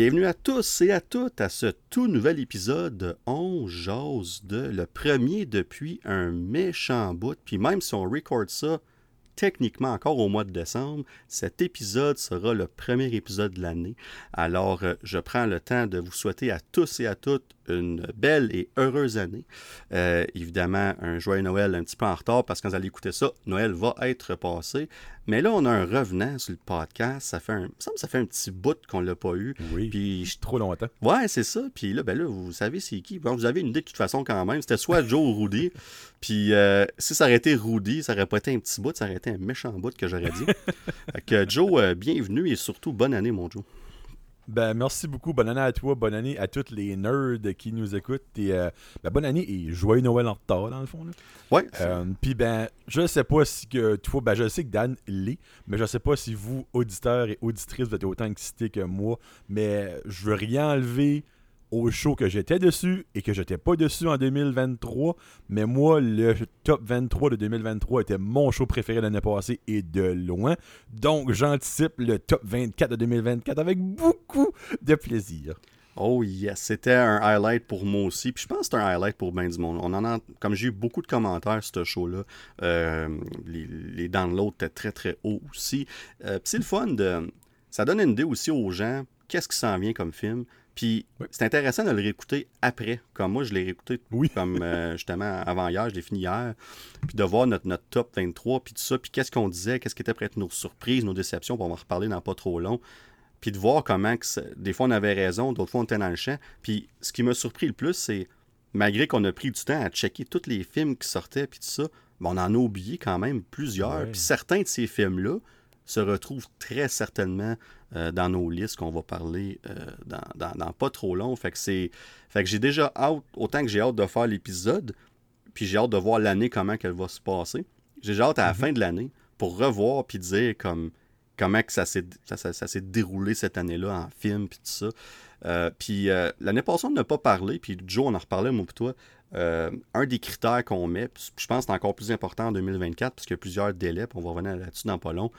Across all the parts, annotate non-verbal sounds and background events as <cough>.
Bienvenue à tous et à toutes à ce tout nouvel épisode de On Jose de le premier depuis un méchant bout. Puis même si on record ça techniquement encore au mois de décembre, cet épisode sera le premier épisode de l'année. Alors euh, je prends le temps de vous souhaiter à tous et à toutes une belle et heureuse année. Euh, évidemment, un joyeux Noël un petit peu en retard parce que quand vous allez écouter ça, Noël va être passé. Mais là, on a un revenant sur le podcast. Ça fait un, ça, ça fait un petit bout qu'on l'a pas eu. Oui. Puis, Trop longtemps. ouais, c'est ça. Puis là, ben là, vous savez c'est qui. Bon, vous avez une idée de toute façon quand même. C'était soit Joe ou Rudy. <laughs> Puis euh, si ça aurait été Rudy, ça aurait pas été un petit bout, ça aurait été un méchant bout que j'aurais dit. <laughs> fait que Joe, euh, bienvenue et surtout bonne année, mon Joe. Ben, merci beaucoup. Bonne année à toi. Bonne année à tous les nerds qui nous écoutent. Et, euh, ben, bonne année et joyeux Noël en retard, dans le fond. là. Ouais. Euh, Puis, ben, je sais pas si que toi, ben, je sais que Dan l'est, mais je sais pas si vous, auditeurs et auditrices, vous êtes autant excités que moi. Mais je veux rien enlever au show que j'étais dessus et que j'étais pas dessus en 2023. Mais moi, le top 23 de 2023 était mon show préféré l'année passée et de loin. Donc, j'anticipe le top 24 de 2024 avec beaucoup de plaisir. Oh yes, c'était un highlight pour moi aussi. Puis je pense que c'est un highlight pour bien du monde. On en a, comme j'ai eu beaucoup de commentaires sur ce show-là, euh, les, les downloads étaient très très hauts aussi. Euh, puis c'est le fun de. Ça donne une idée aussi aux gens, qu'est-ce qui s'en vient comme film. Puis Oui. c'est intéressant de le réécouter après. Comme moi, je l'ai réécouté Oui. comme euh, justement avant hier, je l'ai fini hier. Puis de voir notre, notre top 23, puis tout ça, puis qu'est-ce qu'on disait, qu'est-ce qui était prêt à être nos surprises, nos déceptions, puis on va en reparler dans pas trop long. Puis de voir comment, que des fois on avait raison, d'autres fois on était dans le champ. Puis ce qui m'a surpris le plus, c'est malgré qu'on a pris du temps à checker tous les films qui sortaient, puis tout ça, ben, on en a oublié quand même plusieurs. Puis certains de ces films-là se retrouvent très certainement euh, dans nos listes qu'on va parler euh, dans, dans- dans pas trop long. Fait que c'est. Fait que j'ai déjà hâte, autant que j'ai hâte de faire l'épisode, puis j'ai hâte de voir l'année comment qu'elle va se passer. J'ai déjà hâte à la fin de l'année pour revoir puis dire comme comment que ça s'est ça, ça- ça s'est déroulé cette année-là en film puis tout ça. Euh, puis euh, l'année passée, on n'a pas parlé, puis Joe, on en reparlait, moi et toi. Euh, un des critères qu'on met, je pense que c'est encore plus important en 2024, parce qu'il y a plusieurs délais, puis on va revenir là-dessus dans pas long.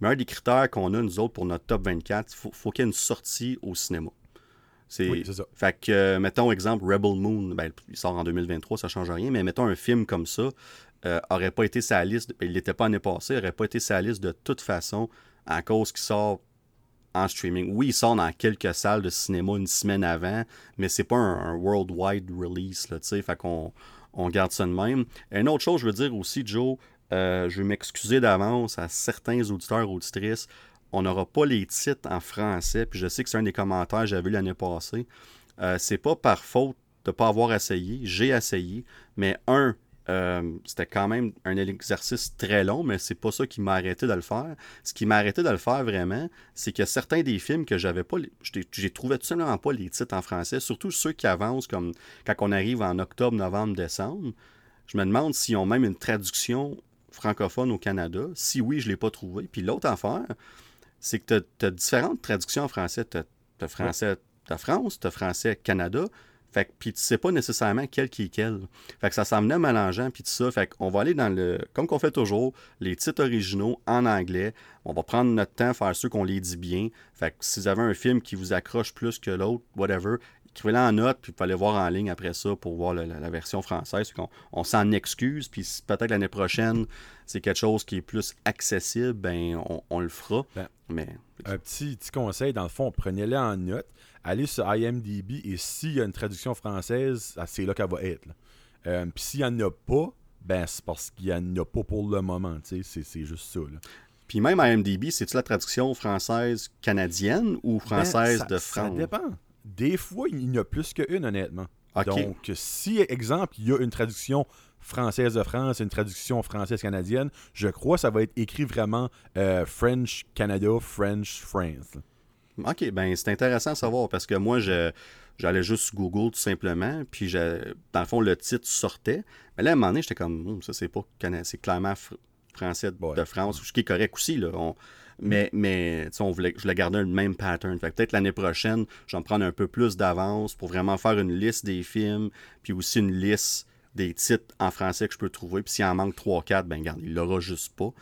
Mais un des critères qu'on a, nous autres, pour notre top 24, il faut, faut qu'il y ait une sortie au cinéma. C'est, Oui, c'est ça. fait que, euh, mettons, exemple, Rebel Moon, ben, il sort en 2023, ça change rien, mais mettons un film comme ça, euh, aurait pas été sa liste, ben, il n'était pas l'année passée, aurait pas été sa liste de toute façon, à cause qu'il sort en streaming. Oui, il sort dans quelques salles de cinéma une semaine avant, mais c'est pas un, un worldwide release, là, tu sais, fait qu'on on garde ça de même. Une autre chose, je veux dire aussi, Joe, euh, je veux m'excuser d'avance à certains auditeurs, auditrices, on n'aura pas les titres en français, puis je sais que c'est un des commentaires que j'avais vu l'année passée. Euh, c'est pas par faute de ne pas avoir essayé. J'ai essayé, mais un, euh, c'était quand même un exercice très long, mais c'est pas ça qui m'a arrêté de le faire. Ce qui m'a arrêté de le faire vraiment, c'est que certains des films que j'avais pas, j'ai trouvé tout simplement pas les titres en français, surtout ceux qui avancent comme quand on arrive en octobre, novembre, décembre. Je me demande s'ils ont même une traduction francophone au Canada. Si oui, je l'ai pas trouvé. Puis l'autre affaire, c'est que tu as, différentes traductions en français. Tu as, français de France, tu as français Canada. Fait que, puis tu sais pas nécessairement quel qui est quel. Fait que ça s'en venait mélangeant, puis tout ça. Fait qu'on va aller dans le, comme qu'on fait toujours, les titres originaux en anglais. On va prendre notre temps à faire ceux qu'on les dit bien. Fait que si vous avez un film qui vous accroche plus que l'autre, whatever, écrivez-le en note, puis vous pouvez aller voir en ligne après ça pour voir la, la- la version française. On s'en excuse, puis si peut-être l'année prochaine, c'est quelque chose qui est plus accessible, ben on, on le fera. Ben, Mais Un petit, petit conseil, dans le fond, prenez-le en note, allez sur IMDb et s'il y a une traduction française, ah, c'est là qu'elle va être. Euh, Puis s'il n'y en a pas, ben c'est parce qu'il n'y en a pas pour le moment, c'est- juste ça. là. Puis même à MDB, c'est-tu la traduction française canadienne ou française Ben, ça- de Ça France? dépend. Des fois, il y en a plus qu'une, honnêtement. Donc, si, exemple, il y a une traduction française de France une traduction française canadienne, je crois que ça va être écrit vraiment euh, French Canada, French France. OK, ben c'est intéressant à savoir parce que moi, je, j'allais juste sur Google tout simplement, puis je- dans le fond, le titre sortait. Mais là, à un moment donné, j'étais comme, Hum, ça, c'est pas c'est clairement français de, Ouais. de France, ce qui est correct aussi. Là. On- mais mais on voulait, je voulais garder le même pattern. Peut-être l'année prochaine, je vais en prendre un peu plus d'avance pour vraiment faire une liste des films, puis aussi une liste des titres en français que je peux trouver. Puis s'il en manque 3-4, ben regarde, il l'aura juste pas.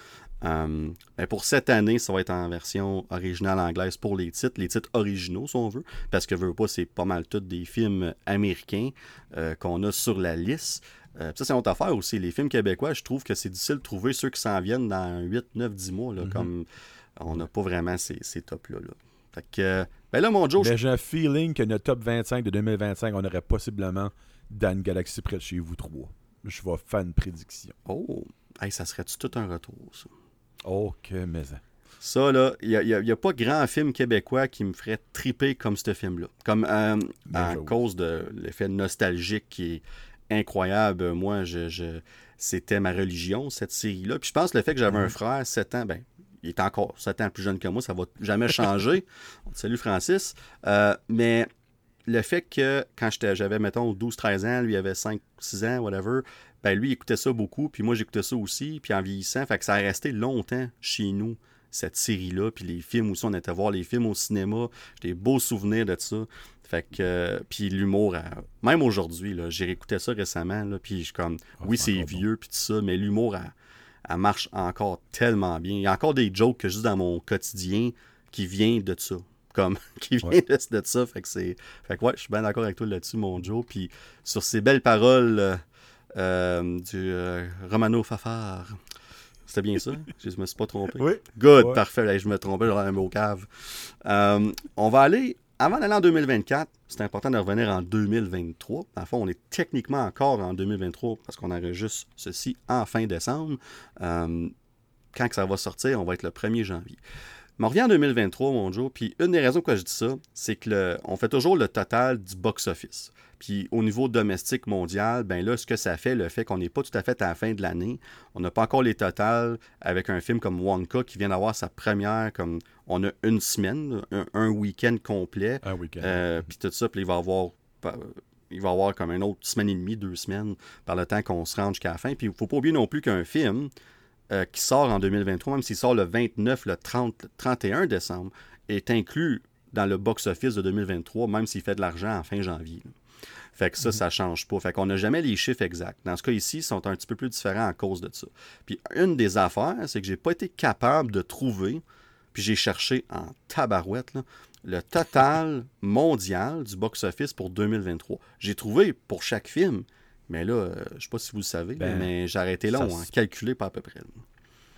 Euh, ben, pour cette année, ça va être en version originale anglaise pour les titres, les titres originaux si on veut, parce que veut pas, c'est pas mal tous des films américains euh, qu'on a sur la liste. Euh, ça, c'est une autre affaire aussi. Les films québécois, je trouve que c'est difficile de trouver ceux qui s'en viennent dans 8, 9, 10 mois. Là, Mhm. Comme on n'a pas vraiment ces, ces tops-là. là. Fait que, ben là, mon Joe, je- Mais j'ai un feeling que notre top 25 de 2025, on aurait possiblement Dan Galaxy près de chez vous trois. Je vais faire une prédiction. Oh, hey, ça serait-tu tout un retour, ça? Ok, mais. Ça, là, il n'y a, pas grand film québécois qui me ferait triper comme ce film-là. Comme euh, à cause de l'effet nostalgique qui est incroyable. Moi, je, je- c'était ma religion, cette série-là. Puis je pense que le fait que j'avais Mhm. un frère, 7 ans, ben, il est encore 7 ans plus jeune que moi, ça va jamais changer. <laughs> Salut Francis. Euh, mais le fait que quand j'étais- j'avais, mettons, 12-13 ans, lui avait 5-6 ans, whatever, ben lui, il écoutait ça beaucoup, puis moi, j'écoutais ça aussi, puis en vieillissant, fait que ça a resté longtemps chez nous, cette série-là, puis les films aussi, on était voir les films au cinéma, j'ai des beaux souvenirs de ça. Fait que, euh, puis l'humour, même aujourd'hui, là, j'ai réécouté ça récemment, là, puis je suis comme, Ah, oui, c'est vieux, puis tout ça, mais l'humour, elle, elle marche encore tellement bien. Il y a encore des jokes que juste dans mon quotidien qui vient de ça. Comme, <laughs> qui vient Ouais. de, de ça. Fait que c'est. Fait que ouais, je suis bien d'accord avec toi là-dessus, mon Joe. Puis sur ces belles paroles euh, euh, du euh, Romano Fafard. C'était bien ça? <laughs> Je me suis pas trompé. Oui. Good, Ouais. parfait. Hey, je me trompais, j'aurais un mot cave. Euh, on va aller, avant d'aller en 2024, c'est important de revenir en 2023. Dans le fond, on est techniquement encore en 2023 parce qu'on enregistre ceci en fin décembre. Euh, quand que ça va sortir, on va être le 1er janvier. Mais on revient en 2023, mon Joe, puis une des raisons pourquoi je dis ça, c'est que on fait toujours le total du box-office. Puis au niveau domestique mondial, ben là, ce que ça fait, le fait qu'on n'est pas tout à fait à la fin de l'année, on n'a pas encore les totals avec un film comme Wonka qui vient d'avoir sa première, comme on a une semaine, un, un week-end complet, Un week-end. euh, puis tout ça, puis il va avoir il va avoir comme une autre semaine et demie, deux semaines par le temps qu'on se rende jusqu'à la fin. Puis il faut pas oublier non plus qu'un film euh, qui sort en 2023, même s'il sort le 29, le 30, le 31 décembre, est inclus dans le box-office de 2023, même s'il fait de l'argent en fin janvier. là. Fait que ça, ça change pas. Fait qu'on n'a jamais les chiffres exacts. Dans ce cas ici, ils sont un petit peu plus différents à cause de ça. Puis une des affaires, c'est que j'ai pas été capable de trouver, puis j'ai cherché en tabarouette, là, le total <laughs> mondial du box-office pour 2023. J'ai trouvé pour chaque film, mais là, euh, je sais pas si vous le savez, Ben, mais j'ai arrêté ça long, hein, se- calculé pas à peu près. là.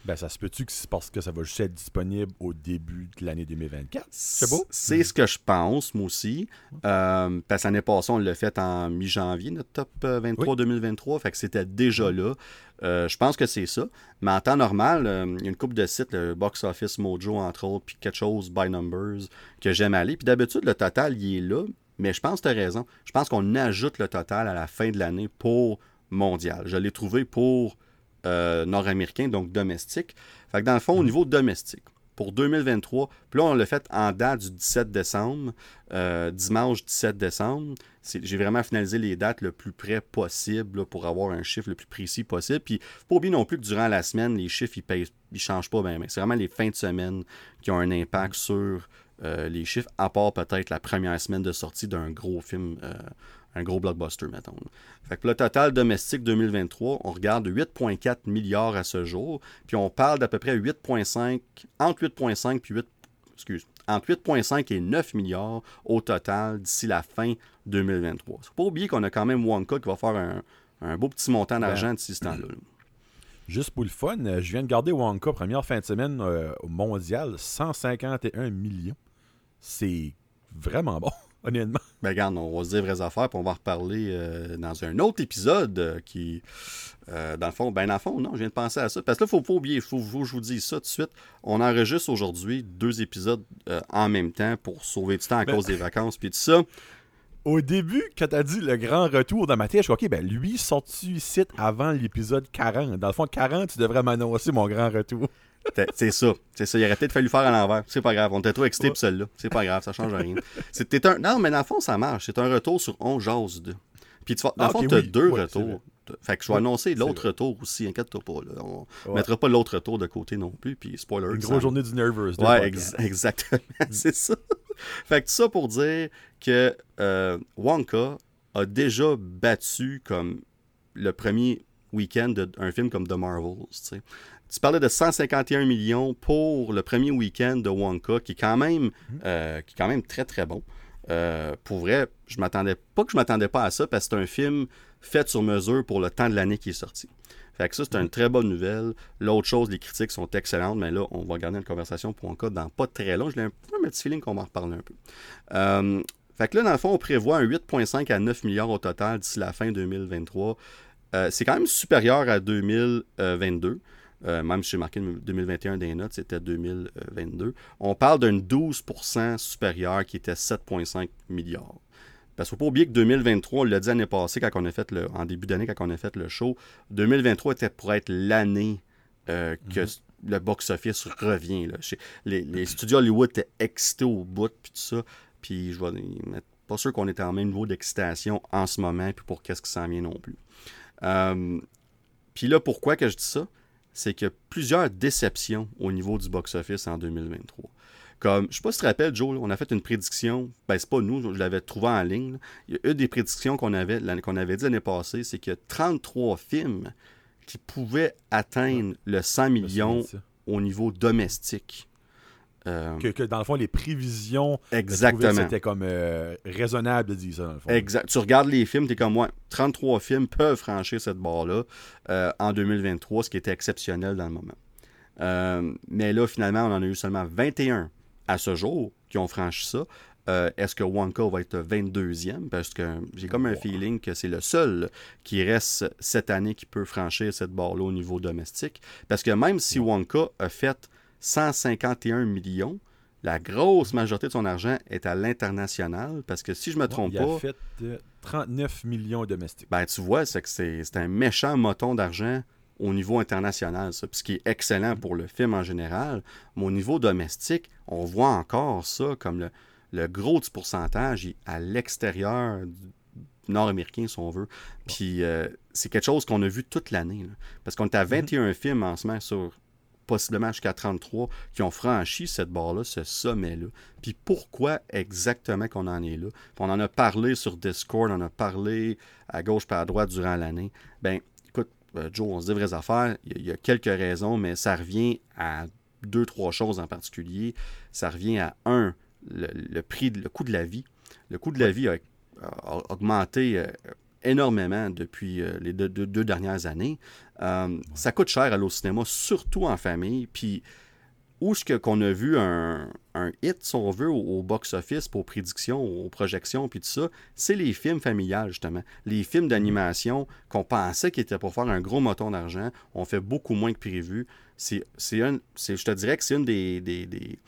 Ben, ça se peut-tu que c'est parce que ça va juste être disponible au début de l'année 2024? C'est beau? C'est ce que je pense, moi aussi. Euh, parce que l'année passée, on l'a fait en mi-janvier, notre top euh, 23 2023. Fait que c'était déjà là. Euh, je pense que c'est ça. Mais en temps normal, euh, il y a une couple de sites, le Box Office Mojo, entre autres, puis quelque chose by Numbers, que j'aime aller. Puis d'habitude, le total, il est là. Mais je pense que tu as raison. Je pense qu'on ajoute le total à la fin de l'année pour mondial. Je l'ai trouvé pour euh, nord-américain, donc domestique. Fait que dans le fond, au niveau domestique, pour 2023, puis là, on l'a fait en date du 17 décembre, euh, dimanche 17 décembre. J'ai vraiment finalisé les dates le plus près possible là, pour avoir un chiffre le plus précis possible. Puis, faut pas oublier non plus que durant la semaine, les chiffres, ils ne ils changent pas bien. C'est vraiment les fins de semaine qui ont un impact sur euh, les chiffres, à part peut-être la première semaine de sortie d'un gros film, un gros blockbuster, mettons. Fait que le total domestique 2023, on regarde 8,4 milliards à ce jour, puis on parle d'à peu près 8,5, entre 8,5 puis 8, excuse, entre 8,5 et 9 milliards au total d'ici la fin 2023. Faut pas oublier qu'on a quand même Wonka qui va faire un, un beau petit montant d'argent d'ici ce temps-là. là. <clears throat> Juste pour le fun, euh, je viens de garder Wonka, première fin de semaine euh, mondiale, 151 millions. C'est vraiment bon, honnêtement. Ben regarde, on va se dire vraies affaires, puis on va en reparler euh, dans un autre épisode euh, qui, euh, dans le fond, ben dans le fond, non, je viens de penser à ça. Parce que là, il faut pas oublier, il faut, faut que je vous dise ça tout de suite. On enregistre aujourd'hui deux épisodes en même temps pour sauver du temps à Ben- cause des vacances, puis tout ça. Au début, quand t'as dit le grand retour dans ma tête, je suis OK, ben lui, sorti ici avant l'épisode 40. Dans le fond, 40, tu devrais m'annoncer mon grand retour. C'est ça. C'est ça. Il aurait peut-être fallu faire à l'envers. C'est pas grave. On était trop excités Ouais. pour celle-là. C'est pas grave. Ça change rien. C'était un... Non, mais dans le fond, ça marche. C'est un retour sur On Jase 2. Puis tu vas... dans Ah, le fond, ok, tu as oui. deux Ouais, retours. Fait que je vais annoncer l'autre retour aussi. Inquiète-toi pas. Là. On Ouais. mettra pas l'autre retour de côté non plus. Puis spoiler. Une grosse journée du Nervous. Ouais, ex- exactement. <laughs> c'est ça. fait que tout ça pour dire que euh, Wonka a déjà battu comme le premier week-end d'un film comme The Marvels. tu sais. Tu parlais de 151 millions pour le premier week-end de Wonka, qui est quand même, Mhm. euh, qui est quand même très très bon. Euh, pour vrai, je m'attendais pas que je m'attendais pas à ça parce que c'est un film fait sur mesure pour le temps de l'année qui est sorti. Fait que ça, c'est une très bonne nouvelle. L'autre chose, les critiques sont excellentes, mais là, on va garder une conversation pour Wonka dans pas très long. J'ai un, un petit feeling qu'on va en reparler un peu. Euh, fait que là, dans le fond, on prévoit un 8,5 à 9 milliards au total d'ici la fin 2023. Euh, c'est quand même supérieur à 2022. Euh, même si j'ai marqué 2021 des notes, c'était 2022. On parle d'un 12% supérieur qui était 7,5 milliards. Parce qu'il ne faut pas oublier que 2023, on l'a dit l'année passée, quand on a fait le, en début d'année, quand on a fait le show, 2023 était pour être l'année euh, que le box-office revient. Là. Les, les studios Hollywood étaient excités au bout, puis tout ça. Puis je vais pas sûr qu'on était en même niveau d'excitation en ce moment, puis pour qu'est-ce qui s'en vient non plus. Euh, puis là, pourquoi que je dis ça? C'est que plusieurs déceptions au niveau du box-office en 2023. Comme, je sais pas si tu te rappelles, Joe, là, on a fait une prédiction. Ben, c'est pas nous, je l'avais trouvé en ligne. là. Il y a une des prédictions qu'on avait, qu'on avait dit l'année passée, c'est qu'il y a 33 films qui pouvaient atteindre le 100 Je me souviens millions au niveau domestique. Euh, Que, que dans le fond, les prévisions, exactement. c'était comme euh, raisonnable de dire ça, dans le fond. Exact. Tu regardes les films, tu es comme moi. 33 films peuvent franchir cette barre-là euh, en 2023, ce qui était exceptionnel dans le moment. Euh, mais là, finalement, on en a eu seulement 21 à ce jour qui ont franchi ça. Est-ce que Wonka va être 22e? Parce que j'ai comme un feeling que c'est le seul qui reste cette année qui peut franchir cette barre-là au niveau domestique. Parce que même si Wonka a fait 151 millions, la grosse majorité de son argent est à l'international. Parce que si je me trompe il pas, a fait euh, 39 millions domestiques. ben, tu vois, c'est que c'est un méchant moton d'argent au niveau international, ça. Puis ce qui est excellent pour le film en général. Mais au niveau domestique, on voit encore ça comme le, le gros du pourcentage à l'extérieur nord-américain, si on veut. Puis euh, c'est quelque chose qu'on a vu toute l'année. Parce qu'on est à 21 films en ce moment sur possiblement jusqu'à 33 qui ont franchi cette barre-là, ce sommet-là. Puis pourquoi exactement qu'on en est là? Puis on en a parlé sur Discord, on en a parlé à gauche et à droite durant l'année. Ben, écoute, euh, Joe, on se dit vraies affaires. Il y, a- quelques raisons, mais ça revient à deux, trois choses en particulier. Ça revient à un, le, le prix, le coût de la vie. Le coût de la vie a, a augmenté euh, énormément depuis euh, les deux, deux- deux dernières années. Euh, Ça coûte cher aller au cinéma, surtout en famille. Puis où est-ce que- qu'on a vu un, un hit, si on veut, au, au box-office, pour prédictions, aux projections, puis tout ça, c'est les films familiales, justement. Les films d'animation qu'on pensait qu'ils étaient pour faire un gros moton d'argent, ont fait beaucoup moins que prévu. C'est, je te dirais que c'est une des, des, des,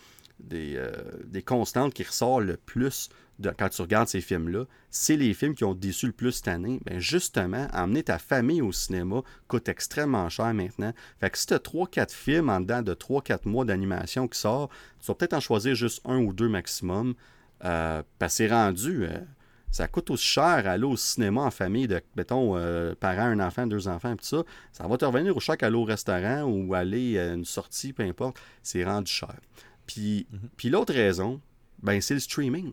des, euh, des constantes qui ressort le plus de, quand tu regardes ces films-là. C'est les films qui ont déçu le plus cette année. Ben justement, emmener ta famille au cinéma coûte extrêmement cher maintenant. Fait que si tu as 3-4 films en dedans de 3-4 mois d'animation qui sort, tu vas peut-être en choisir juste un ou deux maximum. Euh, parce c'est rendu. euh, ça coûte aussi cher aller au cinéma en famille de, mettons, euh, parents, un enfant, deux enfants, tout ça. Ça va te revenir au choc aller au restaurant ou aller à une sortie, peu importe. C'est rendu cher. Puis, puis l'autre raison, ben, c'est le streaming.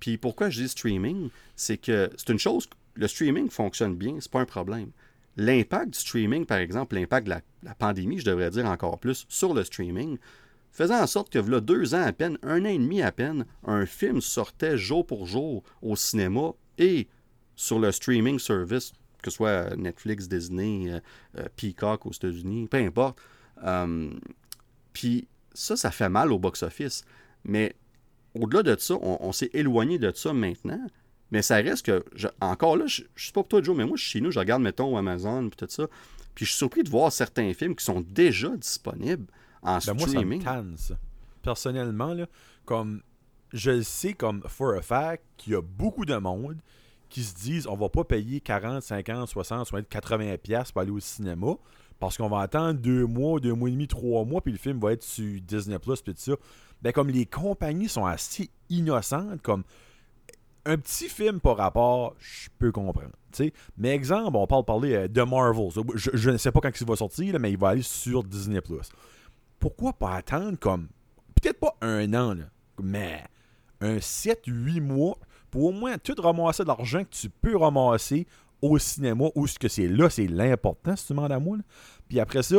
Puis pourquoi je dis streaming, c'est que c'est une chose, le streaming fonctionne bien, c'est pas un problème. L'impact du streaming, par exemple, l'impact de la, la pandémie, je devrais dire encore plus, sur le streaming, faisant en sorte que, là, deux ans à peine, un an et demi à peine, un film sortait jour pour jour au cinéma et sur le streaming service, que ce soit Netflix, Disney, euh, euh, Peacock aux États-Unis, peu importe. Euh, Puis ça, ça fait mal au box-office. Mais au-delà de ça, on, on s'est éloigné de ça maintenant. Mais ça reste que, je- encore là, je, je sais pas pour toi, Joe, mais moi, je suis chez nous, je regarde, mettons, Amazon, puis tout ça. Puis je suis surpris de voir certains films qui sont déjà disponibles en Ben, moi, ça me streaming. tanne, ça. Personnellement, là, comme je le sais comme for a fact qu'il y a beaucoup de monde qui se disent on va pas payer 40, 50, 60, 70, 80 pièces pour aller au cinéma parce qu'on va attendre deux mois, deux mois et demi, trois mois, puis le film va être sur Disney Plus, puis tout ça. Ben, comme les compagnies sont assez innocentes, comme un petit film par rapport, je peux comprendre. Mais exemple, on parle parler euh, de Marvel. Je, ne sais pas quand il va sortir, mais il va aller sur Disney Plus. Pourquoi pas attendre comme peut-être pas un an, mais un 7-8 mois pour au moins tout ramasser de l'argent que tu peux ramasser au cinéma ou ce que c'est là, c'est l'important si tu. Puis après ça,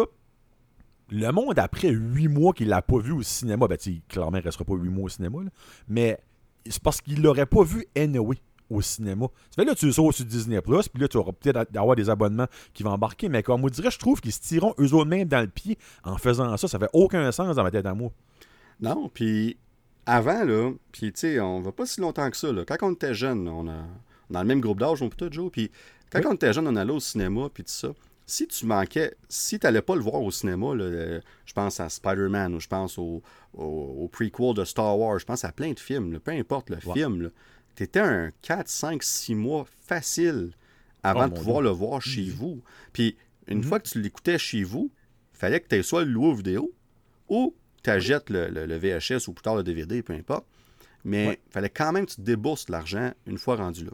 le monde, après huit mois qu'il l'a pas vu au cinéma, ben, tu clairement, il restera pas huit mois au cinéma, mais c'est parce qu'il l'aurait pas vu anyway au cinéma. Ça fait là, tu le sur Disney Plus, puis là, tu auras peut-être d'avoir des abonnements qui vont embarquer, mais comme on dirait, je trouve qu'ils se tireront eux autres mêmes dans le pied en faisant ça. Ça fait aucun sens dans ma tête à moi. Non, puis avant, là, puis tu sais, on va pas si longtemps que ça, là. Quand on était jeune, on a dans le même groupe d'âge, on peut Joe, puis quand on était jeune, on allait au cinéma, puis tout ça. Si tu manquais, si tu n'allais pas le voir au cinéma, là, je pense à Spider-Man ou je pense au, au, prequel de Star Wars, je pense à plein de films, peu importe le film, tu étais un 4, 5, 6 mois facile avant oh, de pouvoir le voir chez mhm. vous. Puis une mhm. fois que tu l'écoutais chez vous, fallait que tu aies soit le loup vidéo ou tu achètes le, le, VHS ou plus tard le DVD, peu importe. Mais il fallait quand même que tu débourses l'argent une fois rendu là.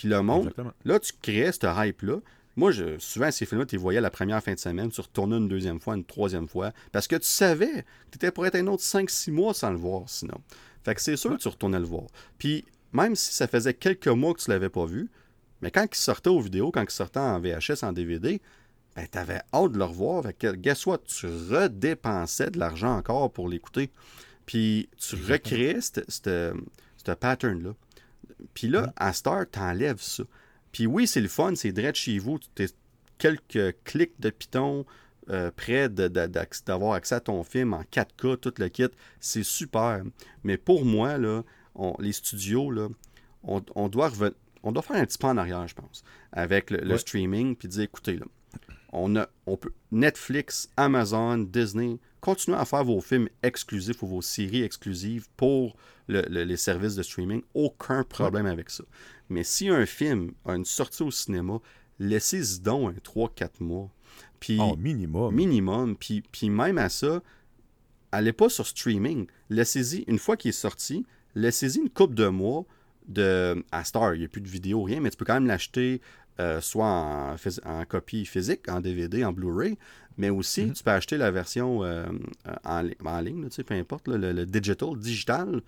Puis le monde, là, tu créais ce hype-là. Moi, je, souvent, ces films-là, tu les voyais la première fin de semaine, tu retournais une deuxième fois, une troisième fois, parce que tu savais que tu étais pour être un autre 5-6 mois sans le voir, sinon. Fait que c'est sûr que tu retournais le voir. Puis, même si ça faisait quelques mois que tu l'avais pas vu, mais quand il sortait aux vidéos, quand il sortait en VHS, en DVD, ben, tu avais hâte de le revoir. Fait que, guess what? Tu redépensais de l'argent encore pour l'écouter. Puis, tu recréais ce pattern-là. Puis là, à Star, t'enlèves ça. Puis oui, c'est le fun, c'est direct chez vous. Tu quelques clics de Python euh, près d'avoir accès à ton film en 4K, tout le kit. C'est super. Mais pour moi, là, les studios, là, on, doit on doit faire un petit pas en arrière, je pense, avec le, streaming, puis dire, écoutez, là, on, a, on peut, Netflix, Amazon, Disney, continuez à faire vos films exclusifs ou vos séries exclusives pour les services de streaming. Aucun problème avec ça. Mais si un film a une sortie au cinéma, laissez-y donc un 3-4 mois. Puis, oh, minimum. Minimum. Puis, puis même à ça, allez pas sur streaming. Laissez-y, une fois qu'il est sorti, laissez-y une coupe de mois de, à Star. Il n'y a plus de vidéo, rien, mais tu peux quand même l'acheter euh, soit en, copie physique, en DVD, en Blu-ray, mais aussi mhm. tu peux acheter la version euh, en, ligne, peu importe, le, digital, digital.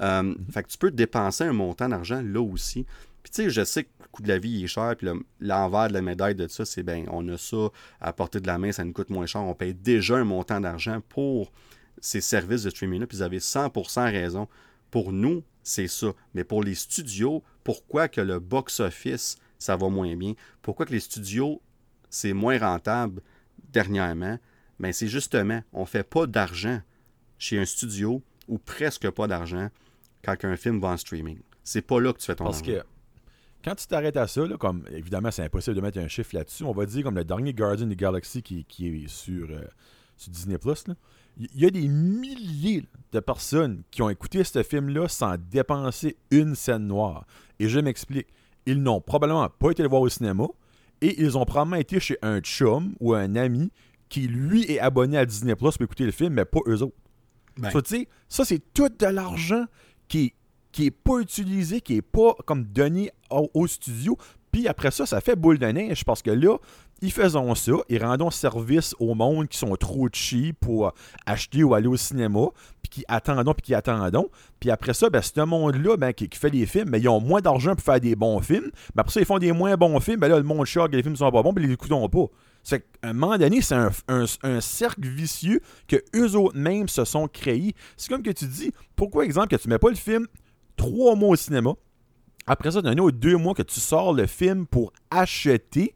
Euh, mhm. Fait que tu peux dépenser un montant d'argent là aussi. Puis tu sais, je sais que le coût de la vie est cher, puis l'envers de la médaille de ça, c'est bien, on a ça à portée de la main, ça nous coûte moins cher, on paye déjà un montant d'argent pour ces services de streaming-là, puis vous avez 100% raison. Pour nous, c'est ça. Mais pour les studios, pourquoi que le box-office ça va moins bien. Pourquoi que les studios, c'est moins rentable dernièrement? Mais ben, c'est justement, on ne fait pas d'argent chez un studio ou presque pas d'argent quand un film va en streaming. C'est pas là que tu fais ton Parce que quand tu t'arrêtes à ça, comme évidemment c'est impossible de mettre un chiffre là-dessus, on va dire comme le dernier Guardian of the Galaxy qui, est sur, euh, sur Disney Plus, il y a des milliers de personnes qui ont écouté ce film-là sans dépenser une scène noire. Et je m'explique ils n'ont probablement pas été le voir au cinéma et ils ont probablement été chez un chum ou un ami qui, lui, est abonné à Disney Plus pour écouter le film, mais pas eux autres. Ben. Ça, c'est tout de l'argent qui, qui est pas utilisé, qui est pas comme donné au, studio. Puis après ça, ça fait boule de neige parce que là, ils faisons ça, ils rendons service au monde qui sont trop cheap pour acheter ou aller au cinéma, puis qui attendons, puis qui attendons. Puis après ça, ben, ce monde-là ben, qui, fait des films, mais ben, ils ont moins d'argent pour faire des bons films. Mais après ça, ils font des moins bons films. Ben là, le monde choque, les films sont pas bons, puis ils les écoutent pas. C'est qu'à un moment donné, c'est un, cercle vicieux que eux autres mêmes se sont créés. C'est comme que tu dis, pourquoi, exemple, que tu mets pas le film trois mois au cinéma, après ça, d'un autre deux mois que tu sors le film pour acheter,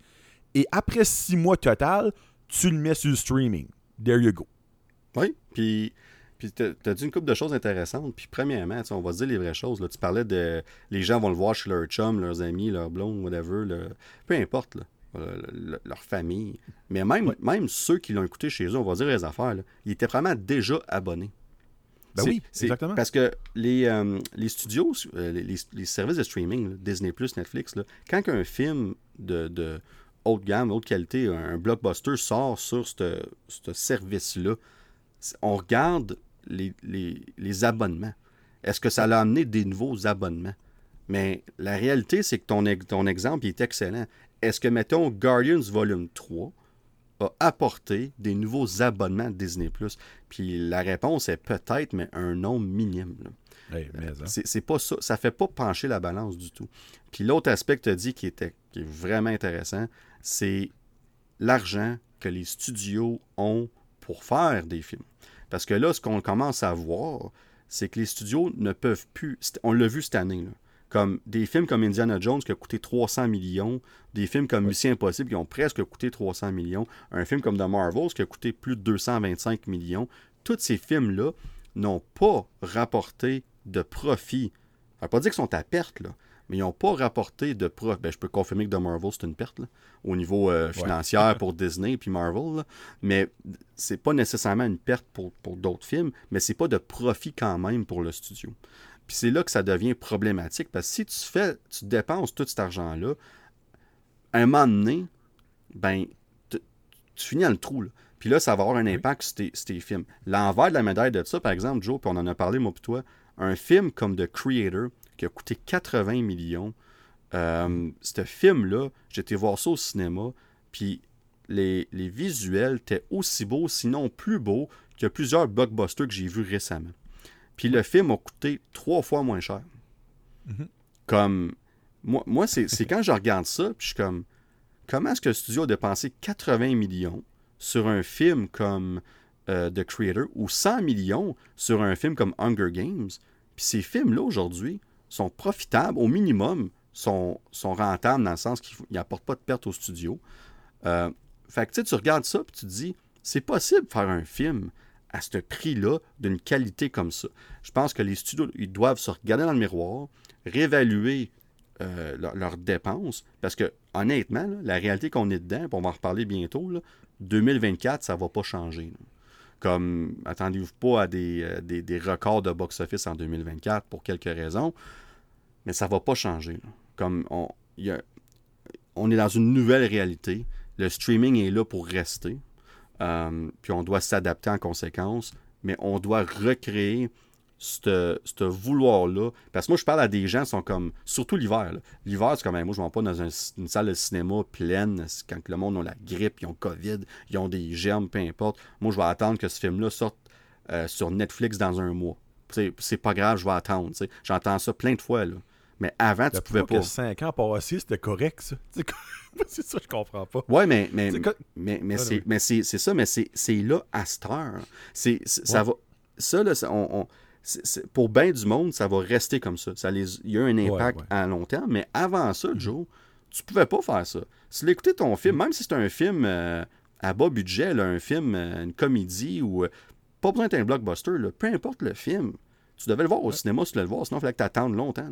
et après six mois total, tu le mets sur le streaming. There you go. Oui, puis, puis tu as dit une couple de choses intéressantes. Puis premièrement, on va dire les vraies choses. Là. Tu parlais de les gens vont le voir chez leur chum, leurs amis, leurs blondes, whatever. Peu importe, leur famille. Mais même, même ceux qui l'ont écouté chez eux, on va dire les affaires, ils étaient vraiment déjà abonnés. Ben oui, exactement. Parce que les, euh, les studios, euh, les, services de streaming, Disney, Netflix, là, quand un film de, haute gamme, haute qualité, un, blockbuster sort sur ce service-là, on regarde les, abonnements. Est-ce que ça l'a amené des nouveaux abonnements? Mais la réalité, c'est que ton, ton exemple est excellent. Est-ce que, mettons, Guardians Volume 3 a apporté des nouveaux abonnements à Disney+. Puis la réponse est peut-être, mais un nombre minime. Hein. c'est pas ça. Ça fait pas pencher la balance du tout. Puis l'autre aspect que tu as dit qui, était, qui est vraiment intéressant, c'est l'argent que les studios ont pour faire des films. Parce que là, ce qu'on commence à voir, c'est que les studios ne peuvent plus. On l'a vu cette année. Là. Comme des films comme Indiana Jones qui a coûté 300 millions, des films comme Mission Impossible qui ont presque coûté 300 millions, un film comme The Marvels qui a coûté plus de 225 millions. Tous ces films-là n'ont pas rapporté de profit. Ça ne pas dire qu'ils sont à perte, là, mais ils n'ont pas rapporté de profit. Ben, je peux confirmer que The Marvel, c'est une perte au niveau euh, financier <laughs> pour Disney et puis Marvel. Mais c'est pas nécessairement une perte pour, pour d'autres films, mais c'est pas de profit quand même pour le studio. Puis c'est là que ça devient problématique parce que si tu fais, tu dépenses tout cet argent-là, un moment donné, ben, tu finis dans le trou. Puis là, ça va avoir un impact sur, tes, films. L'envers de la médaille de ça, par exemple, Joe, puis on en a parlé, moi, puis toi, un film comme The Creator, qui a coûté 80 millions, euh, ce film-là, j'étais voir ça au cinéma, puis les, les, visuels étaient aussi beaux, sinon plus beaux, que plusieurs blockbusters que j'ai vus récemment. Puis le film a coûté trois fois moins cher. Mhm. Comme. Moi, moi c'est quand je regarde ça, puis je suis comme. Comment est-ce que le studio a dépensé 80 millions sur un film comme euh, The Creator ou 100 millions sur un film comme Hunger Games? Puis ces films-là, aujourd'hui, sont profitables, au minimum, sont, sont rentables dans le sens qu'ils n'apportent pas de perte au studio. Euh, fait que tu regardes ça, puis tu te dis, c'est possible de faire un film à ce prix-là d'une qualité comme ça. Je pense que les studios, ils doivent se regarder dans le miroir, réévaluer euh, leurs dépenses, parce que honnêtement, la réalité qu'on est dedans, on va en reparler bientôt, 2024, ça ne va pas changer. Comme, attendez-vous pas à euh, des, des, records de box-office en 2024 pour quelques raisons, mais ça ne va pas changer. Comme on est dans une nouvelle réalité. Le streaming est là pour rester. Euh, puis on doit s'adapter en conséquence, mais on doit recréer ce vouloir-là. Parce que moi, je parle à des gens qui sont comme, surtout l'hiver. L'hiver, c'est comme, moi, je ne vais pas dans une salle de cinéma pleine quand le monde a la grippe, ils ont COVID, ils ont des germes, peu importe. Moi, je vais attendre que ce film-là sorte euh, sur Netflix dans un mois. C'est pas grave, je vais attendre. J'entends ça plein de fois. Là. Mais avant, tu pouvais pas. Que 5 ans passés, c'était correct, ça. <laughs> <laughs> c'est ça, je comprends pas. Ouais, mais, mais, mais, mais, c'est, ça, mais c'est, là à cette heure. Ça va, ça, là, on, pour bien du monde, ça va rester comme ça. ça les, il y a un impact à long terme, mais avant ça, mm. Joe, tu pouvais pas faire ça. Si l'écouter ton film, mm. même si c'est un film euh, à bas budget, un film, euh, une comédie ou euh, pas besoin d'être un blockbuster, peu importe le film, tu devais le voir au cinéma si tu voulais le voir, sinon il fallait que tu attendes longtemps.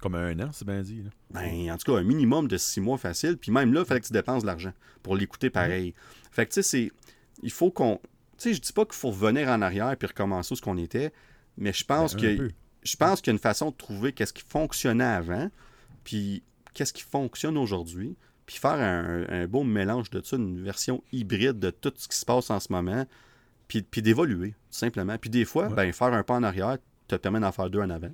Comme un an, c'est bien dit. Ben, en tout cas, un minimum de six mois facile. Puis même là, il fallait que tu dépenses de l'argent pour l'écouter pareil. Fait que, tu sais, c'est. Il faut qu'on. Tu sais, je dis pas qu'il faut revenir en arrière puis recommencer ce qu'on était, mais je pense ben, que. Je pense qu'il y a une façon de trouver qu'est-ce qui fonctionnait avant, puis qu'est-ce qui fonctionne aujourd'hui, puis faire un, beau mélange de ça, une version hybride de tout ce qui se passe en ce moment, puis, puis d'évoluer, simplement. Puis des fois, ben, faire un pas en arrière te permet d'en faire deux en avant.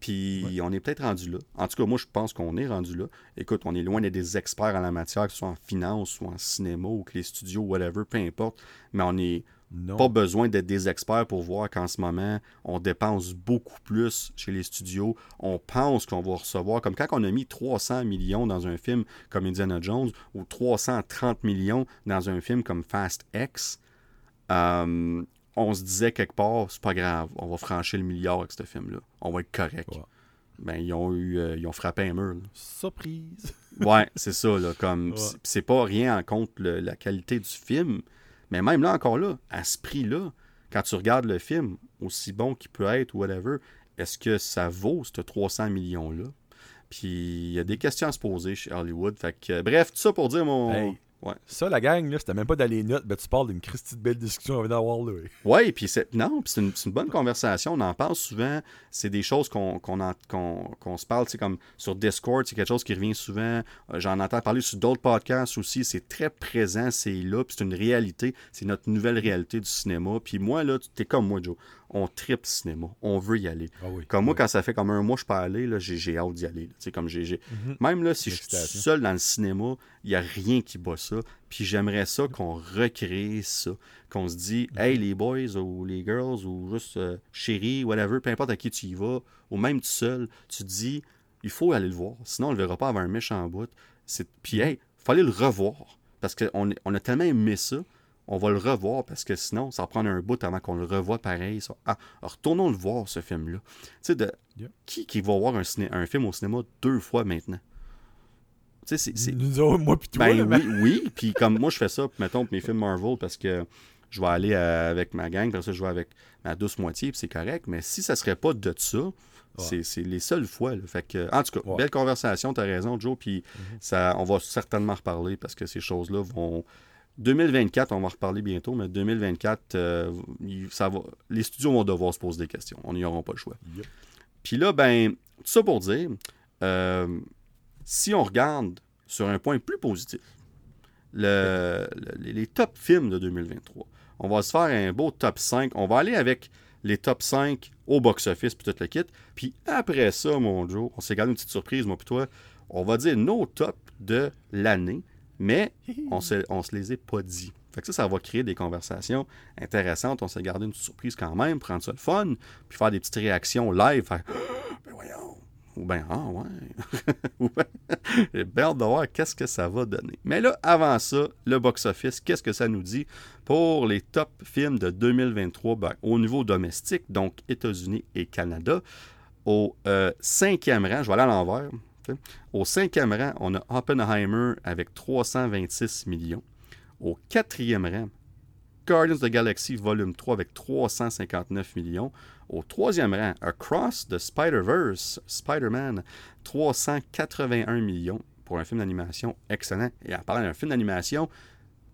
Puis on est peut-être rendu là. En tout cas, moi, je pense qu'on est rendu là. Écoute, on est loin d'être des experts en la matière, que ce soit en finance ou en cinéma ou que les studios, whatever, peu importe. Mais on n'est pas besoin d'être des experts pour voir qu'en ce moment, on dépense beaucoup plus chez les studios. On pense qu'on va recevoir, comme quand on a mis 300 millions dans un film comme Indiana Jones ou 330 millions dans un film comme Fast X. Euh, on se disait quelque part, c'est pas grave, on va franchir le milliard avec ce film-là. On va être correct. Ben, ils ont eu euh, ils ont frappé un mur. Surprise! <laughs> ouais, c'est ça, là. Comme c'est pas rien en compte la qualité du film. Mais même là, encore là, à ce prix-là, quand tu regardes le film, aussi bon qu'il peut être ou whatever, est-ce que ça vaut ce 300 millions-là? Puis il y a des questions à se poser chez Hollywood. Fait que, bref, tout ça pour dire mon, ça, la gang, là, c'était même pas dans les notes, mais tu parles d'une Christie de belle discussion qu'on d'avoir là. Oui, puis c'est. Non, c'est une, bonne conversation. On en parle souvent. C'est des choses qu'on se parle, c'est comme sur Discord, c'est quelque chose qui revient souvent. Euh, j'en entends parler sur d'autres podcasts aussi. C'est très présent, c'est là, puis c'est une réalité. C'est notre nouvelle réalité du cinéma. Puis moi, là, tu es comme moi, Joe on tripe cinéma. On veut y aller. Ah comme moi, quand ça fait comme un mois que je peux aller, j'ai hâte d'y aller. Comme mhm. Même là, si je suis seul dans le cinéma, il n'y a rien qui bat ça. Puis j'aimerais ça qu'on recrée ça. Qu'on se dit, mhm. hey, les boys ou les girls ou juste euh, chérie, whatever, peu importe à qui tu y vas, ou même tout seul, tu te dis, il faut aller le voir. Sinon, on ne le verra pas avoir un méchant bout. Puis, hey, il aller le revoir. Parce qu'on on a tellement aimé ça on va le revoir parce que sinon, ça va prendre un bout avant qu'on le revoie pareil. Ça. Ah, retournons le voir, ce film-là. Tu sais, de... Yeah. qui, qui va voir un, ciné... un film au cinéma deux fois maintenant? Tu sais, c'est-. Nous autres, moi toi, Ben là, oui, oui. Puis <laughs> comme moi, je fais ça, mettons, pour mes films Marvel, parce que je vais aller euh, avec ma gang, après ça, je vais avec ma douce moitié, puis c'est correct. Mais si ça serait pas de ça, c'est c'est les seules fois. là. Fait que, en tout cas, Ouais. Belle conversation, t'as raison, Joe. Puis ça, on va certainement reparler parce que ces choses-là vont. 2024, on va en reparler bientôt, mais 2024, euh, il- ça va, les studios vont devoir se poser des questions. On n'y aura pas le choix. Yep. Puis là, ben, tout ça pour dire, euh, si on regarde sur un point plus positif, le- le- les top films de 2023, on va se faire un beau top 5. On va aller avec les top 5 au box-office puis tout le kit. Puis après ça, mon Joe, on s'est gardé une petite surprise, moi puis toi. On va dire nos tops de l'année, mais <laughs> on se, on se les est pas dit. Fait que ça, ça va créer des conversations intéressantes. On s'est gardé une surprise quand même, prendre ça le fun, puis faire des petites réactions live, faire <gasps> ben voyons, ou ben ah ouais, <laughs> ou ben <laughs> j'ai hâte de voir qu'est-ce que ça va donner. Mais là, avant ça, le box-office, qu'est-ce que ça nous dit pour les top films de 2023 ben, au niveau domestique, donc États-Unis et Canada. Au euh, cinquième rang, je vais aller à l'envers. Au cinquième rang, on a Oppenheimer avec 326 millions. Au quatrième rang, Guardians of the Galaxy Volume 3 avec 359 millions. Au troisième rang, Across the Spider-Verse, Spider-Man, 381 millions pour un film d'animation excellent. Et en parlant d'un film d'animation,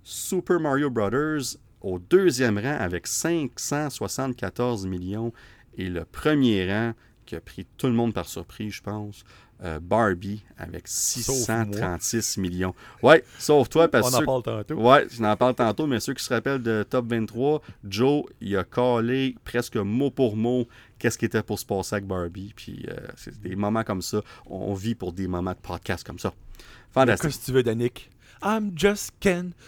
Super Mario Brothers au deuxième rang avec 574 millions. Et le premier rang qui a pris tout le monde par surprise, je pense, euh, Barbie avec 636 millions. Ouais, sauf toi, parce on que en parle tantôt. Ouais, je n'en parle tantôt, mais ceux qui se rappellent de Top 23, Joe, il a collé presque mot pour mot qu'est-ce qui était pour se passer avec Barbie. Puis euh, c'est des moments comme ça. On vit pour des moments de podcast comme ça. Fantastique. Qu'est-ce que tu veux, Danick? I'm just Ken. <laughs>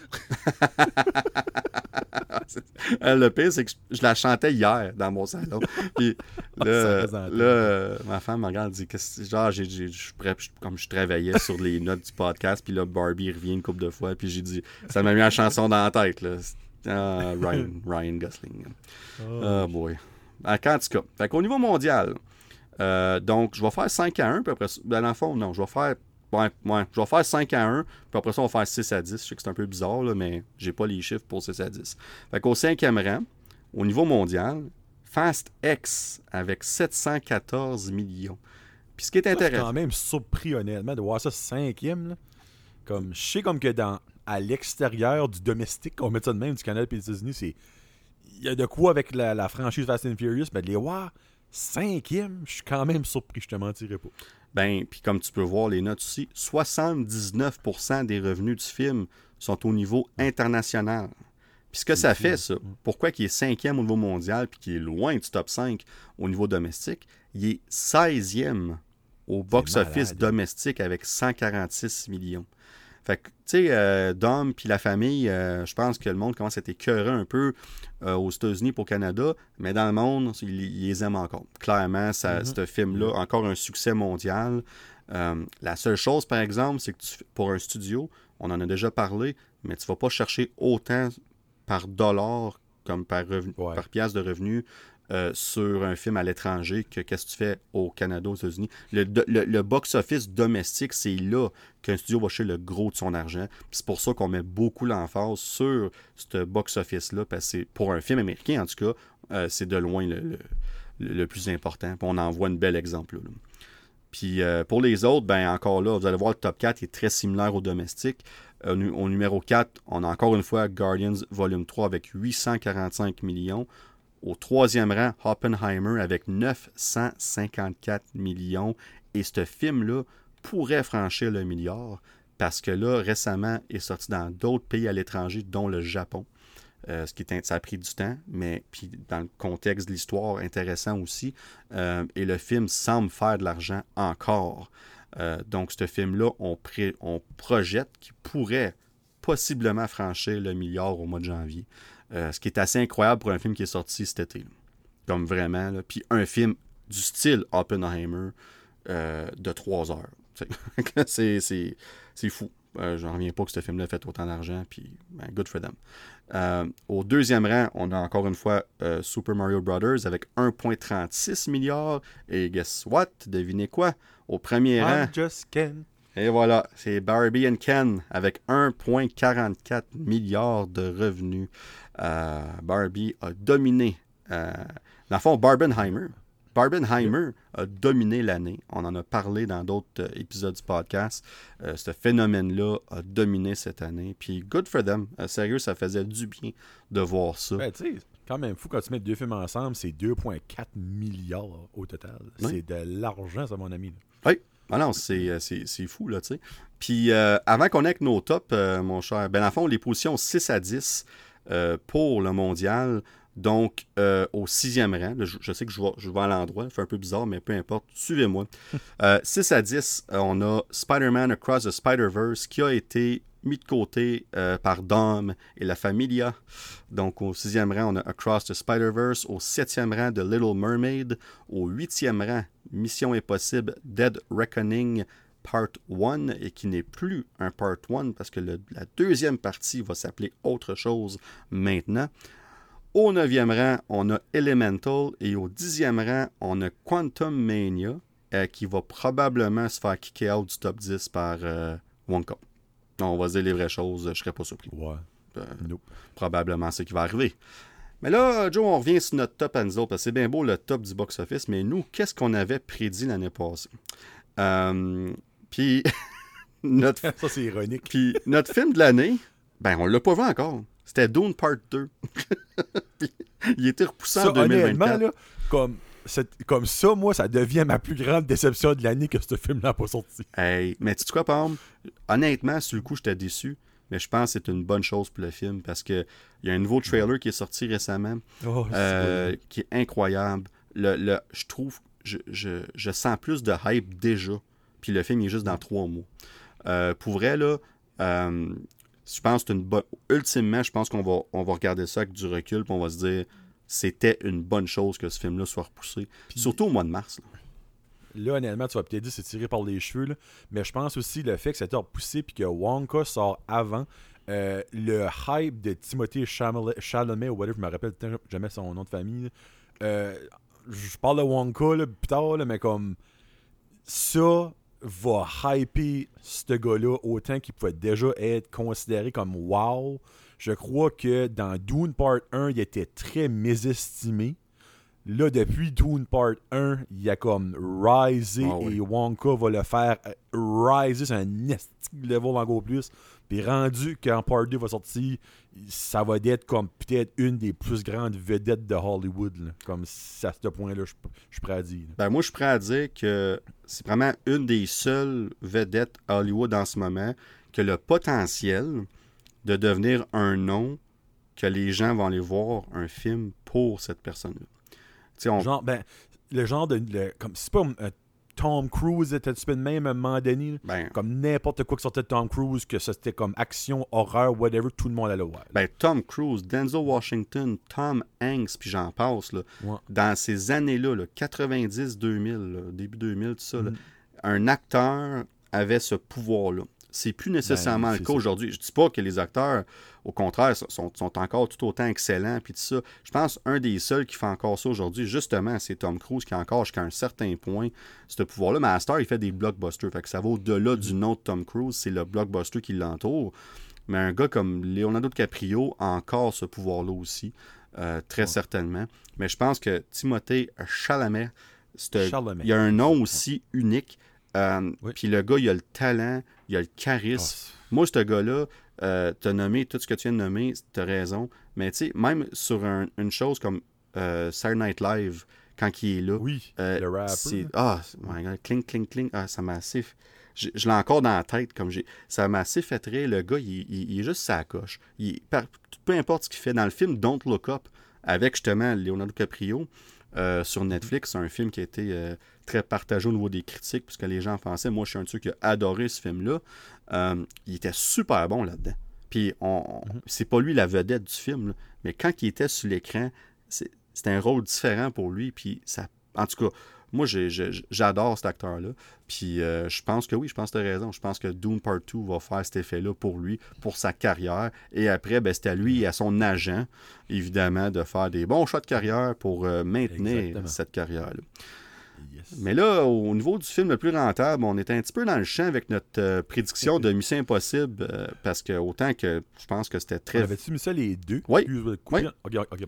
Euh, le pire, c'est que je, la chantais hier dans mon salon. Puis <laughs> là, euh, ma femme me regarde et dit qu'est-ce que- genre, j'ai, j'ai- je suis prêt, je- comme je travaillais sur les notes du podcast, puis là, Barbie revient une couple de fois, puis j'ai dit, ça m'a mis la chanson dans la tête. Là. Ah, Ryan, <laughs> Ryan Gosling. Oh boy. Ah, En tout cas, qu'au niveau mondial, euh, donc je vais faire 5 à 1, puis après ben, dans le fond, non, je vais faire. Ouais, ouais, je vais faire 5 à 1, puis après ça, on va faire 6 à 10. Je sais que c'est un peu bizarre, là, mais j'ai pas les chiffres pour 6 à 10. Fait qu'au cinquième rang, au niveau mondial, Fast X avec 714 millions. Puis ce qui est Je suis intéressant. quand même surpris, honnêtement, de voir ça cinquième. là. Comme, je sais comme que dans à l'extérieur du domestique, on met ça de même, du Canada et des États-Unis, c'est. Il y a de quoi avec la, la franchise Fast and Furious, mais de les voir cinquième, je suis quand même surpris, je te mentirais pas. Ben, puis comme tu peux voir les notes ici, 79% des revenus du film sont au niveau international. Puis ce que ça fait, ça, pourquoi il est cinquième au niveau mondial, puis qu'il est loin du top 5 au niveau domestique, il est 16e au box-office domestique avec 146 millions. Fait que, tu sais, euh, Dom puis la famille, euh, je pense que le monde commence à être écœuré un peu euh, aux États-Unis pour Canada, mais dans le monde, ils, ils les aiment encore. Clairement, ça, Mhm. ce film-là, encore un succès mondial. La seule chose, par exemple, c'est que tu- pour un studio, on en a déjà parlé, mais tu vas pas chercher autant par dollar comme par, revenu, Ouais. par pièce de revenu euh, sur un film à l'étranger que qu'est-ce que tu fais au Canada, aux États-Unis. Le, box-office domestique, c'est là qu'un studio va chercher le gros de son argent. C'est pour ça qu'on met beaucoup l'emphase sur ce box-office-là, parce que pour un film américain, en tout cas, euh, c'est de loin le, plus important. On en voit un bel exemple. Puis euh, pour les autres, ben encore là, vous allez voir, le top 4 est très similaire au domestique. Au numéro 4, on a encore une fois Guardians Volume 3 avec 845 millions. Au troisième rang, Oppenheimer avec 954 millions. Et ce film-là pourrait franchir le milliard parce que là, récemment, est sorti dans d'autres pays à l'étranger, dont le Japon. Euh, ce qui ça a pris du temps, mais puis dans le contexte de l'histoire, intéressant aussi. Euh, et le film semble faire de l'argent encore. Euh, donc, ce film-là, on, on projette qu'il pourrait possiblement franchir le milliard au mois de janvier. Euh, ce qui est assez incroyable pour un film qui est sorti cet été. là. Comme vraiment. là. Puis un film du style Oppenheimer euh, de 3 heures. <laughs> C'est, c'est, c'est fou. Euh, J'en reviens pas que ce film-là ait fait autant d'argent, puis ben, good for them. Euh, au deuxième rang, on a encore une fois euh, Super Mario Brothers avec 1,36 milliards. Et guess what? Devinez quoi? Au premier rang, I'm just Ken. Et voilà, c'est Barbie and Ken avec 1,44 milliards de revenus. Euh, Barbie a dominé. Euh, dans le fond, Barbenheimer. Barbenheimer a dominé l'année. On en a parlé dans d'autres euh, épisodes du podcast. Euh, ce phénomène-là a dominé cette année. Puis, good for them. Sérieux, ça faisait du bien de voir ça. Ben, quand même fou quand tu mets deux films ensemble, c'est 2,4 milliards au total. Oui. C'est de l'argent, ça, mon ami. là. Oui. Ah non, c'est, euh, c'est, c'est fou, là, tu sais. Puis, euh, avant qu'on ait avec nos tops, euh, mon cher, ben, le fond, les positions 6 à 10 euh, pour le mondial. Donc, au sixième rang, là, je, je sais que je vais, je vais à l'endroit, ça fait un peu bizarre, mais peu importe, suivez-moi. <laughs> Euh, 6 à 10, euh, on a Spider-Man Across the Spider-Verse qui a été mis de côté euh, par Dom et la Familia. Donc, au sixième rang, on a Across the Spider-Verse. Au septième rang, The Little Mermaid. Au huitième rang, Mission Impossible Dead Reckoning Part 1, et qui n'est plus un Part 1 parce que la deuxième partie va s'appeler autre chose maintenant. Au neuvième rang, on a Elemental et au dixième rang, on a Quantum Mania euh, qui va probablement se faire kicker out du top 10 par euh, Wonka. On va se dire les vraies choses, je serais pas surpris. Ouais. Euh, Nope. probablement ce qui va arriver. Mais là, Joe, on revient sur notre top autres, parce que c'est bien beau le top du box-office, mais nous, qu'est-ce qu'on avait prédit l'année passée? Euh, puis, <laughs> notre, <laughs> Ça, c'est ironique. puis notre film de l'année, ben, on l'a pas vu encore. C'était Dune Part 2. <laughs> Puis, il était repoussé Ça, en honnêtement, 2024. là, comme, comme ça, moi, ça devient ma plus grande déception de l'année que ce film-là n'a pas sorti. Hey, mais tu sais quoi, exemple? Honnêtement, sur le coup, j'étais déçu. Mais je pense que c'est une bonne chose pour le film parce que il y a un nouveau trailer qui est sorti récemment. Oh, euh, qui est incroyable. Le, le- je trouve, je, je, je sens plus de hype déjà. Puis le film il est juste dans trois mois. Euh, pour vrai, là, euh, je pense que c'est une bonne. Ultimement, je pense qu'on va, on va regarder ça avec du recul, puis on va se dire c'était une bonne chose que ce film-là soit repoussé. Surtout au mois de mars. là. Là, honnêtement, tu vas peut-être dire que c'est tiré par les cheveux, là, mais je pense aussi le fait que ça a été repoussé puis que Wonka sort avant. euh, le hype de Timothée Chalamet, Chalamet ou whatever, je me rappelle jamais son nom de famille. Euh, je parle de Wonka là, plus tard, là, mais comme ça va hyper ce gars-là autant qu'il pouvait déjà être considéré comme wow. Je crois que dans Dune Part 1, il était très mésestimé. Là, depuis Dune Part 1, il a comme risé Ah oui. et Wonka va le faire euh, riser sur un level encore plus. Puis rendu quand Part 2 va sortir, ça va être comme peut-être une des plus grandes vedettes de Hollywood. là. Comme c'est à ce point-là, je je suis prêt à dire. Ben, moi, je suis prêt à dire que c'est vraiment une des seules vedettes Hollywood en ce moment qui a le potentiel de devenir un nom que les gens vont aller voir un film pour cette personne-là. On- Genre, ben, le genre de. le- comme c'est pas un Tom Cruise était tu même à un moment donné. ben, Comme n'importe quoi qui sortait de Tom Cruise, que c'était comme action, horreur, whatever, tout le monde allait le voir. ben, Tom Cruise, Denzel Washington, Tom Hanks, puis j'en passe, là, Ouais. dans ces années-là, là, 90-2000, là, début 2000, tout ça, là, Mhm. un acteur avait ce pouvoir-là. C'est plus nécessairement Ben, le c'est cas aujourd'hui. Je dis pas que les acteurs, au contraire, sont- encore tout autant excellents, puis tout ça. Je pense un des seuls qui fait encore ça aujourd'hui, justement, c'est Tom Cruise qui a encore jusqu'à un certain point ce pouvoir-là. Mais à Star, il fait des blockbusters. Fait que ça va au-delà du nom de Tom Cruise, c'est le blockbuster qui l'entoure. Mais un gars comme Leonardo DiCaprio a encore ce pouvoir-là aussi, euh, très certainement. Mais je pense que Timothée Chalamet, Chalamet. il a un nom aussi unique. Euh, Oui. Puis le gars, il a le talent, il a le charisme. Ah, Moi, ce gars-là, euh, t'as nommé tout ce que tu viens de nommer, t'as raison. Mais tu sais, même sur un- une chose comme euh, Saturday Night Live, quand il est là, oui, euh, le là. ah, my God, cling, cling, cling, ah, ça m'a assez. Je, je l'ai encore dans la tête, comme j'ai. Ça m'a assez fait rire. Le gars, il, il- il est juste sa coche. Il, par- peu importe ce qu'il fait. Dans le film Don't Look Up, avec justement Leonardo DiCaprio, euh, sur Netflix, un film qui a été euh, très partagé au niveau des critiques, puisque les gens pensaient, moi je suis un de ceux qui a adoré ce film-là. Euh, il était super bon là-dedans. Puis on, on- c'est pas lui la vedette du film, là, mais quand il était sur l'écran, c'est- c'était un rôle différent pour lui. Puis ça, en tout cas, Moi, j'adore cet acteur-là. Puis euh, je pense que oui, je pense que tu as raison. Je pense que Dune Part 2 va faire cet effet-là pour lui, pour sa carrière. Et après, ben, c'est à lui et à son agent, évidemment, de faire des bons choix de carrière pour euh, maintenir Exactement. cette carrière-là. Yes. Mais là, au niveau du film le plus rentable, on était un petit peu dans le champ avec notre euh, prédiction de Mission Impossible, euh, parce que autant que je pense que c'était On très avait-tu mis ça les deux? Oui.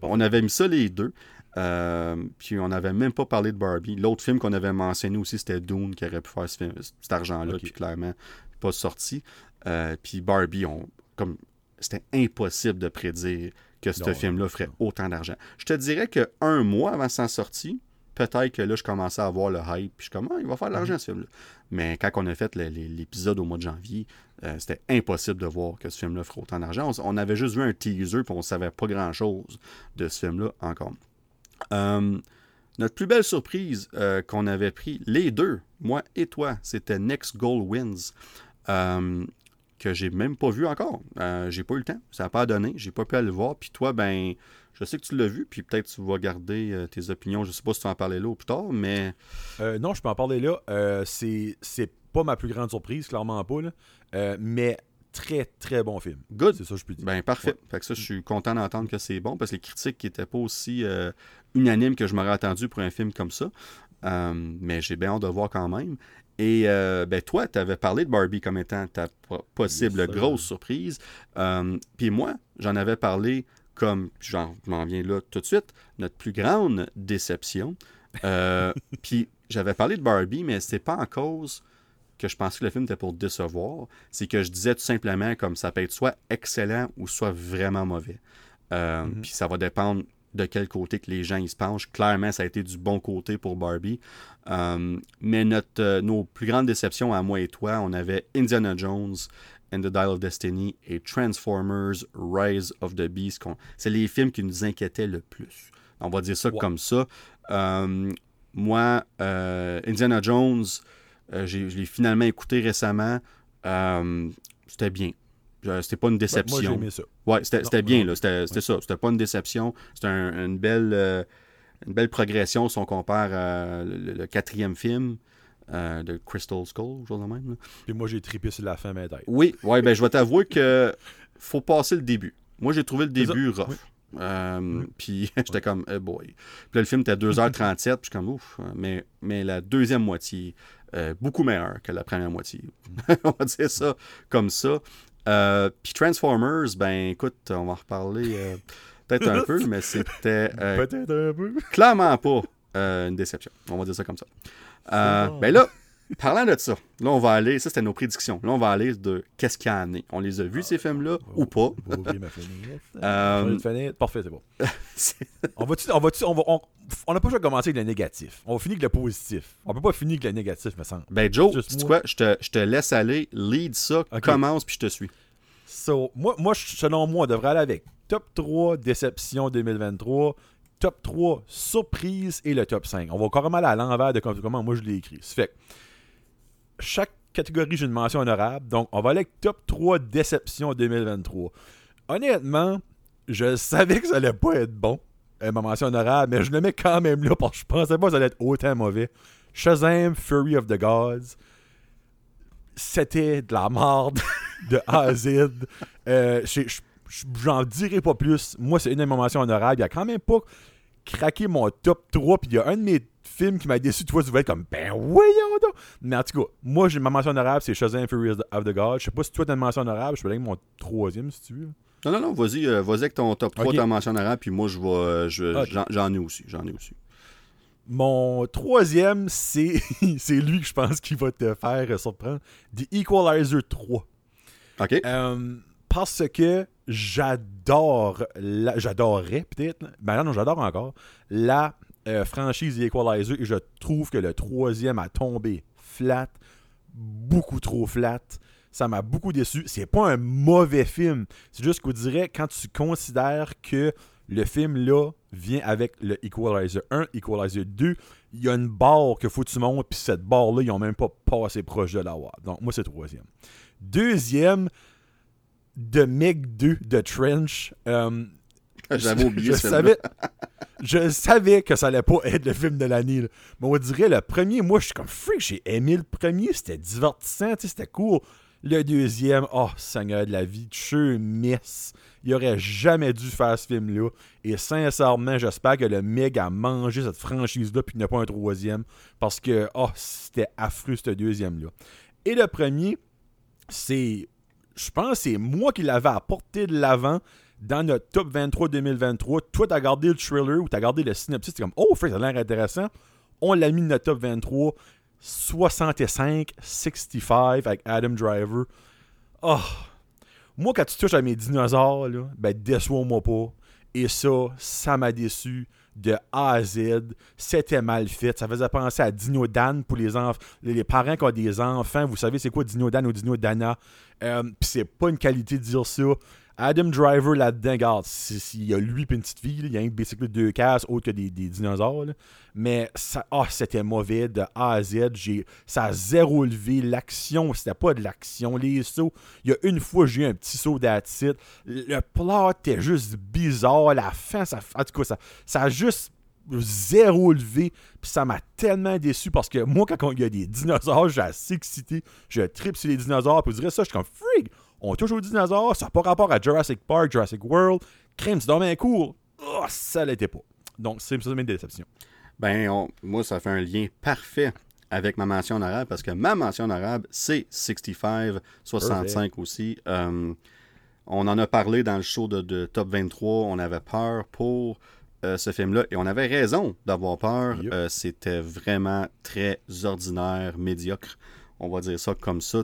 On avait mis ça les deux. Euh, puis on n'avait même pas parlé de Barbie. L'autre film qu'on avait mentionné aussi, c'était Dune qui aurait pu faire ce film- cet argent-là, Ok. puis clairement pas sorti. Euh, puis Barbie, on, comme c'était impossible de prédire que ce film-là ferait non. autant d'argent. Je te dirais que un mois avant sa sortie, peut-être que là, je commençais à avoir le hype. Puis je suis comme, Ah, il va faire de Mhm. l'argent ce film-là. Mais quand on a fait l'épisode au mois de janvier, euh, c'était impossible de voir que ce film-là ferait autant d'argent. On, on avait juste vu un teaser, puis on savait pas grand-chose de ce film-là encore. Euh, notre plus belle surprise euh, qu'on avait pris, les deux, moi et toi, c'était Next Goal Wins, euh, que j'ai même pas vu encore. J'ai pas eu le temps, ça n'a pas donné, j'ai pas pu aller le voir. Puis toi, ben, je sais que tu l'as vu, puis peut-être tu vas garder tes opinions. Je sais pas si tu vas en parler là ou plus tard, mais non, je peux en parler là. C'est c'est pas ma plus grande surprise, clairement pas. là. Mais très, très bon film. good. C'est ça que je peux dire. Ben parfait. Fait que ça, je suis content d'entendre que c'est bon parce que les critiques qui n'étaient pas aussi euh, unanimes que je m'aurais attendu pour un film comme ça. Euh, mais j'ai bien hâte de voir quand même. Et euh, ben toi, tu avais parlé de Barbie comme étant ta po- possible grosse surprise. Euh, Puis moi, j'en avais parlé comme, je m'en viens là tout de suite, notre plus grande déception. <laughs> Puis j'avais parlé de Barbie, mais c'est pas en cause que je pensais que le film était pour décevoir. C'est que je disais tout simplement comme ça peut être soit excellent ou soit vraiment mauvais. Mhm. Puis ça va dépendre de quel côté que les gens ils se penchent. Clairement, ça a été du bon côté pour Barbie. Euh, mais notre, euh, nos plus grandes déceptions à moi et toi, on avait Indiana Jones and the Dial of Destiny et Transformers Rise of the Beast. C'est les films qui nous inquiétaient le plus. On va dire ça comme ça. Euh, moi, Indiana Jones, j'ai- je l'ai finalement écouté récemment. C'était bien. C'était pas une Ben, déception. Ouais, c'était bien, là. C'était ça. C'était pas une déception. C'était un- une, belle, euh, une belle progression si on compare le, le quatrième film euh, de Crystal Skull, jour de même. là. Puis moi, j'ai trippé sur la fin, mais. Oui, ouais, ben je vais t'avouer que faut passer le début. Moi, j'ai trouvé le début rough. Oui. Euh, Puis <laughs> j'étais comme, eh boy. Puis là, le film était à 2h37, puis je suis comme, ouf. Mais, mais la deuxième moitié, euh, beaucoup meilleure que la première moitié. <laughs> on va dire ça comme ça. Euh, puis Transformers, ben écoute, on va en reparler euh, peut-être un peu, mais c'était euh, Peut-être un peu. clairement pas une déception. On va dire ça comme ça. Bon. ben là, parlant de ça, là, on va aller, ça c'était nos prédictions. Là, on va aller de qu'est-ce qu'il y a est. On les a vus, ces films-là, ou pas? Ma <laughs> fenêtre. Euh, fenêtre. Parfait, c'est bon. C'est- <laughs> On va-tu, on va-tu, on va, on, on n'a pas juste commencé avec le négatif. On va finir avec le positif. On peut pas finir avec le négatif, me semble. ben Joe, tu quoi, je te, je te laisse aller, lead ça, commence, puis je te suis. So, moi, moi, selon moi, on devrait aller avec top 3 déception 2023, top 3 surprise et le top 5. On va carrément aller à l'envers de com- comment moi je l'ai écrit. Ça fait que chaque catégorie, j'ai une mention honorable. Donc, on va aller avec top 3 déception 2023. Honnêtement, je savais que ça allait pas être bon, euh, ma mention honorable, mais je le mets quand même là parce que je pensais pas que ça allait être autant mauvais. Shazam, Fury of the Gods, c'était de la merde <laughs> de A à Z. Euh, je- je- je- J'en dirai pas plus. Moi, c'est une de mes mentions honorables. Il a quand même pas craqué mon top 3. Puis il y a un de mes films qui m'a déçu. Tu vois, tu vas être comme, ben voyons donc. Mais en tout cas, moi, j'ai ma mention honorable, c'est Shazam Fury of the God. Je sais pas si toi, t'as une mention honorable. Je peux aller avec mon troisième, si tu veux. Non, non, non, vas-y, euh, vas-y avec ton top 3, Ok. ta mention honorable, puis moi, je vais, euh, je- Ok. j'en, j'en ai aussi, j'en ai aussi. Mon troisième, c'est <laughs> c'est lui que je pense qui va te faire surprendre. The Equalizer 3. OK? Euh, parce que j'adore, la- j'adorais peut-être, ben non, j'adore encore, la euh, franchise Equalizer et je trouve que le troisième a tombé flat, beaucoup trop flat. Ça m'a beaucoup déçu. C'est pas un mauvais film. C'est juste qu'on dirait quand tu considères que le film là vient avec le Equalizer 1, Equalizer 2, il y a une barre que faut que tu montes, puis cette barre là, ils ont même pas passé proche de l'avoir. Donc moi c'est troisième. Deuxième, The Meg 2 de Trench. Euh, <laughs> J'avais oublié je ce savais, je savais que ça allait pas être le film de l'année. Mais on dirait le premier, moi, je suis comme freak. J'ai aimé le premier, c'était divertissant, tu c'était cool. Le deuxième, oh, Seigneur de la vie, je miss. Il aurait jamais dû faire ce film-là. Et sincèrement, j'espère que le Meg a mangé cette franchise-là puis qu'il n'y a pas un troisième. Parce que, oh, c'était affreux ce deuxième-là. Et le premier, c'est. Je pense que c'est moi qui l'avais apporté de l'avant dans notre top 23 2023. Toi, t'as gardé le trailer ou t'as gardé le synopsis. T'es comme, oh, Frank, ça a l'air intéressant. On l'a mis dans notre top 23. 65, 65 avec Adam Driver. Oh. Moi, quand tu touches à mes dinosaures, ben déçois-moi pas. Et ça, ça m'a déçu de A à Z. C'était mal fait. Ça faisait penser à Dino Dan pour les enfants. Les parents qui ont des enfants, vous savez c'est quoi Dino Dan ou Dino Dana? Euh, Puis c'est pas une qualité de dire ça. Adam Driver là-dedans, regarde, il y a lui et une petite fille, il y a un basically deux cases autres que des, dinosaures. Mais ça, ah, c'était mauvais de A à Z. Ça a zéro levé. L'action, c'était pas de l'action. Les sauts, il y a une fois, j'ai eu un petit saut d'attitude. Le plot était juste bizarre. La fin, ça, en tout cas, ça, ça a juste zéro levé. Puis ça m'a tellement déçu parce que moi, quand il y a des dinosaures, j'ai assez excité. Je tripe sur les dinosaures. Puis vous direz ça, je suis comme freak. On touche aux dinosaures. Ça n'a pas rapport à Jurassic Park, Jurassic World. Crime, c'est dommage cool. Oh, ça l'était pas. Donc, c'est ça, mes déceptions. Ben, on- moi, ça fait un lien parfait avec ma mention en arabe parce que ma mention en arabe, c'est 65, 65 aussi. Euh, on en a parlé dans le show de, de Top 23. On avait peur pour euh, ce film-là et on avait raison d'avoir peur. Yep. Euh, C'était vraiment très ordinaire, médiocre. On va dire ça comme ça.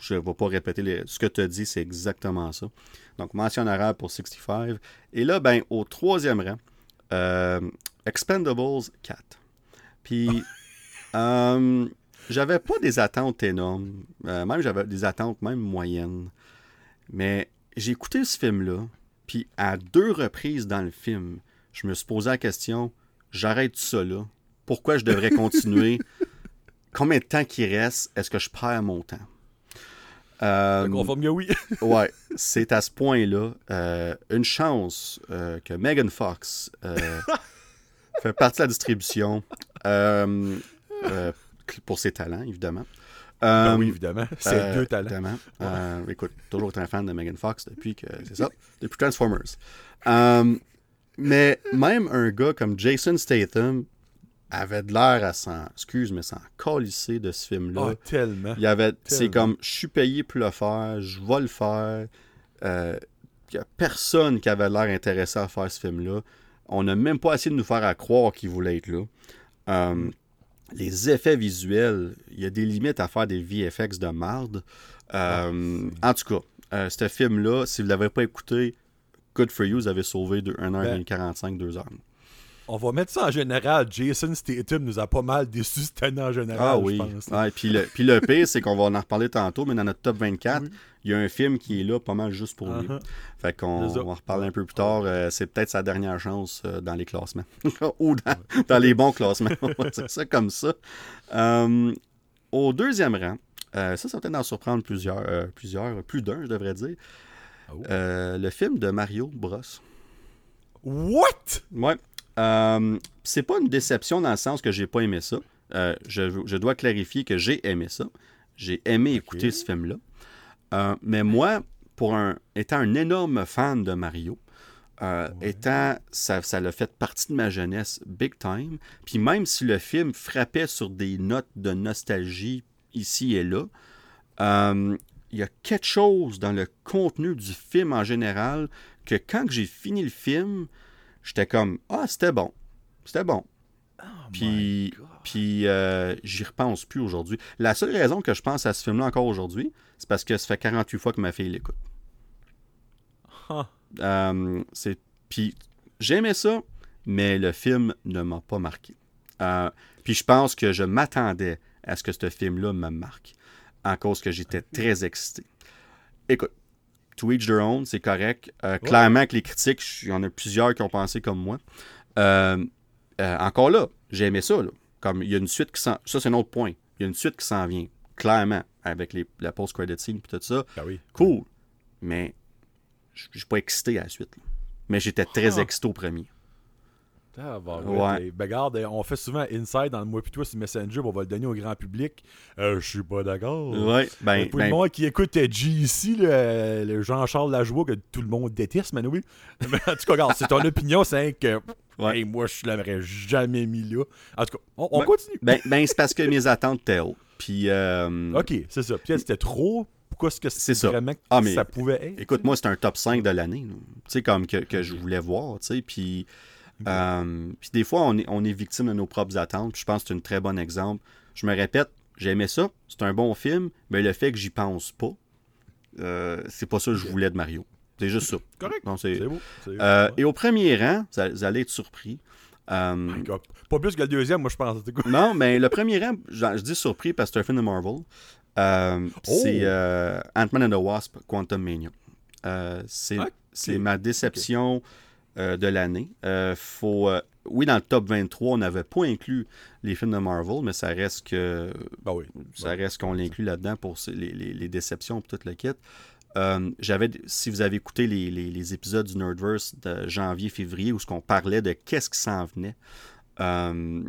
Je ne vais pas répéter les- ce que tu as dit, c'est exactement ça. Donc, mention en arabe pour 65. Et là, ben, au troisième rang, euh, Expendables 4. Puis, <laughs> euh, j'avais pas des attentes énormes. Euh, même, j'avais des attentes même moyennes. Mais j'ai écouté ce film-là. Puis, à deux reprises dans le film, je me suis posé la question j'arrête ça là. Pourquoi je devrais <laughs> continuer? Combien de temps qu'il reste? Est-ce que je perds mon temps? Euh, confirme que oui. <laughs> Ouais, c'est à ce point-là euh, une chance euh, que Megan Fox euh, <laughs> fait partie de la distribution pour ses talents, évidemment. Ben oui, évidemment. C'est deux talents. évidemment. Écoute, toujours un fan de Megan Fox depuis que c'est ça, <laughs> depuis Transformers. Mais même un gars comme Jason Statham avait de l'air à s'en, excuse, mais s'en colisser de ce film-là. Oh, tellement. Il y avait, c'est comme, je suis payé pour le faire, je vais le faire. Euh, Il n'y a personne qui avait l'air intéressé à faire ce film-là. On n'a même pas essayé de nous faire à croire qu'il voulait être là. Euh, les effets visuels, il y a des limites à faire des VFX de marde. Euh, en tout cas, euh, ce film-là, si vous ne l'avez pas écouté, good for you, vous avez sauvé 1h45, 2h. On va mettre ça en général. Jason Statham nous a pas mal déçus cette année en général, Ah je oui. pense. Ouais, puis, le, puis le pire, c'est qu'on va en reparler tantôt, mais dans notre top 24, il y a un film qui est là pas mal juste pour lui. Uh-huh. Fait qu'on va en reparler un peu plus tard. Euh, c'est peut-être sa dernière chance euh, dans les classements. <laughs> Ou dans, dans les bons classements. <laughs> On va dire ça comme ça. Euh, au deuxième rang, ça, ça va peut-être en surprendre plusieurs, plusieurs plus d'un, je devrais dire. Oh. Euh, le film de Mario Bros. What? Ouais. Euh, c'est pas une déception dans le sens que j'ai pas aimé ça. Euh, je, je dois clarifier que j'ai aimé ça. J'ai aimé écouter ce film-là. Euh, mais moi, pour un, étant un énorme fan de Mario, euh, étant, ça, ça l'a fait partie de ma jeunesse big time. Puis même si le film frappait sur des notes de nostalgie ici et là, euh, il y a quelque chose dans le contenu du film en général que quand j'ai fini le film, j'étais comme ah c'était bon, c'était bon. Puis, puis euh, j'y repense plus aujourd'hui. La seule raison que je pense à ce film-là encore aujourd'hui, c'est parce que ça fait 48 fois que ma fille l'écoute. Huh. Euh, c'est puis j'aimais ça, mais le film ne m'a pas marqué. Euh, puis je pense que je m'attendais à ce que ce film-là me marque, en cause que j'étais très excité. Écoute, to each their own, c'est correct. Euh, Clairement que les critiques, il y en a plusieurs qui ont pensé comme moi. Euh, euh, encore là, j'ai aimé ça. là. Comme il y a une suite qui s'en... Ça, c'est un autre point. Il y a une suite qui s'en vient, clairement, avec les, la post-credit scene et tout ça. Ben oui. Cool. Mais je suis pas excité à la suite. là. mais j'étais très Ah. excité au premier. Ah, bah, Ouais. ouais. Ben, regarde, on fait souvent Inside dans le mois puis toi sur Messenger, on va le donner au grand public. Euh, je suis pas d'accord. Ouais, ben, pour le ben, monde qui écoute euh, GC, le, le Jean-Charles Lajoie, que tout le monde déteste, mais oui. <laughs> Mais en tout cas, regarde, c'est ton opinion, c'est que Ouais. hey, moi, je l'aurais jamais mis là. En tout cas, on, on Ben, continue. ben, c'est parce que mes attentes étaient hautes. Puis, euh, Ok, c'est ça. Puis c'était trop? Pourquoi est-ce que C'est ça. vraiment que Ah, mais ça pouvait être? Écoute, moi, c'est un top 5 de l'année. Tu sais, comme que, que je voulais voir, tu sais. Puis, euh, puis des fois, on est, on est victime de nos propres attentes. Je pense que c'est un très bon exemple. Je me répète, j'aimais ça. C'est un bon film. Mais le fait que j'y pense pas, euh, c'est pas ça que je voulais de Mario. C'est juste ça. Correct. Non, c'est- beau. Euh, ouais. et au premier rang, vous allez, vous allez être surpris. God. Pas plus que le deuxième, moi, je pense. Non, mais le premier rang, je, dis surpris parce que c'est un film de Marvel. Oh! C'est euh, Ant-Man and the Wasp, Quantum Mania. C'est ma déception de l'année. Euh, faut, euh, oui, dans le top 23, on n'avait pas inclus les films de Marvel, mais ça reste que Ben oui. ça reste qu'on l'inclut là-dedans pour les, les- les déceptions et tout le kit. Euh, j'avais, si vous avez écouté les, les- les épisodes du Nerdverse de janvier-février où ce qu'on parlait de qu'est-ce qui s'en venait, euh,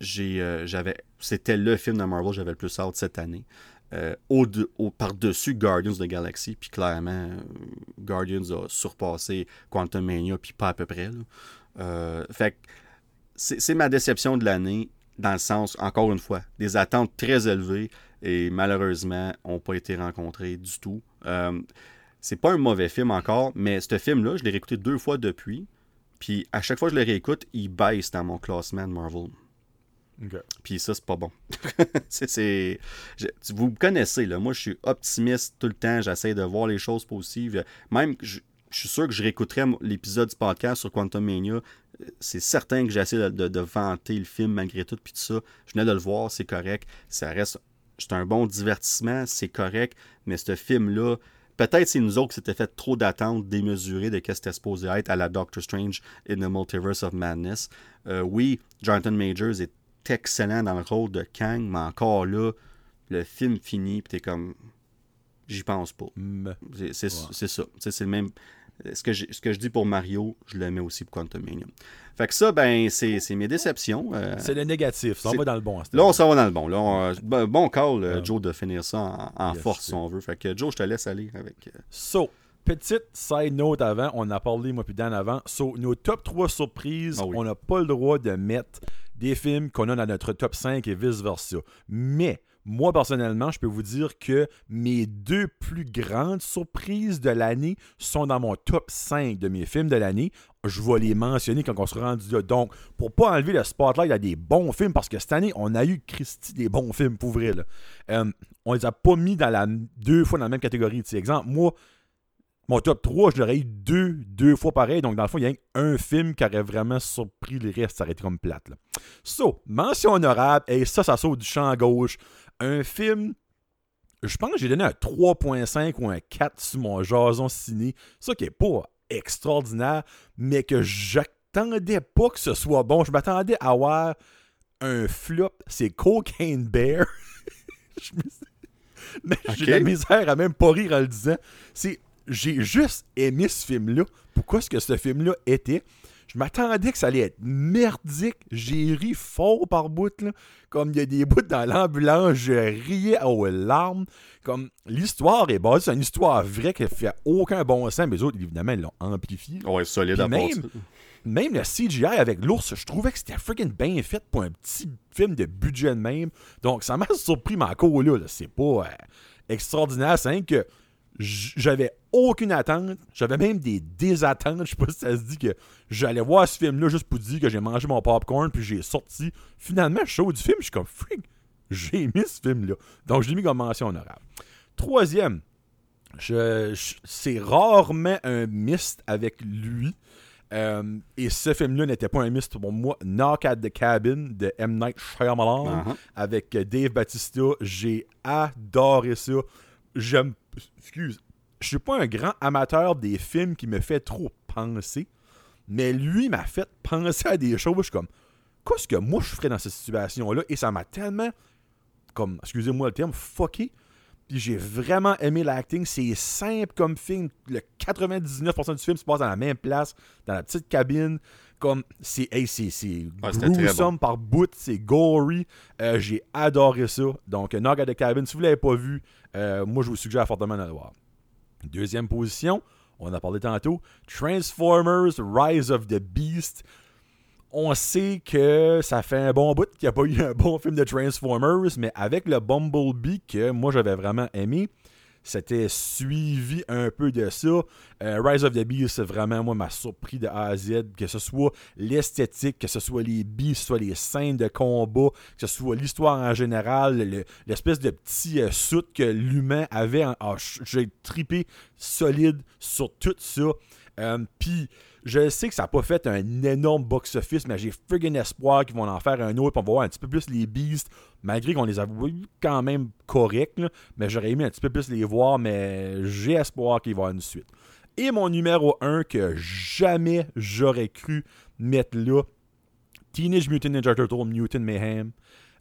j'ai, euh, j'avais, c'était le film de Marvel que j'avais le plus hâte cette année. Euh, au, au- par-dessus Guardians of the Galaxy, puis clairement, euh, Guardians a surpassé Quantum Mania, puis pas à peu près. Euh, fait c'est, ma déception de l'année, dans le sens, encore une fois, des attentes très élevées et malheureusement n'ont pas été rencontrées du tout. Euh, c'est pas un mauvais film encore, mais ce film-là, je l'ai réécouté deux fois depuis. Puis à chaque fois que je le réécoute, il baisse dans mon classement Marvel. Puis ça, c'est pas bon. <laughs> vous me connaissez, là. Moi, je suis optimiste tout le temps. J'essaie de voir les choses possibles. Même, je, suis sûr que je réécouterai l'épisode du podcast sur Quantum Mania. Euh, C'est certain que j'essaie de, vanter le film malgré tout. Puis tout ça, je venais de le voir, c'est correct. Ça reste. C'est un bon divertissement, c'est correct. Mais ce film-là, peut-être c'est nous autres qui s'étaient fait trop d'attentes démesurées de ce que c'était supposé être à la Doctor Strange in the Multiverse of Madness. Euh, oui, Jonathan Majors est excellent dans le rôle de Kang, mais encore là, le film finit, puis t'es comme. J'y pense pas. Mm. C'est Ouais. ça. C'est le même. Ce que, ce que je dis pour Mario, je le mets aussi pour Quantum. Fait que ça, ben, c'est mes déceptions. Euh, C'est le négatif. Ça on va dans le bon. là, on s'en va dans le bon. Là, on- euh, bon- call, euh, Ouais. Joe, de finir ça en, en Yes, force, si on veut. Fait que Joe, je te laisse aller avec. euh, So, petite side note avant, on a parlé moi puis Dan avant. So, nos top 3 surprises, Ah oui. on n'a pas le droit de mettre des films qu'on a dans notre top 5 et vice-versa. Mais, moi personnellement, je peux vous dire que mes deux plus grandes surprises de l'année sont dans mon top 5 de mes films de l'année. Je vais les mentionner quand on sera rendu là. Donc, pour pas enlever le spotlight à des bons films, parce que cette année, on a eu Christy des bons films, pour vrai. là. Euh, on les a pas mis deux fois dans la même catégorie. Tu sais, exemple, moi, mon top 3, je l'aurais eu deux, deux fois pareil. Donc, dans le fond, il y a un film qui aurait vraiment surpris le reste. Ça aurait été comme plate. Là. So, mention honorable. Et ça, ça saute du champ gauche. Un film, je pense que j'ai donné un 3.5 ou un 4 sur mon jason ciné. Ça qui est pas extraordinaire, mais que j'attendais pas que ce soit bon. Je m'attendais à avoir un flop. C'est Cocaine Bear. <laughs> Je me suis- <laughs> mais j'ai la misère à même pas rire en le disant. C'est j'ai juste aimé ce film-là. Pourquoi est-ce que ce film-là était? Je m'attendais que ça allait être merdique. J'ai ri fort par bout. Là. Comme il y a des bouts dans l'ambulance, je riais aux larmes. Comme l'histoire est basée sur une histoire vraie qui fait aucun bon sens. Mais les autres, évidemment, ils l'ont amplifié. Ouais, solide à part même-. Même le CGI avec l'ours, je trouvais que c'était freaking bien fait pour un petit film de budget de même. Donc, ça m'a <laughs> surpris, mais encore là, là, c'est pas euh, extraordinaire. C'est que j'avais aucune attente. J'avais même des désattentes. Je sais pas si ça se dit que j'allais voir ce film-là juste pour dire que j'ai mangé mon popcorn puis j'ai sorti. Finalement, je sors du film, je suis comme freak. J'ai aimé ce film-là. Donc, je l'ai mis comme mention honorable. Troisième, je, je- c'est rarement un mist avec lui. Euh, et ce film-là n'était pas un mist pour moi. Knock at the Cabin de M. Night Shyamalan Uh-huh. avec Dave Batista. J'ai adoré ça. J'aime. Excuse. Je suis pas un grand amateur des films qui me fait trop penser. Mais lui m'a fait <laughs> penser à des choses. Je suis comme. Qu'est-ce que moi je ferais dans cette situation-là? Et ça m'a tellement. Comme. Excusez-moi le terme. Fucké. Puis j'ai vraiment aimé l'acting. C'est simple comme film. Le 99% du film se passe dans la même place, dans la petite cabine. Comme c'est hey, c'est très gruesome par bout, c'est gory. Euh, j'ai adoré ça. Donc Nog at the Cabin, si vous l'avez pas vu, euh, moi je vous suggère fortement d'aller voir. Deuxième position, on en a parlé tantôt, Transformers Rise of the Beast. On sait que ça fait un bon bout qu'il n'y a pas eu un bon film de Transformers, mais avec le Bumblebee que moi j'avais vraiment aimé, c'était suivi un peu de ça. Euh, Rise of the Beast, c'est vraiment, moi, m'a surpris de A à Z, que ce soit l'esthétique, que ce soit les beats, que ce soit les scènes de combat, que ce soit l'histoire en général, le- l'espèce de petit euh, soute que l'humain avait. en- ah, J'ai tripé solide sur tout ça. Euh, Puis, je sais que ça n'a pas fait un énorme box-office, mais j'ai friggin' espoir qu'ils vont en faire un autre. puis on va voir un petit peu plus les Beasts, malgré qu'on les a quand même corrects. mais j'aurais aimé un petit peu plus les voir, mais j'ai espoir qu'il va y avoir une suite. Et mon numéro 1 que jamais j'aurais cru mettre là, Teenage Mutant Ninja Turtle Mutant Mayhem.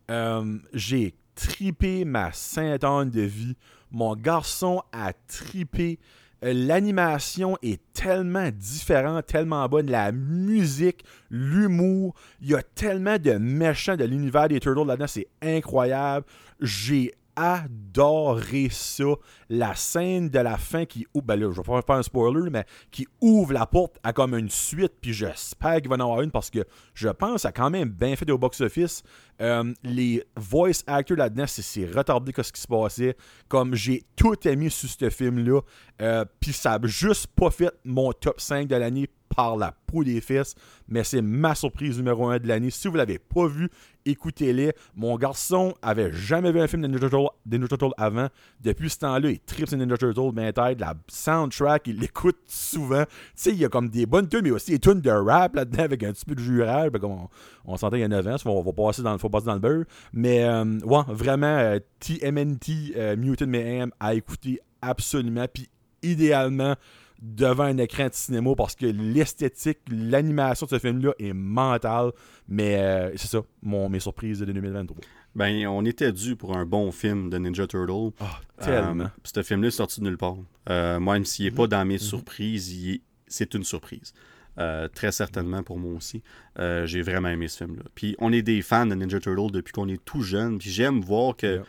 Euh, j'ai tripé ma sainte âne de vie. Mon garçon a tripé. L'animation est tellement différente, tellement bonne. La musique, l'humour. Il y a tellement de méchants de l'univers des Turtles là-dedans. C'est incroyable. J'ai adoré ça. La scène de la fin qui ouvre, ben je vais faire un spoiler, mais qui ouvre la porte à comme une suite, puis j'espère qu'il va y en avoir une parce que je pense que a quand même bien fait au box-office. Euh, les voice actors là-dedans, c'est- retardé que ce qui se passait. Comme j'ai tout aimé sur ce film-là, euh, puis ça a juste pas fait mon top 5 de l'année par la peau des fesses, mais c'est ma surprise numéro 1 de l'année. Si vous l'avez pas vu, écoutez-les. Mon garçon avait jamais vu un film de Ninja Turtle, des Ninja Turtles avant. Depuis ce temps-là, il tripe sur Ninja Turtles, ben tête. La soundtrack, il l'écoute souvent. Tu sais, il y a comme des bonnes tunes, mais aussi des tunes de rap là-dedans avec un petit peu de jurage. Ben, comme on, s'entend il y a 9 ans, on va passer dans, faut passer dans le beurre. Mais euh, ouais, vraiment, euh, TMNT euh, Mutant Mayhem à écouter absolument. Puis idéalement, devant un écran de cinéma parce que l'esthétique, l'animation de ce film-là est mentale. Mais euh, c'est ça, mon, mes surprises de 2023. Ben, on était dû pour un bon film de Ninja Turtle. Ah, tellement. Euh, puis ce film-là est sorti de nulle part. Euh, moi, même s'il n'est pas dans mes surprises, il est- c'est une surprise. Euh, très certainement pour moi aussi. Euh, J'ai vraiment aimé ce film-là. Puis on est des fans de Ninja Turtle depuis qu'on est tout jeune. Puis j'aime voir que Yeah.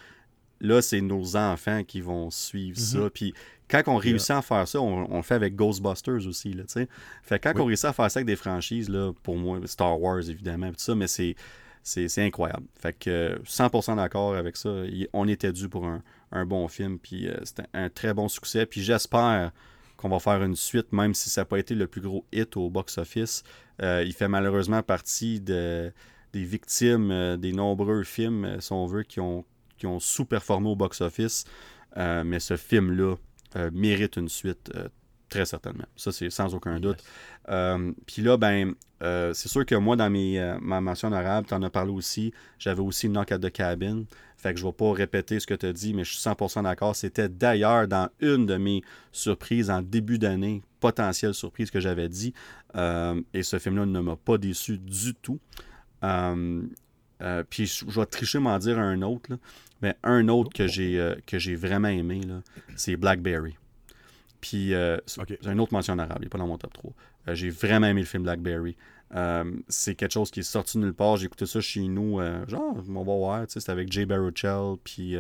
Là, c'est nos enfants qui vont suivre ça. Puis quand on réussit à faire ça, on, on le fait avec Ghostbusters aussi. Là, tu sais. fait que quand Oui. on réussit à faire ça avec des franchises, là, pour moi, Star Wars évidemment, tout ça, mais c'est. C'est incroyable. Fait que euh, 100% d'accord avec ça. On était dû pour un, un bon film. Puis euh, c'était un très bon succès. Puis j'espère qu'on va faire une suite, même si ça n'a pas été le plus gros hit au box-office. Euh, il fait malheureusement partie de, des victimes euh, des nombreux films, si on veut, qui ont, qui ont sous-performé au box-office. Euh, mais ce film-là euh, mérite une suite, euh, très certainement. Ça, c'est sans aucun doute. Puis là, ben, c'est sûr que moi, dans mes, ma mention arabe, tu en as parlé aussi. J'avais aussi Knock at the Cabin. Fait que je ne vais pas répéter ce que tu as dit, mais je suis 100% d'accord. C'était d'ailleurs dans une de mes surprises en début d'année, potentielle surprise que j'avais dit. Et ce film-là ne m'a pas déçu du tout. Puis je, je vais tricher m'en dire un autre. là. Mais un autre que j'ai euh, que j'ai vraiment aimé, c'est Blackberry. Puis euh, c'est Ok. c'est un autre mention arabe, il n'est pas dans mon top 3. Euh, j'ai vraiment aimé le film Blackberry. C'est quelque chose qui est sorti de nulle part. J'ai écouté ça chez nous. genre, on va voir. C'est avec Jay Baruchel. Puis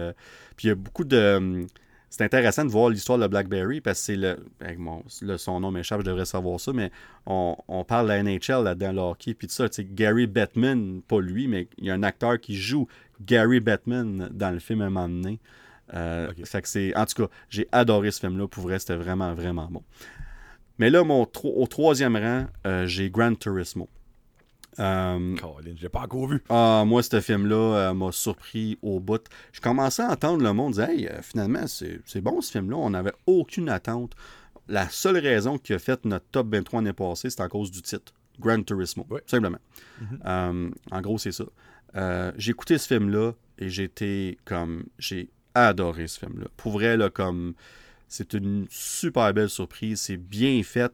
puis il y a beaucoup de. C'est intéressant de voir l'histoire de Blackberry parce que c'est le. son nom m'échappe, je devrais savoir ça, mais on, on parle de la NHL là-dedans, le hockey. Puis tout ça, tu sais, Gary Bettman, pas lui, mais il y a un acteur qui joue Gary Bettman dans le film à un moment donné. Euh, fait que en tout cas, j'ai adoré ce film-là. Pour vrai, c'était vraiment, vraiment bon. Mais là, mon au troisième rang, euh, j'ai Gran Turismo. Euh, j'ai pas encore vu. ah, moi, ce film-là euh, m'a surpris au bout. Je commençais à entendre le monde dire Hey, euh, finalement, c'est bon ce film-là. On n'avait aucune attente. La seule raison qui a fait notre top 23 l'année passée, c'est à cause du titre Gran Turismo. Simplement. Euh, en gros, c'est ça. J'ai écouté ce film-là et j'étais comme. J'ai adoré ce film-là. Pour vrai, là, comme. C'est une super belle surprise. C'est bien fait.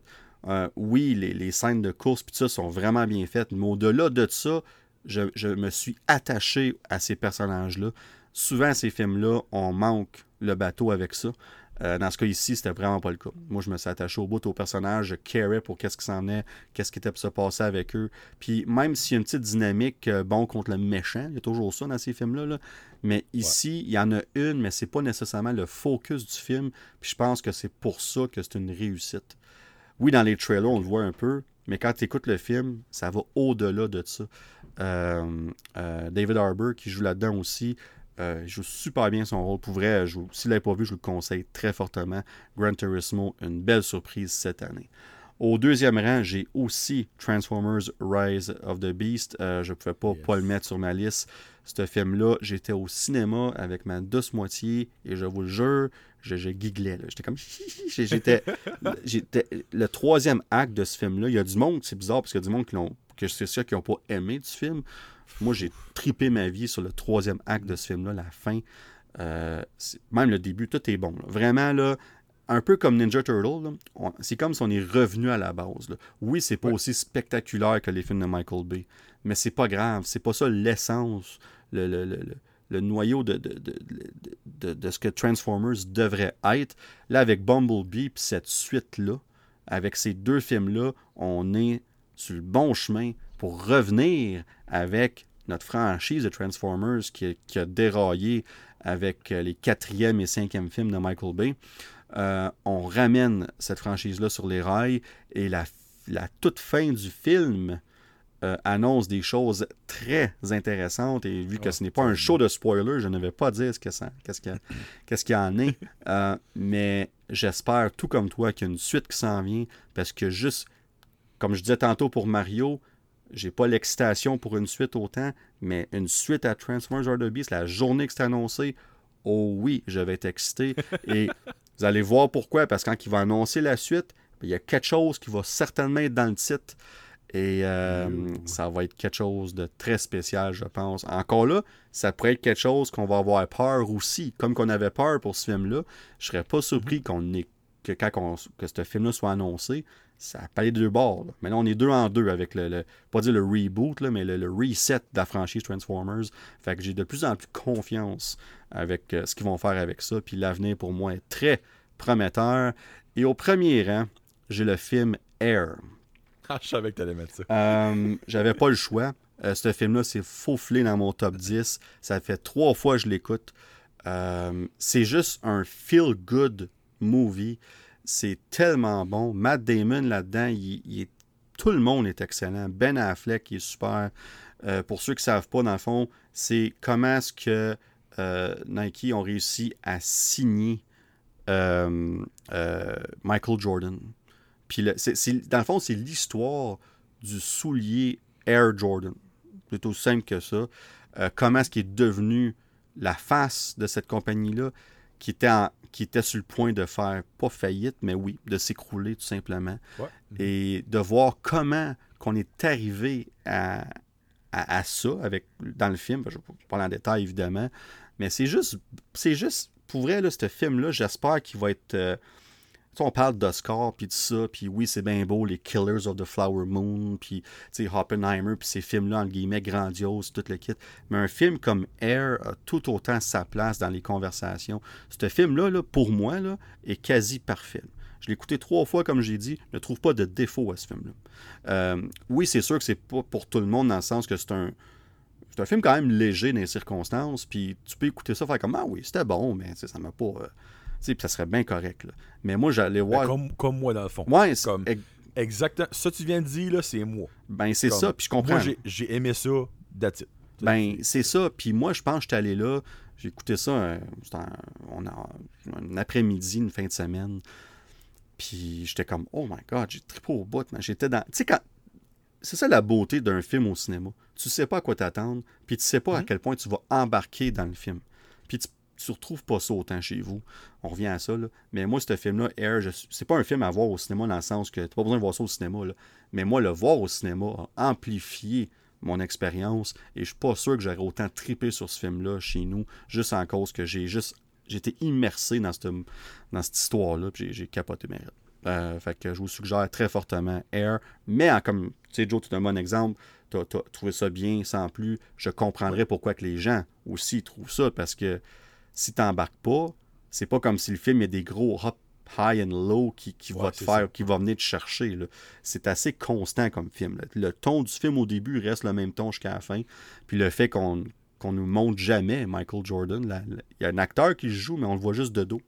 Euh, oui, les, les scènes de course puis ça sont vraiment bien faites, mais au-delà de ça, je, je me suis attaché à ces personnages-là. Souvent, ces films-là, on manque le bateau avec ça. Euh, dans ce cas ici, c'était vraiment pas le cas. Moi, je me suis attaché au bout aux personnages, je carais pour qu'est-ce qui s'en est, qu'est-ce qui était pour se passer avec eux. Puis même s'il y a une petite dynamique euh, bon contre le méchant, il y a toujours ça dans ces films-là. là. Mais ici, il y en a une, mais c'est pas nécessairement le focus du film. Puis je pense que c'est pour ça que c'est une réussite. Oui, dans les trailers, on le voit un peu, mais quand tu écoutes le film, ça va au-delà de ça. Euh, euh, David Harbour, qui joue là-dedans aussi, euh, il joue super bien son rôle. Pour vrai, s'il ne l'avait pas vu, je vous le conseille très fortement. Gran Turismo, une belle surprise cette année. Au deuxième rang, j'ai aussi Transformers Rise of the Beast. Je ne pouvais pas, Yes. pas le mettre sur ma liste. Ce film-là, j'étais au cinéma avec ma douce moitié et je vous le jure, je, je gigglais. là. J'étais comme. J'étais, j'étais. Le troisième acte de ce film-là, il y a du monde, c'est bizarre parce qu'il y a du monde qui l'ont, que c'est sûr qui n'ont pas aimé du film. Moi, j'ai tripé ma vie sur le troisième acte de ce film-là, la fin. Euh, même le début, tout est bon. là. Vraiment, là, un peu comme Ninja Turtle, c'est comme si on est revenu à la base. là. Oui, c'est pas Ouais. aussi spectaculaire que les films de Michael Bay, mais c'est pas grave. C'est pas ça l'essence, le, le- le- le- noyau de, de, de, de- ce que Transformers devrait être. Là, avec Bumblebee puis cette suite-là, avec ces deux films-là, on est sur le bon chemin pour revenir avec notre franchise de Transformers qui, a- qui a déraillé avec euh, les quatrième et cinquième films de Michael Bay. Euh, on ramène cette franchise-là sur les rails et la toute fin du film euh, annonce des choses très intéressantes et vu que Ouais, ce n'est pas un show de spoiler, je ne vais pas dire ce que ça- <coughs> qu'est-ce qu'il y, en est, Euh, mais j'espère tout comme toi qu'il y a une suite qui s'en vient parce que juste, comme je disais tantôt pour Mario, j'ai pas l'excitation pour une suite autant, mais une suite à Transformers Beast, la journée que c'est annoncé, oh oui, je vais être excité. <laughs> Et vous allez voir pourquoi, parce que quand il va annoncer la suite, il y a quelque chose qui va certainement être dans le titre. Et euh, ça va être quelque chose de très spécial, je pense. Encore là, ça pourrait être quelque chose qu'on va avoir peur aussi. Comme qu'on avait peur pour ce film-là, je serais pas surpris qu'on ait, que quand on- que ce film-là soit annoncé, ça a pas les deux bords. là. Mais là, on est deux en deux avec le, le- pas dire le reboot, là, mais le, le reset de la franchise Transformers. Fait que j'ai de plus en plus confiance avec euh, ce qu'ils vont faire avec ça. Puis l'avenir pour moi est très prometteur. Et au premier rang, j'ai le film Air. Ah, je savais que t'allais mettre ça. Euh, J'avais pas le choix. Euh, ce film-là, c'est faufilé dans mon top 10. Ça fait trois fois que je l'écoute. Euh, c'est juste un feel-good movie. C'est tellement bon. Matt Damon là-dedans, il, est- tout le monde est excellent. Ben Affleck, il est super. Pour ceux qui ne savent pas, dans le fond, c'est comment est-ce que Nike ont réussi à signer Michael Jordan. Puis le- dans le fond, c'est l'histoire du soulier Air Jordan. C'est aussi simple que ça. Euh, comment est-ce qu'il est devenu la face de cette compagnie-là qui était, en- qui était sur le point de faire, pas faillite, mais oui, de s'écrouler tout simplement. Ouais. Et de voir comment qu'on est arrivé à, à, à ça avec, dans le film. Je ne vais pas en détail, évidemment. Mais c'est juste, c'est juste, pour vrai, là, ce film-là, j'espère qu'il va être... euh, on parle d'Oscar, puis de ça, puis oui, c'est bien beau, les Killers of the Flower Moon, puis tu sais, Oppenheimer, puis ces films-là, entre guillemets, grandioses, tout le kit. Mais un film comme Air a tout autant sa place dans les conversations. Ce film-là, là, pour moi, là, est quasi parfait. Je l'ai écouté trois fois, comme j'ai dit, ne trouve pas de défaut à ce film-là. Euh, oui, c'est sûr que c'est pas pour tout le monde, dans le sens que c'est un, c'est un film quand même léger dans les circonstances, puis tu peux écouter ça, faire comme Ah oui, c'était bon, mais ça m'a pas. euh, puis ça serait bien correct. là. Mais moi, j'allais Ben, voir. comme, comme moi, dans le fond. Ouais, comme- Exactement. Ça, tu viens de dire, là, c'est moi. ben c'est Comme- ça, puis je comprends. Moi, j'ai- aimé ça, it. Ben, c'est ça. Puis moi, je pense que j'étais allé là. J'ai écouté ça euh, un, on a, un après-midi, une fin de semaine. Puis j'étais comme, oh my god, j'ai trippé au bout. J'étais dans. Tu sais, quand. C'est ça la beauté d'un film au cinéma. Tu sais pas à quoi t'attendre, puis tu sais pas à Mhm. quel point tu vas embarquer dans le film. Puis tu, tu retrouves pas ça autant chez vous. On revient à ça, là. Mais moi, ce film-là, Air, c'est pas un film à voir au cinéma dans le sens que t'as pas besoin de voir ça au cinéma. Mais moi, le voir au cinéma a amplifié mon expérience et je suis pas sûr que j'aurais autant trippé sur ce film-là chez nous, juste en cause que j'ai juste. J'étais immersé dans cette, dans cette histoire-là, puis j'ai- capoté mes. Euh, fait que je vous suggère très fortement Air. Mais comme, tu sais, Joe, tu un bon exemple. Tu as, trouvé ça bien sans plus. Je comprendrais pourquoi que les gens aussi trouvent ça. Parce que si tu n'embarques pas, c'est pas comme si le film est des gros hop high and low qui, va te faire, qui va venir te chercher. C'est assez constant comme film. Le ton du film au début reste le même ton jusqu'à la fin. Puis le fait qu'on qu'on nous montre jamais Michael Jordan, il y a un acteur qui joue, mais on le voit juste de dos.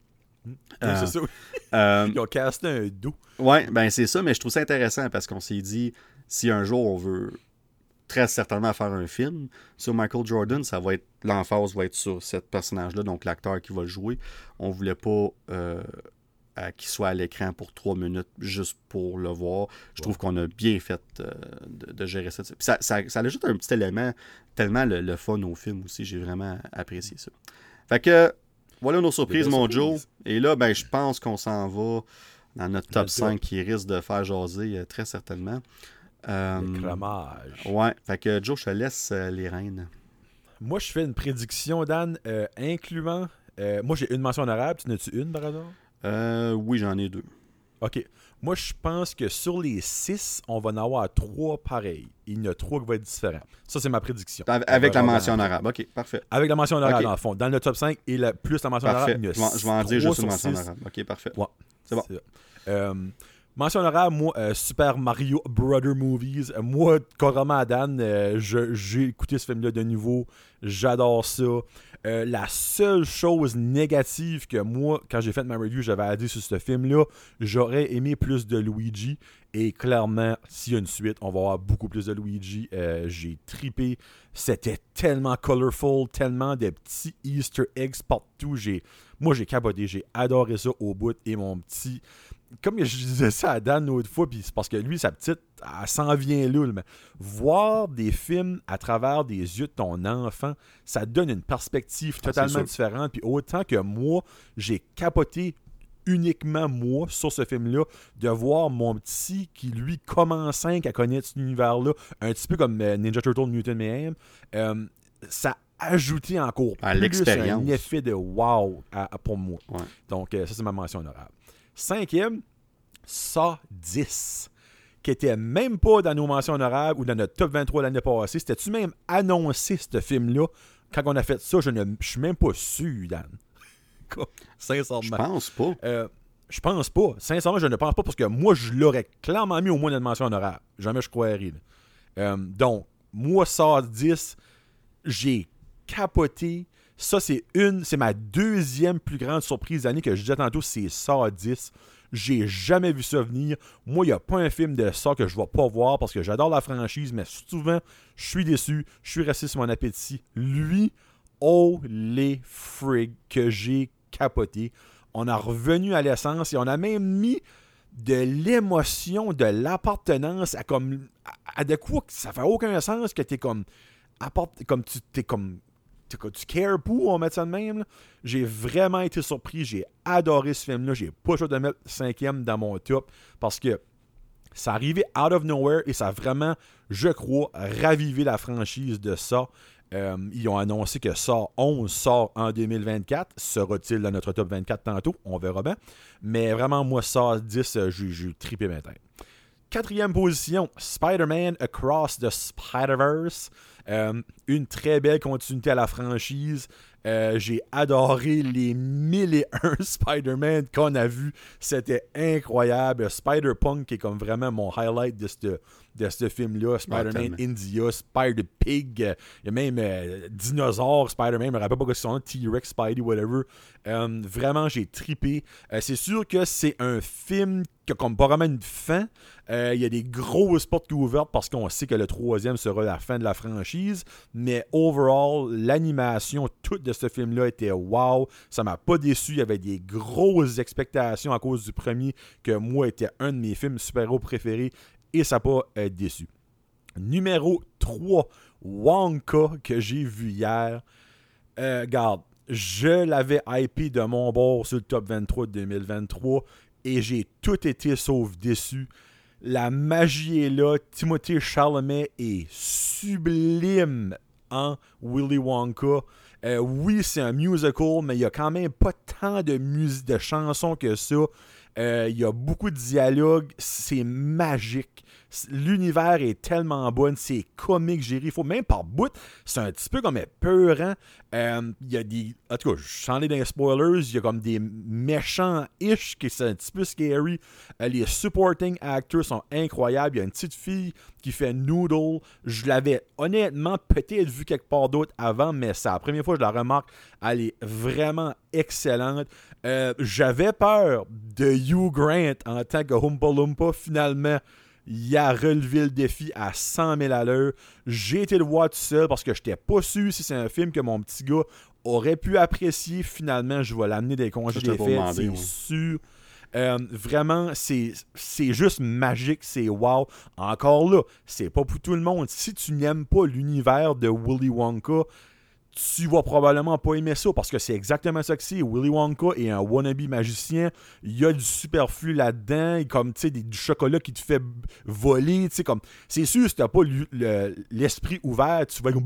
Euh, <laughs> c'est ça. <laughs> Euh, Ils ont casté un dos. Ouais, ben c'est ça, mais je trouve ça intéressant parce qu'on s'est dit, si un jour on veut très certainement faire un film sur Michael Jordan, ça va être l'emphase va être sur ce personnage-là, donc l'acteur qui va le jouer. On voulait pas euh, qu'il soit à l'écran pour trois minutes juste pour le voir. Je trouve qu'on a bien fait euh, de, gérer ça. Ça, ça, ça, ajoute un petit élément tellement le, fun au film aussi. J'ai vraiment apprécié ça. Fait que voilà nos surprises, mon Joe. Et là, ben, je pense qu'on s'en va dans notre top 5 qui risque de faire jaser euh, très certainement. Euh, ouais, fait que Joe, je te laisse euh, les rênes. Moi, je fais une prédiction, Dan, incluant. moi, j'ai une mention en arabe. Tu n'as-tu une par hasard euh, oui, j'en ai deux. OK. Moi, je pense que sur les six, on va en avoir trois pareils. Il y en a trois qui vont être différents. Ça, c'est ma prédiction. Avec, la mention en arabe. OK, parfait. Avec la mention en arabe, dans le fond. Dans le top 5 et plus la mention en arabe, il y a Je vais en dire juste une mention en arabe. OK, parfait. c'est bon. Euh, mention moi, euh, Super Mario Brother Movies. moi, carrément à Dan, j'ai écouté ce film-là de nouveau. J'adore ça. Euh, la seule chose négative que moi, quand j'ai fait ma review, j'avais à dire sur ce film-là, j'aurais aimé plus de Luigi. Et clairement, s'il y a une suite, on va avoir beaucoup plus de Luigi. Euh, j'ai tripé. C'était tellement colorful, tellement de petits Easter eggs partout. Moi, j'ai capoté. J'ai adoré ça au bout. Et mon petit comme je disais ça à Dan l'autre fois, puis c'est parce que lui, sa petite, elle s'en vient là. Mais voir des films à travers des yeux de ton enfant, ça donne une perspective ah, totalement différente. Puis autant que moi, j'ai capoté uniquement moi sur ce film-là, de voir mon petit qui, lui, commence à connaître cet univers-là, un petit peu comme euh, Ninja Turtle Mutant Mayhem, euh, ça a ajouté encore à plus un effet de wow pour moi. Donc, euh, ça, c'est ma mention honorable. Cinquième, ça 10 qui était même pas dans nos mentions honorables ou dans notre top 23 l'année passée. C'était-tu même annoncé, ce film-là? Quand on a fait ça, je ne suis même pas sûr, Dan. <laughs> Sincèrement. Je pense pas. Euh, je pense pas. Sincèrement, je ne pense pas parce que moi, je l'aurais clairement mis au moins dans une mention honorable. Jamais je croirais. Euh, donc, moi, ça 10, j'ai capoté. Ça, c'est une, c'est ma deuxième plus grande surprise d'année que je disais tantôt, c'est ça 10. J'ai jamais vu ça venir. Moi, il n'y a pas un film de ça que je ne vais pas voir parce que j'adore la franchise, mais souvent, je suis déçu. Je suis resté sur mon appétit. Lui, oh les frigs que j'ai capoté. On a revenu à l'essence et on a même mis de l'émotion, de l'appartenance à comme à, de quoi ça fait aucun sens que tu es comme comme tu t'es comme tu cares pour, on met ça de même. J'ai vraiment été surpris. J'ai adoré ce film-là. J'ai pas choisi de mettre cinquième dans mon top parce que ça arrivait out of nowhere et ça a vraiment, je crois, ravivé la franchise de ça. Euh, ils ont annoncé que ça 11 sort en 2024. Sera-t-il dans notre top 24 tantôt? On verra bien. Mais vraiment, moi, ça 10, j'ai tripé maintenant. Quatrième position, Spider-Man Across the Spider-Verse. Euh, une très belle continuité à la franchise. Euh, j'ai adoré les mille et un <laughs> Spider-Man qu'on a vu. C'était incroyable. Spider-Punk est comme vraiment mon highlight de ce de ce film-là. Spider-Man India, Spider-Pig. Il y a même euh, Dinosaure, Spider-Man. Je me rappelle pas quoi c'est son nom. T-Rex, Spidey, whatever. vraiment, j'ai tripé. c'est sûr que c'est un film qui a comme pas vraiment une fin. Il y a des grosses portes qui ouvertes parce qu'on sait que le troisième sera la fin de la franchise. Mais overall, l'animation, toute de ce film-là était wow. Ça m'a pas déçu. Il y avait des grosses expectations à cause du premier, que moi était un de mes films super-héros préférés. Et ça n'a pas été déçu. Numéro 3, Wonka, que j'ai vu hier. Euh, garde, je l'avais hypé de mon bord sur le top 23 de 2023 et j'ai tout été sauf déçu. La magie est là. Timothée Chalamet est sublime en Willy Wonka. Euh, oui, c'est un musical, mais il n'y a quand même pas tant de, de chansons que ça. Euh, il y a beaucoup de dialogues. C'est magique. L'univers est tellement bon. C'est comique, j'ai Il faut même par bout. C'est un petit peu comme peurant. Euh, il y a des. En tout cas, je sens les dans les spoilers. Il y a comme des méchants-ish qui sont un petit peu scary. Euh, les supporting actors sont incroyables. Il y a une petite fille qui fait Noodle. Je l'avais honnêtement peut-être vu quelque part d'autre avant, mais c'est la première fois que je la remarque. Elle est vraiment excellente. Euh, j'avais peur de Hugh Grant en tant que Humpa Lumpa. Finalement, il a relevé le défi à 100 000 à l'heure. J'ai été le voir tout seul parce que je n'étais pas sûr si c'est un film que mon petit gars aurait pu apprécier. Finalement, je vais l'amener des congés des fêtes, c'est sûr. Euh, vraiment, c'est juste magique, c'est wow. Encore là, c'est pas pour tout le monde. Si tu n'aimes pas l'univers de Willy Wonka, tu vas probablement pas aimer ça parce que c'est exactement ça que c'est. Willy Wonka est un wannabe magicien. Il y a du superflu là-dedans, comme tu sais, du chocolat qui te fait voler. comme C'est sûr, si t'as pas l'esprit ouvert, tu vas comme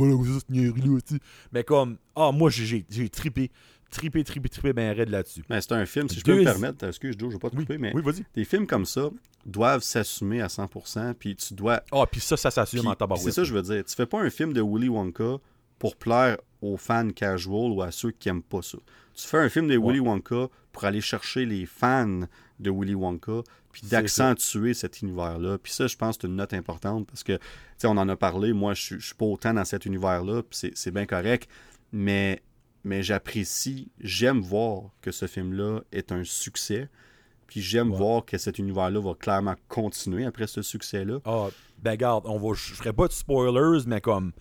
Mais comme, ah, moi j'ai trippé. Trippé, trippé, trippé ben raide là-dessus. Mais c'est un film, si je peux me permettre, excuse, je vais pas te couper, mais oui, vas-y. des films comme ça doivent s'assumer à 100%, puis tu dois... Ah, puis ça, ça s'assume en tabac. C'est ça, je veux dire. Tu fais pas un film de Willy Wonka pour plaire aux fans casual ou à ceux qui n'aiment pas ça. Tu fais un film de Willy Wonka pour aller chercher les fans de Willy Wonka, puis d'accentuer cet univers-là. Puis ça, je pense, c'est une note importante parce que, tu sais, on en a parlé. Moi, je ne suis pas autant dans cet univers-là, puis c'est bien correct. Mais, mais j'apprécie, j'aime voir que ce film-là est un succès. Puis j'aime voir que cet univers-là va clairement continuer après ce succès-là. Ah, ben garde, on va, je ferai pas de spoilers, mais comme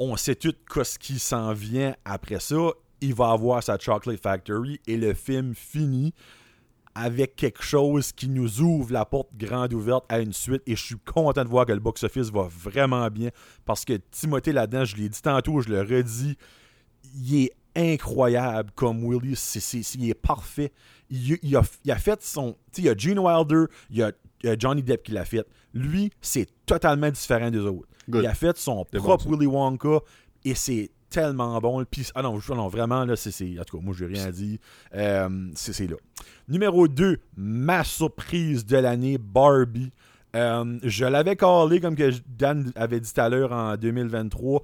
on sait tout ce qui s'en vient après ça. Il va avoir sa Chocolate Factory et le film finit avec quelque chose qui nous ouvre la porte grande ouverte à une suite. Et je suis content de voir que le box-office va vraiment bien parce que Timothée là-dedans, je l'ai dit tantôt, je le redis, il est incroyable comme Willy. il est parfait. Il, a, fait son. Il y a Gene Wilder, il y a, Johnny Depp qui l'a fait. Lui, c'est totalement différent des autres. Il a fait son propre Willy Wonka et c'est tellement bon. Puis, ah non, non vraiment, là, c'est. En tout cas, moi, je n'ai rien dit. Euh, c'est là. Numéro 2, ma surprise de l'année, Barbie. Euh, je l'avais callé, comme que Dan avait dit tout à l'heure en 2023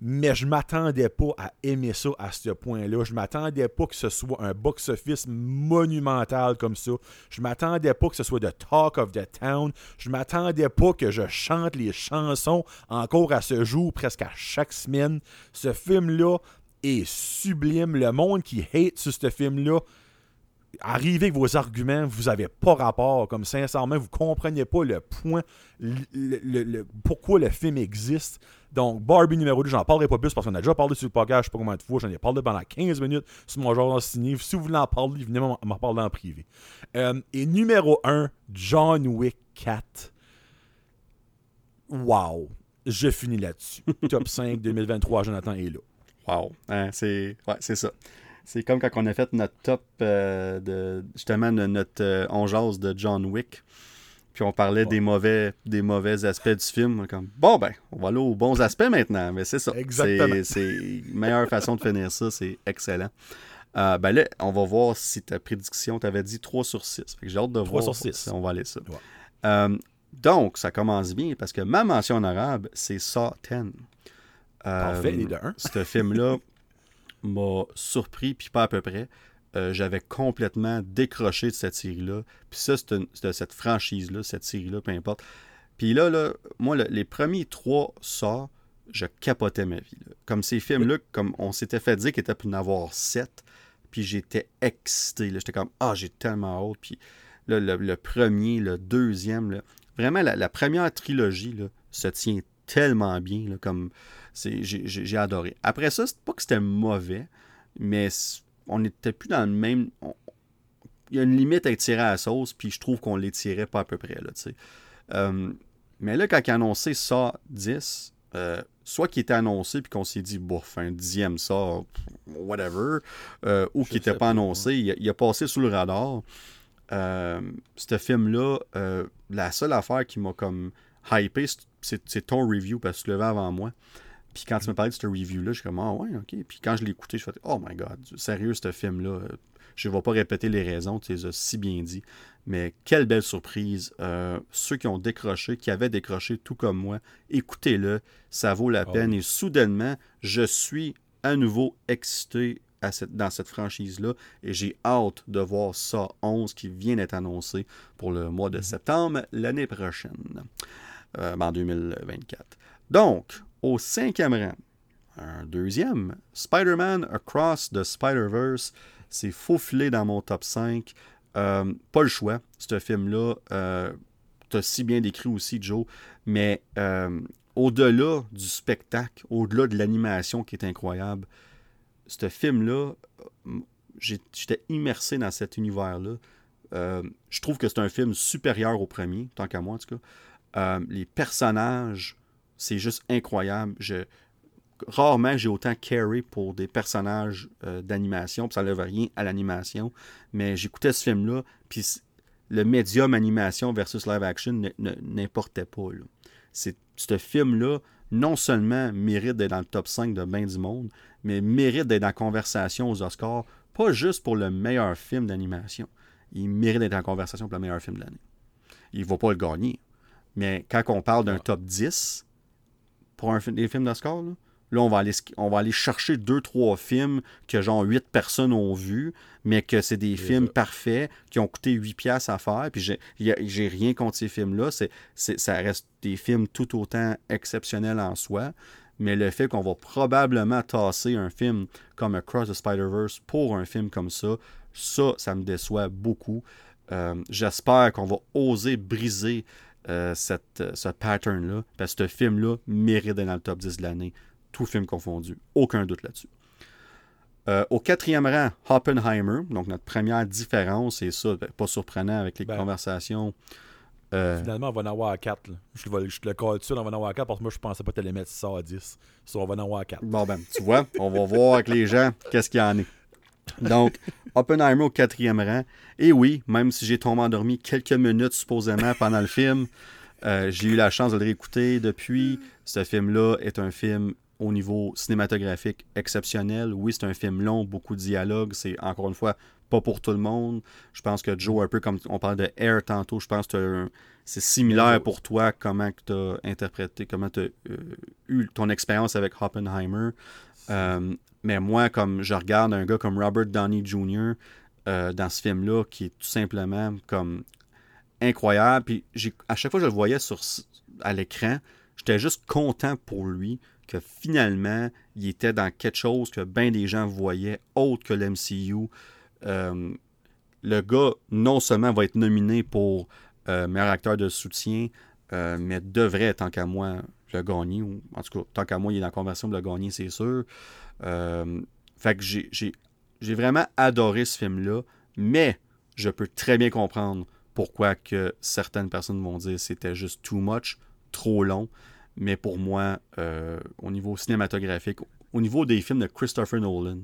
mais je m'attendais pas à aimer ça à ce point-là. Je m'attendais pas que ce soit un box-office monumental comme ça. Je m'attendais pas que ce soit The Talk of the Town. Je m'attendais pas que je chante les chansons encore à ce jour, presque à chaque semaine. Ce film-là est sublime. Le monde qui hate ce film-là, arrivez avec vos arguments, vous n'avez pas rapport. Comme sincèrement, vous ne comprenez pas le point, le, pourquoi le film existe. Donc, Barbie numéro 2, j'en parlerai pas plus parce qu'on a déjà parlé sur le podcast, je sais pas combien de fois, j'en ai parlé pendant 15 minutes sur mon genre signé. Si vous voulez en parler, venez m'en parler en privé. Euh, et numéro 1, John Wick 4. Wow. Je finis là-dessus. Top 5 2023, Jonathan est là. Wow. Hein, c'est ça. C'est comme quand on a fait notre top euh, de justement de notre euh, de John Wick. Puis on parlait des mauvais des mauvais aspects du film. Comme bon ben, on va aller aux bons aspects maintenant. Mais c'est ça. Exactement. C'est meilleure façon de finir ça, c'est excellent. Euh, ben là, on va voir si ta prédiction t'avait dit 3 sur 6. J'ai hâte de 3 voir sur 6. si on va aller ça. Euh, donc, ça commence bien parce que ma mention en arabe, c'est Saw 10. Parfait, les de 1. Ce film-là, <laughs> m'a surpris, puis pas à peu près. Euh, j'avais complètement décroché de cette série-là. Puis ça, c'est de cette franchise-là, cette série-là, peu importe. Puis là, là moi, les premiers trois sorts, je capotais ma vie. Comme ces films-là, comme on s'était fait dire qu'il était pour en avoir sept, puis j'étais excité. J'étais comme, ah, j'ai tellement hâte. Puis là, le, premier, le deuxième, vraiment, la, première trilogie là, se tient tellement bien, comme j'ai adoré. Après ça, c'est pas que c'était mauvais, mais on n'était plus dans le même. il y a une limite à tirer à la sauce, puis je trouve qu'on les tirait pas à peu près. Là, euh, mais là, quand il a annoncé ça 10, euh, soit qu'il était annoncé puis qu'on s'est dit, bof, un dixième ça, whatever, euh, ou qu'il n'était pas, annoncé, il a, passé sous le radar. ce film-là, la seule affaire qui m'a comme hypé, c'est ton review parce que tu le avant moi. Puis quand tu me parlais de cette review-là, je suis comme, ah ouais, ok. Puis quand je l'ai écouté, je suis fait, oh my god, sérieux, ce film-là. Je ne vais pas répéter les raisons, tu les as si bien dit. Mais quelle belle surprise. Euh, ceux qui ont décroché, qui avaient décroché tout comme moi, écoutez-le, ça vaut la Ah peine. Et soudainement, je suis à nouveau excité à cette- dans cette franchise-là. Et j'ai hâte de voir ça 11 qui vient d'être annoncé pour le mois de septembre l'année prochaine, euh, en 2024. Donc, au cinquième rang, un deuxième, Spider-Man Across the Spider-Verse, c'est faufilé dans mon top 5. Euh, pas le choix, ce film-là. Euh, tu as si bien décrit aussi, Joe, mais euh, au-delà du spectacle, au-delà de l'animation qui est incroyable, ce film-là, euh, j'étais immersé dans cet univers-là. Je trouve que c'est un film supérieur au premier, tant qu'à moi en tout cas. Les personnages, c'est juste incroyable. Je, rarement j'ai autant carry pour des personnages euh, d'animation, puis ça n'enlève rien à l'animation. Mais j'écoutais ce film-là, puis le médium animation versus live action ne- ne- n'importait pas. là. C'est, ce film-là, non seulement mérite d'être dans le top 5 de bien du monde, mais mérite d'être dans la conversation aux Oscars, pas juste pour le meilleur film d'animation. Il mérite d'être en conversation pour le meilleur film de l'année. Il ne va pas le gagner. Mais quand on parle d'un top 10 pour un, des films d'Oscar, là, là, on va, aller, sk- on va aller chercher deux, trois films que genre 8 personnes ont vus, mais que c'est des films ça. parfaits qui ont coûté 8 piastres à faire. Puis j'ai- rien contre ces films-là. C'est, c'est- ça reste des films tout autant exceptionnels en soi. Mais le fait qu'on va probablement tasser un film comme Across the Spider-Verse pour un film comme ça, ça, ça me déçoit beaucoup. Euh, J'espère qu'on va oser briser euh, cette, euh, ce pattern-là, parce que ce film-là mérite d'être dans le top 10 de l'année, tout film confondu. Aucun doute là-dessus. Euh, au quatrième rang, Oppenheimer, donc notre première différence, et ça, ben, pas surprenant avec les Ben. conversations. euh, Finalement, on va en avoir 4. Je, te le- je le colle dessus, on va en avoir 4 parce que moi, je pensais pas que tu allais mettre ça à 10. Ça, on va en avoir 4. Bon, ben, tu vois, on va voir avec les gens qu'est-ce qu'il y en est. Donc, Oppenheimer au quatrième rang. Et oui, même si j'ai tombé endormi quelques minutes supposément pendant le film, euh, j'ai eu la chance de le réécouter depuis. Ce film-là est un film au niveau cinématographique exceptionnel. Oui, c'est un film long, beaucoup de dialogues. C'est encore une fois pas pour tout le monde. Je pense que Joe, un peu comme on parlait de Air tantôt, je pense que c'est similaire pour toi comment tu as interprété, comment tu as eu ton expérience avec Oppenheimer. Euh, mais moi, comme je regarde un gars comme Robert Downey Jr. euh, dans ce film-là, qui est tout simplement comme incroyable. Puis à chaque fois que je le voyais sur, à l'écran, j'étais juste content pour lui que finalement, il était dans quelque chose que bien des gens voyaient autre que l'MCU. Euh, le gars, non seulement va être nominé pour euh, meilleur acteur de soutien, mais devrait, tant qu'à moi, le gagner. Ou, en tout cas, tant qu'à moi, il est dans la conversion de le gagner, c'est sûr. Euh, fait que j'ai- vraiment adoré ce film-là, mais je peux très bien comprendre pourquoi que certaines personnes vont dire c'était juste too much, trop long. Mais pour moi, euh, au niveau cinématographique, au niveau des films de Christopher Nolan,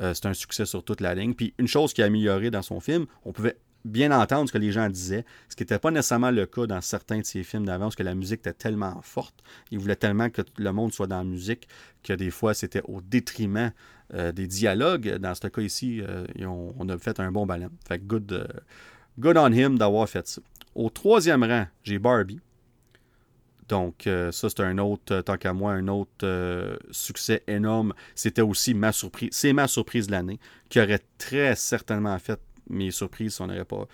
euh, c'est un succès sur toute la ligne. Puis une chose qui a amélioré dans son film, on pouvait bien entendre ce que les gens disaient, ce qui n'était pas nécessairement le cas dans certains de ses films d'avant, parce que la musique était tellement forte. Il voulait tellement que le monde soit dans la musique que des fois c'était au détriment euh, des dialogues. Dans ce cas ici, euh, ils on a fait un bon ballon. Fait good, euh, good on him d'avoir fait ça. Au troisième rang, j'ai Barbie. Donc, ça, c'est un autre, tant qu'à moi, un autre succès énorme. C'était aussi ma surprise. C'est ma surprise de l'année, qui aurait très certainement fait mes surprises si on n'aurait pas.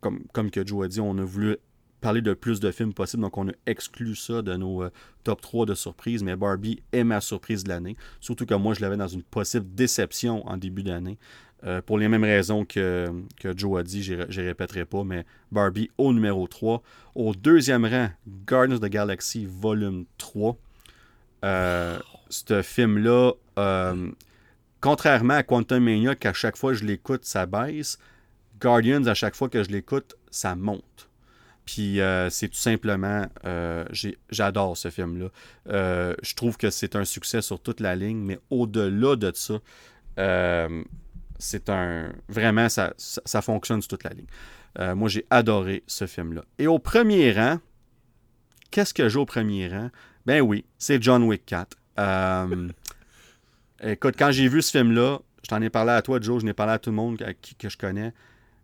Comme, comme que Joe a dit, on a voulu parler de plus de films possibles, donc on a exclu ça de nos euh, top 3 de surprises. Mais Barbie est ma surprise de l'année. Surtout que moi, je l'avais dans une possible déception en début d'année. Euh, pour les mêmes raisons que, que Joe a dit, je ne répéterai pas, mais Barbie au numéro 3. Au deuxième rang, Guardians of the Galaxy Volume 3. Euh, ce film-là, euh, contrairement à Quantum Mania, qu'à chaque fois que je l'écoute, ça baisse, Guardians, à chaque fois que je l'écoute, ça monte. Puis euh, c'est tout simplement, euh, j'adore ce film-là. Euh, je trouve que c'est un succès sur toute la ligne, mais au-delà de ça, c'est un. Vraiment, ça, ça, fonctionne sur toute la ligne. Moi, j'ai adoré ce film-là. Et au premier rang, qu'est-ce que j'ai au premier rang? Ben oui, c'est John Wick 4. <laughs> Écoute, quand j'ai vu ce film-là, je t'en ai parlé à toi, Joe, je n'ai parlé à tout le monde que je connais.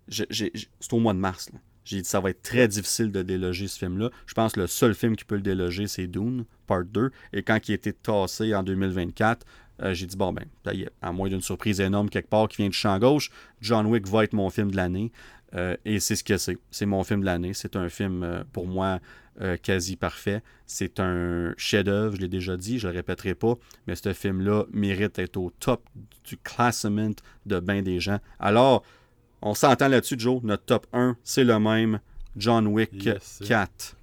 C'est au mois de mars. J'ai dit ça va être très difficile de déloger ce film-là. Je pense que le seul film qui peut le déloger, c'est Dune, Part 2. Et quand il a été tassé en 2024, euh, j'ai dit bon ben, ça y est, à moins d'une surprise énorme quelque part qui vient du champ gauche, John Wick va être mon film de l'année. Euh, et c'est ce que c'est. C'est mon film de l'année. C'est un film, euh, pour moi, quasi parfait. C'est un chef-d'œuvre, je l'ai déjà dit, je ne le répéterai pas, mais ce film-là mérite d'être au top du classement de bien des gens. Alors, on s'entend là-dessus, Joe. Notre top 1, c'est le même. John Wick 4.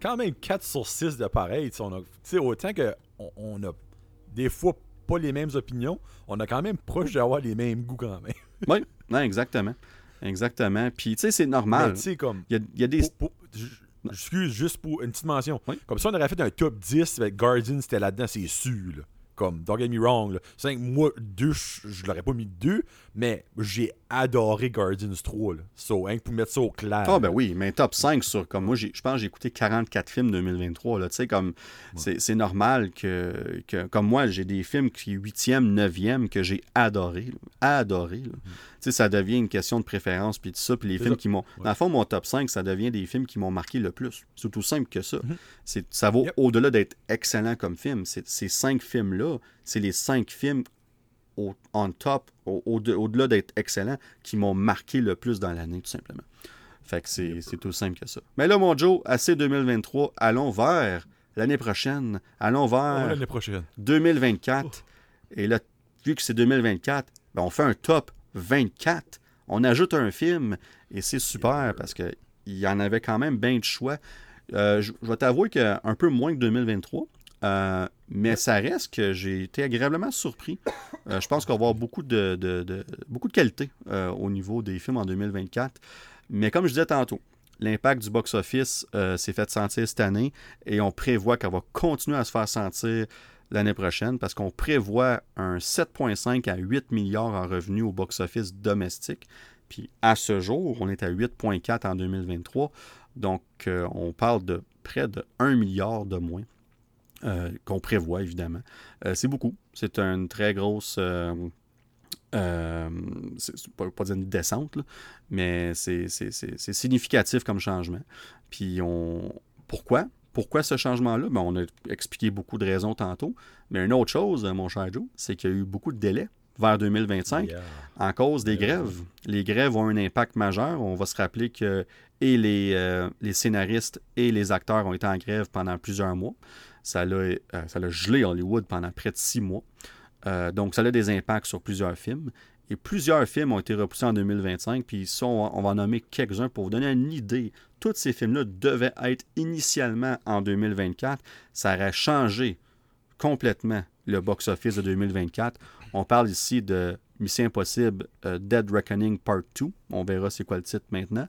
Quand même 4 sur 6 de pareil. On a, autant qu'on on a des fois pas les mêmes opinions, on a quand même proche d'avoir les mêmes goûts quand même. <laughs> oui, exactement. Exactement. Puis, tu sais, c'est normal. Comme. Il y, a, des. Excuse, juste pour une petite mention. Comme ça, on aurait fait un top 10 avec Guardian, c'était là-dedans, c'est sûr. Là. Comme, don't get me wrong. Là. moi, deux, je, l'aurais pas mis deux, mais j'ai adoré Guardians 3. Là. So, hein, pour mettre ça au clair. Ah, ben oui, mais top 5 sur. Comme moi, je pense que j'ai écouté 44 films 2023. Tu sais, comme. C'est normal que, que, Comme moi, j'ai des films qui 8e, 9e que j'ai adoré. Adoré. Là. Mm ça devient une question de préférence, puis tout ça. Puis les films qui m'ont. Dans le fond, mon top 5, ça devient des films qui m'ont marqué le plus. C'est tout simple que ça. Mhm. c'est Ça vaut au-delà d'être excellent comme film. Ces cinq films-là, c'est les cinq films au, on top, au-delà d'être excellents, qui m'ont marqué le plus dans l'année, tout simplement. Fait que c'est tout simple que ça. Mais là, mon Joe, assez 2023, allons vers l'année prochaine. Allons vers l'année prochaine. 2024. Et là, vu que c'est 2024, ben on fait un top 24. On ajoute un film et c'est super parce qu'il y en avait quand même bien de choix. Euh, je, vais t'avouer qu'un peu moins que 2023. Euh, mais ça reste que j'ai été agréablement surpris. Euh, je pense qu'on va avoir beaucoup de, beaucoup de qualité au niveau des films en 2024. Mais comme je disais tantôt, l'impact du box-office s'est fait sentir cette année et on prévoit qu'elle va continuer à se faire sentir l'année prochaine parce qu'on prévoit un 7,5 à 8 milliards en revenus au box-office domestique. Puis à ce jour, on est à 8,4 en 2023. Donc, euh, on parle de près de 1 milliard de moins euh, qu'on prévoit, évidemment. Euh, c'est beaucoup. C'est une très grosse. c'est pas, pas dire une descente, mais c'est significatif comme changement. Puis on. Pourquoi? Pourquoi ce changement-là? Ben, on a expliqué beaucoup de raisons tantôt. Mais une autre chose, mon cher Joe, c'est qu'il y a eu beaucoup de délais vers 2025 en cause des grèves. Les grèves ont un impact majeur. On va se rappeler que et les, euh, les scénaristes et les acteurs ont été en grève pendant plusieurs mois. Ça l'a, euh, ça gelé Hollywood pendant près de six mois. Euh, donc, ça a des impacts sur plusieurs films. Et plusieurs films ont été repoussés en 2025. Puis ça, on va en nommer quelques-uns pour vous donner une idée tous ces films-là devaient être initialement en 2024, ça aurait changé complètement le box-office de 2024. On parle ici de Mission Impossible euh, Dead Reckoning Part 2. On verra c'est quoi le titre maintenant.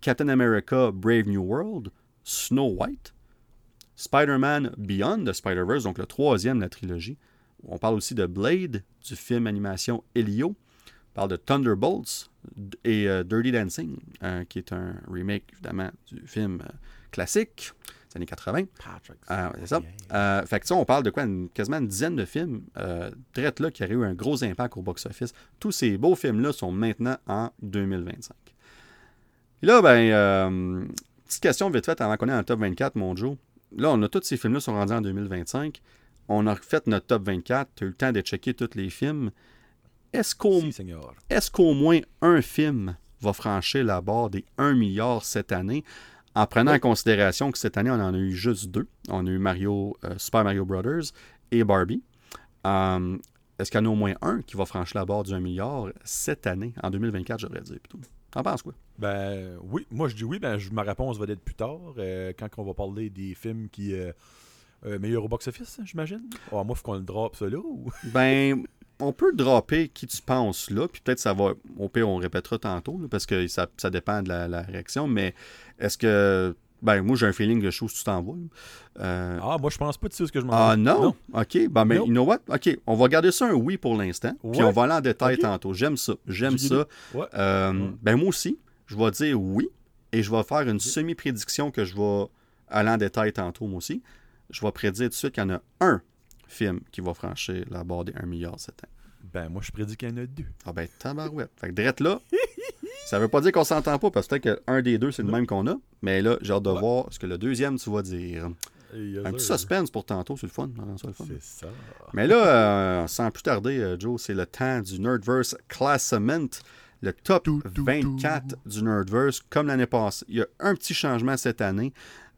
Captain America Brave New World, Snow White, Spider-Man Beyond the Spider-Verse, donc le troisième de la trilogie. On parle aussi de Blade, du film animation Elio. On parle de Thunderbolts, et euh, Dirty Dancing, euh, qui est un remake évidemment du film euh, classique des années 80. c'est ça. fait que ça, on parle de quoi? Quasiment une dizaine de films, très là, qui auraient eu un gros impact au box-office. Tous ces beaux films-là sont maintenant en 2025. Et là, ben, petite question vite faite avant qu'on ait un top 24, mon Joe. Là, on a tous ces films-là sont rendus en 2025. On a fait notre top 24. Tu as eu le temps de checker tous les films. Est-ce qu'au moins un film va franchir la barre des 1 milliard cette année, en prenant en considération que cette année, on en a eu juste deux. On a eu Mario, euh, Super Mario Brothers et Barbie. Euh, est-ce qu'il y en a au moins un qui va franchir la barre du 1 milliard cette année, en 2024, j'aurais dit plutôt? T'en penses quoi? Ben oui, moi je dis oui, ben ma réponse va être plus tard, euh, quand on va parler des films qui... meilleurs au box-office, j'imagine? Oh, moi, il faut qu'on le drop ça là ou... <laughs> Ben, on peut dropper qui tu penses là, puis peut-être ça va. Au pire, on répétera tantôt, parce que ça, dépend de la, réaction, mais est-ce que. Ben, moi, j'ai un feeling que chose tu t'envoies. Euh... Ah, moi, je pense pas de ce que je m'en Ah, non? OK. Ben, mais you know what? OK. On va garder ça un oui pour l'instant, puis on va aller en détail tantôt. J'aime ça. J'aime ça. Euh, ben, moi aussi, je vais dire oui, et je vais faire une semi-prédiction que je vais aller en détail tantôt, moi aussi. Je vais prédire tout de suite qu'il y en a un film qui va franchir la barre des 1 milliard cette année. Ben, moi, je prédis qu'il y en a deux. Ah ben, tabarouette. Fait que drette là, <laughs> ça veut pas dire qu'on s'entend pas, parce que peut-être qu'un des deux, c'est le même qu'on a. Mais là, j'ai hâte de voir ce que le deuxième, tu vas dire. Un petit suspense pour tantôt, c'est le fun. hein. C'est ça. Mais là, euh, sans plus tarder, euh, Joe, c'est le temps du Nerdverse Classement, le top Tout, tout, 24 du Nerdverse, comme l'année passée. Il y a un petit changement cette année.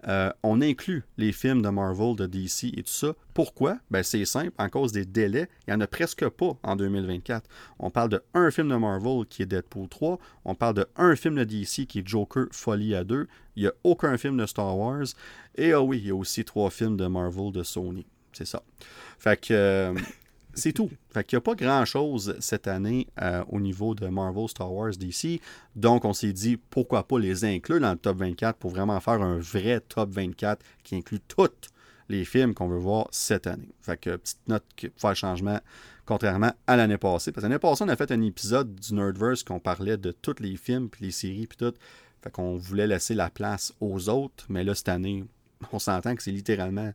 Euh, on inclut les films de Marvel, de DC et tout ça. Pourquoi? Ben, c'est simple, en cause des délais, il n'y en a presque pas en 2024. On parle de un film de Marvel qui est Deadpool 3, on parle de un film de DC qui est Joker Folie à 2, il n'y a aucun film de Star Wars, et ah oui, il y a aussi trois films de Marvel de Sony. C'est ça. Fait que euh, c'est tout. Fait n'y a pas grand-chose cette année euh, au niveau de Marvel, Star Wars, DC. Donc, on s'est dit, pourquoi pas les inclure dans le top 24 pour vraiment faire un vrai top 24 qui inclut tous les films qu'on veut voir cette année. Fait que, petite note pour faire changement, contrairement à l'année passée. Parce que l'année passée, on a fait un épisode du Nerdverse qu'on parlait de tous les films, puis les séries, puis tout. Fait qu'on voulait laisser la place aux autres. Mais là, cette année, on s'entend que c'est littéralement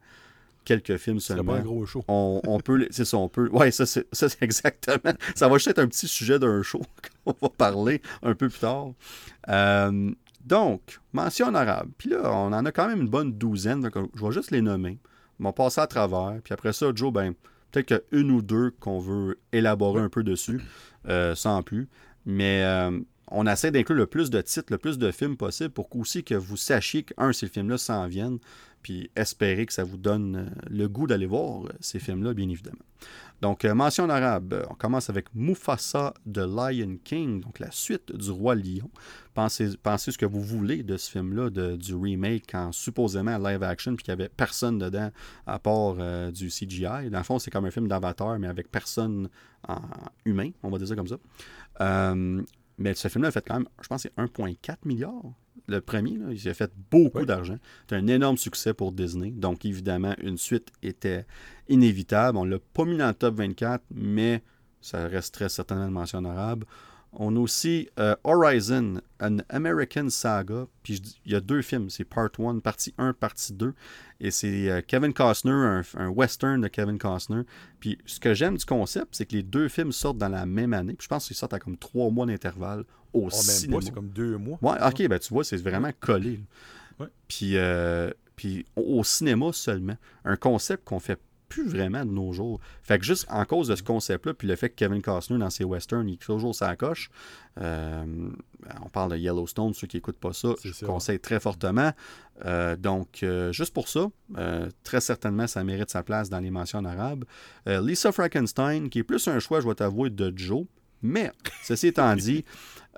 quelques films C'est seulement pas un gros show. on, on peut. C'est ça, on peut. Ouais, ça, c'est ça, c'est exactement. Ça va juste être un petit sujet d'un show <laughs> qu'on va parler un peu plus tard. Euh, donc, mention arabe. Puis là, on en a quand même une bonne douzaine. donc je vais juste les nommer. On va passer à travers. Puis après ça, Joe, ben, peut-être qu'une ou deux qu'on veut élaborer un peu dessus, euh, sans plus. Mais euh, on essaie d'inclure le plus de titres, le plus de films possible pour aussi que vous sachiez qu'un, ces films-là s'en viennent puis espérer que ça vous donne euh, le goût d'aller voir euh, ces films-là, bien évidemment. Donc, euh, mention arabe, euh, on commence avec Mufasa de Lion King, donc la suite du Roi Lion. Pensez, pensez ce que vous voulez de ce film-là, du remake en supposément live action, puis qu'il n'y avait personne dedans à part du CGI. Dans le fond, c'est comme un film d'Avatar, mais avec personne en humain, on va dire ça comme ça. Mais ce film-là a fait quand même, je pense, c'est 1,4 milliard. Le premier, là, il a fait beaucoup d'argent. C'est un énorme succès pour Disney. Donc, évidemment, une suite était inévitable. On l'a pas mis dans le top 24, mais ça resterait certainement une mention honorable. On a aussi euh, Horizon, An American Saga. Puis il y a deux films. C'est Part 1, partie 1, partie 2. Et c'est euh, Kevin Costner, un, un western de Kevin Costner. Puis ce que j'aime du concept, c'est que les deux films sortent dans la même année. Puis je pense qu'ils sortent à comme trois mois d'intervalle au Oh, cinéma. c'est comme deux mois. Ouais, ok, ben tu vois, c'est vraiment collé. Ouais. Puis, euh, puis au, au cinéma seulement. Un concept qu'on fait plus vraiment de nos jours. Fait que juste en cause de ce concept-là, puis le fait que Kevin Costner, dans ses westerns, il toujours sa coche. euh, on parle de Yellowstone, ceux qui n'écoutent pas ça, je ça. conseille très fortement. Euh, donc, euh, juste pour ça, très certainement, ça mérite sa place dans les mentions en arabe. Euh, Lisa Frankenstein, qui est plus un choix, je dois t'avouer, de Joe. Mais, ceci étant <laughs> dit,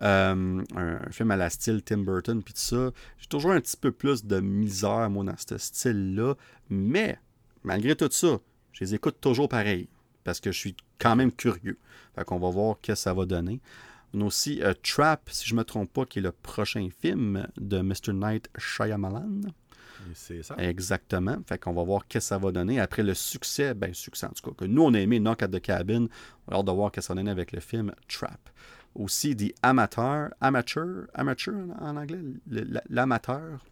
euh, un, un film à la style Tim Burton, puis tout ça, j'ai toujours un petit peu plus de misère, moi, dans ce style-là. Mais, malgré tout ça, je les écoute toujours pareil, parce que je suis quand même curieux. Fait qu'on va voir ce que ça va donner. On a aussi euh, Trap, si je me trompe pas, qui est le prochain film de Mr. Night Shyamalan. C'est ça. Exactement. Fait qu'on va voir ce que ça va donner. Après le succès, ben succès en tout cas, que nous on a aimé Knock at the Cabin, on a hâte de voir ce que ça va donner avec le film Trap. Aussi The Amateur, Amateur, Amateur en, anglais, l'amateur.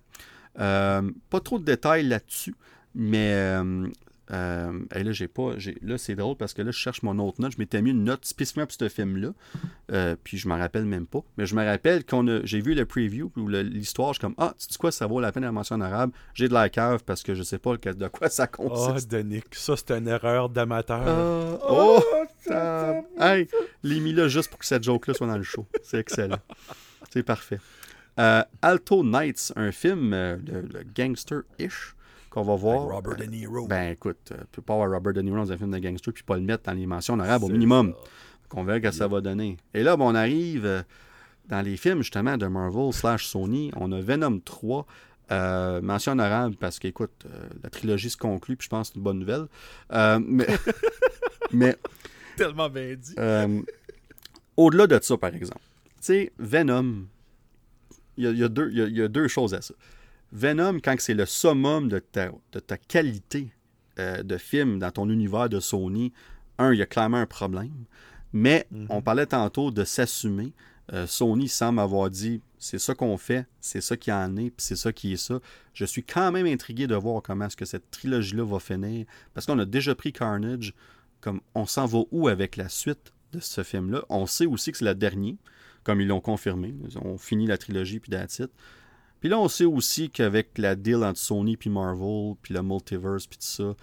Euh, pas trop de détails là-dessus, mais euh, euh, là, j'ai pas. j'ai- Là, c'est drôle parce que là, je cherche mon autre note. Je m'étais mis une note spécifiquement pour ce film-là. Euh, puis je m'en rappelle même pas. Mais je me rappelle qu'on a, j'ai vu le preview ou l'histoire, je suis comme Ah, tu dis quoi, ça vaut la peine de la mention en arabe? J'ai de la cave parce que je sais pas de quoi ça Oh, consiste. Danick, ça c'est une erreur d'amateur. Euh, oh, ça- Hey, l'ai mis là juste pour que cette joke-là soit dans le show. C'est excellent. C'est parfait. Euh, Alto Nights, un film euh, de, de gangster-ish qu'on va voir. Robert De Niro. Ben écoute, euh, tu peux pas avoir Robert De Niro dans un film de gangster puis pas le mettre dans les mentions arabes au minimum. Qu'on verra que ça va donner. Et là, ben, on arrive euh, dans les films justement de Marvel slash Sony. On a Venom 3. Euh, mention honorable parce qu'écoute, euh, la trilogie se conclut, puis je pense que c'est une bonne nouvelle. Euh, mais, <laughs> mais Tellement bien dit. au-delà de ça, par exemple, tu sais, Venom, y y il y a deux choses à ça. Venom, quand c'est le summum de ta, de ta qualité euh, de film dans ton univers de Sony, un, il y a clairement un problème. Mais Mhm. on parlait tantôt de s'assumer. Euh, Sony semble avoir dit c'est ça qu'on fait, c'est ça qui en est, puis c'est ça qui est ça. Je suis quand même intrigué de voir comment est-ce que cette trilogie-là va finir, parce qu'on a déjà pris Carnage, comme on s'en va où avec la suite de ce film-là? On sait aussi que c'est la dernière, comme ils l'ont confirmé. On finit la trilogie, puis that's it. Puis là, on sait aussi qu'avec la deal entre Sony puis Marvel, puis le multiverse, puis tout ça,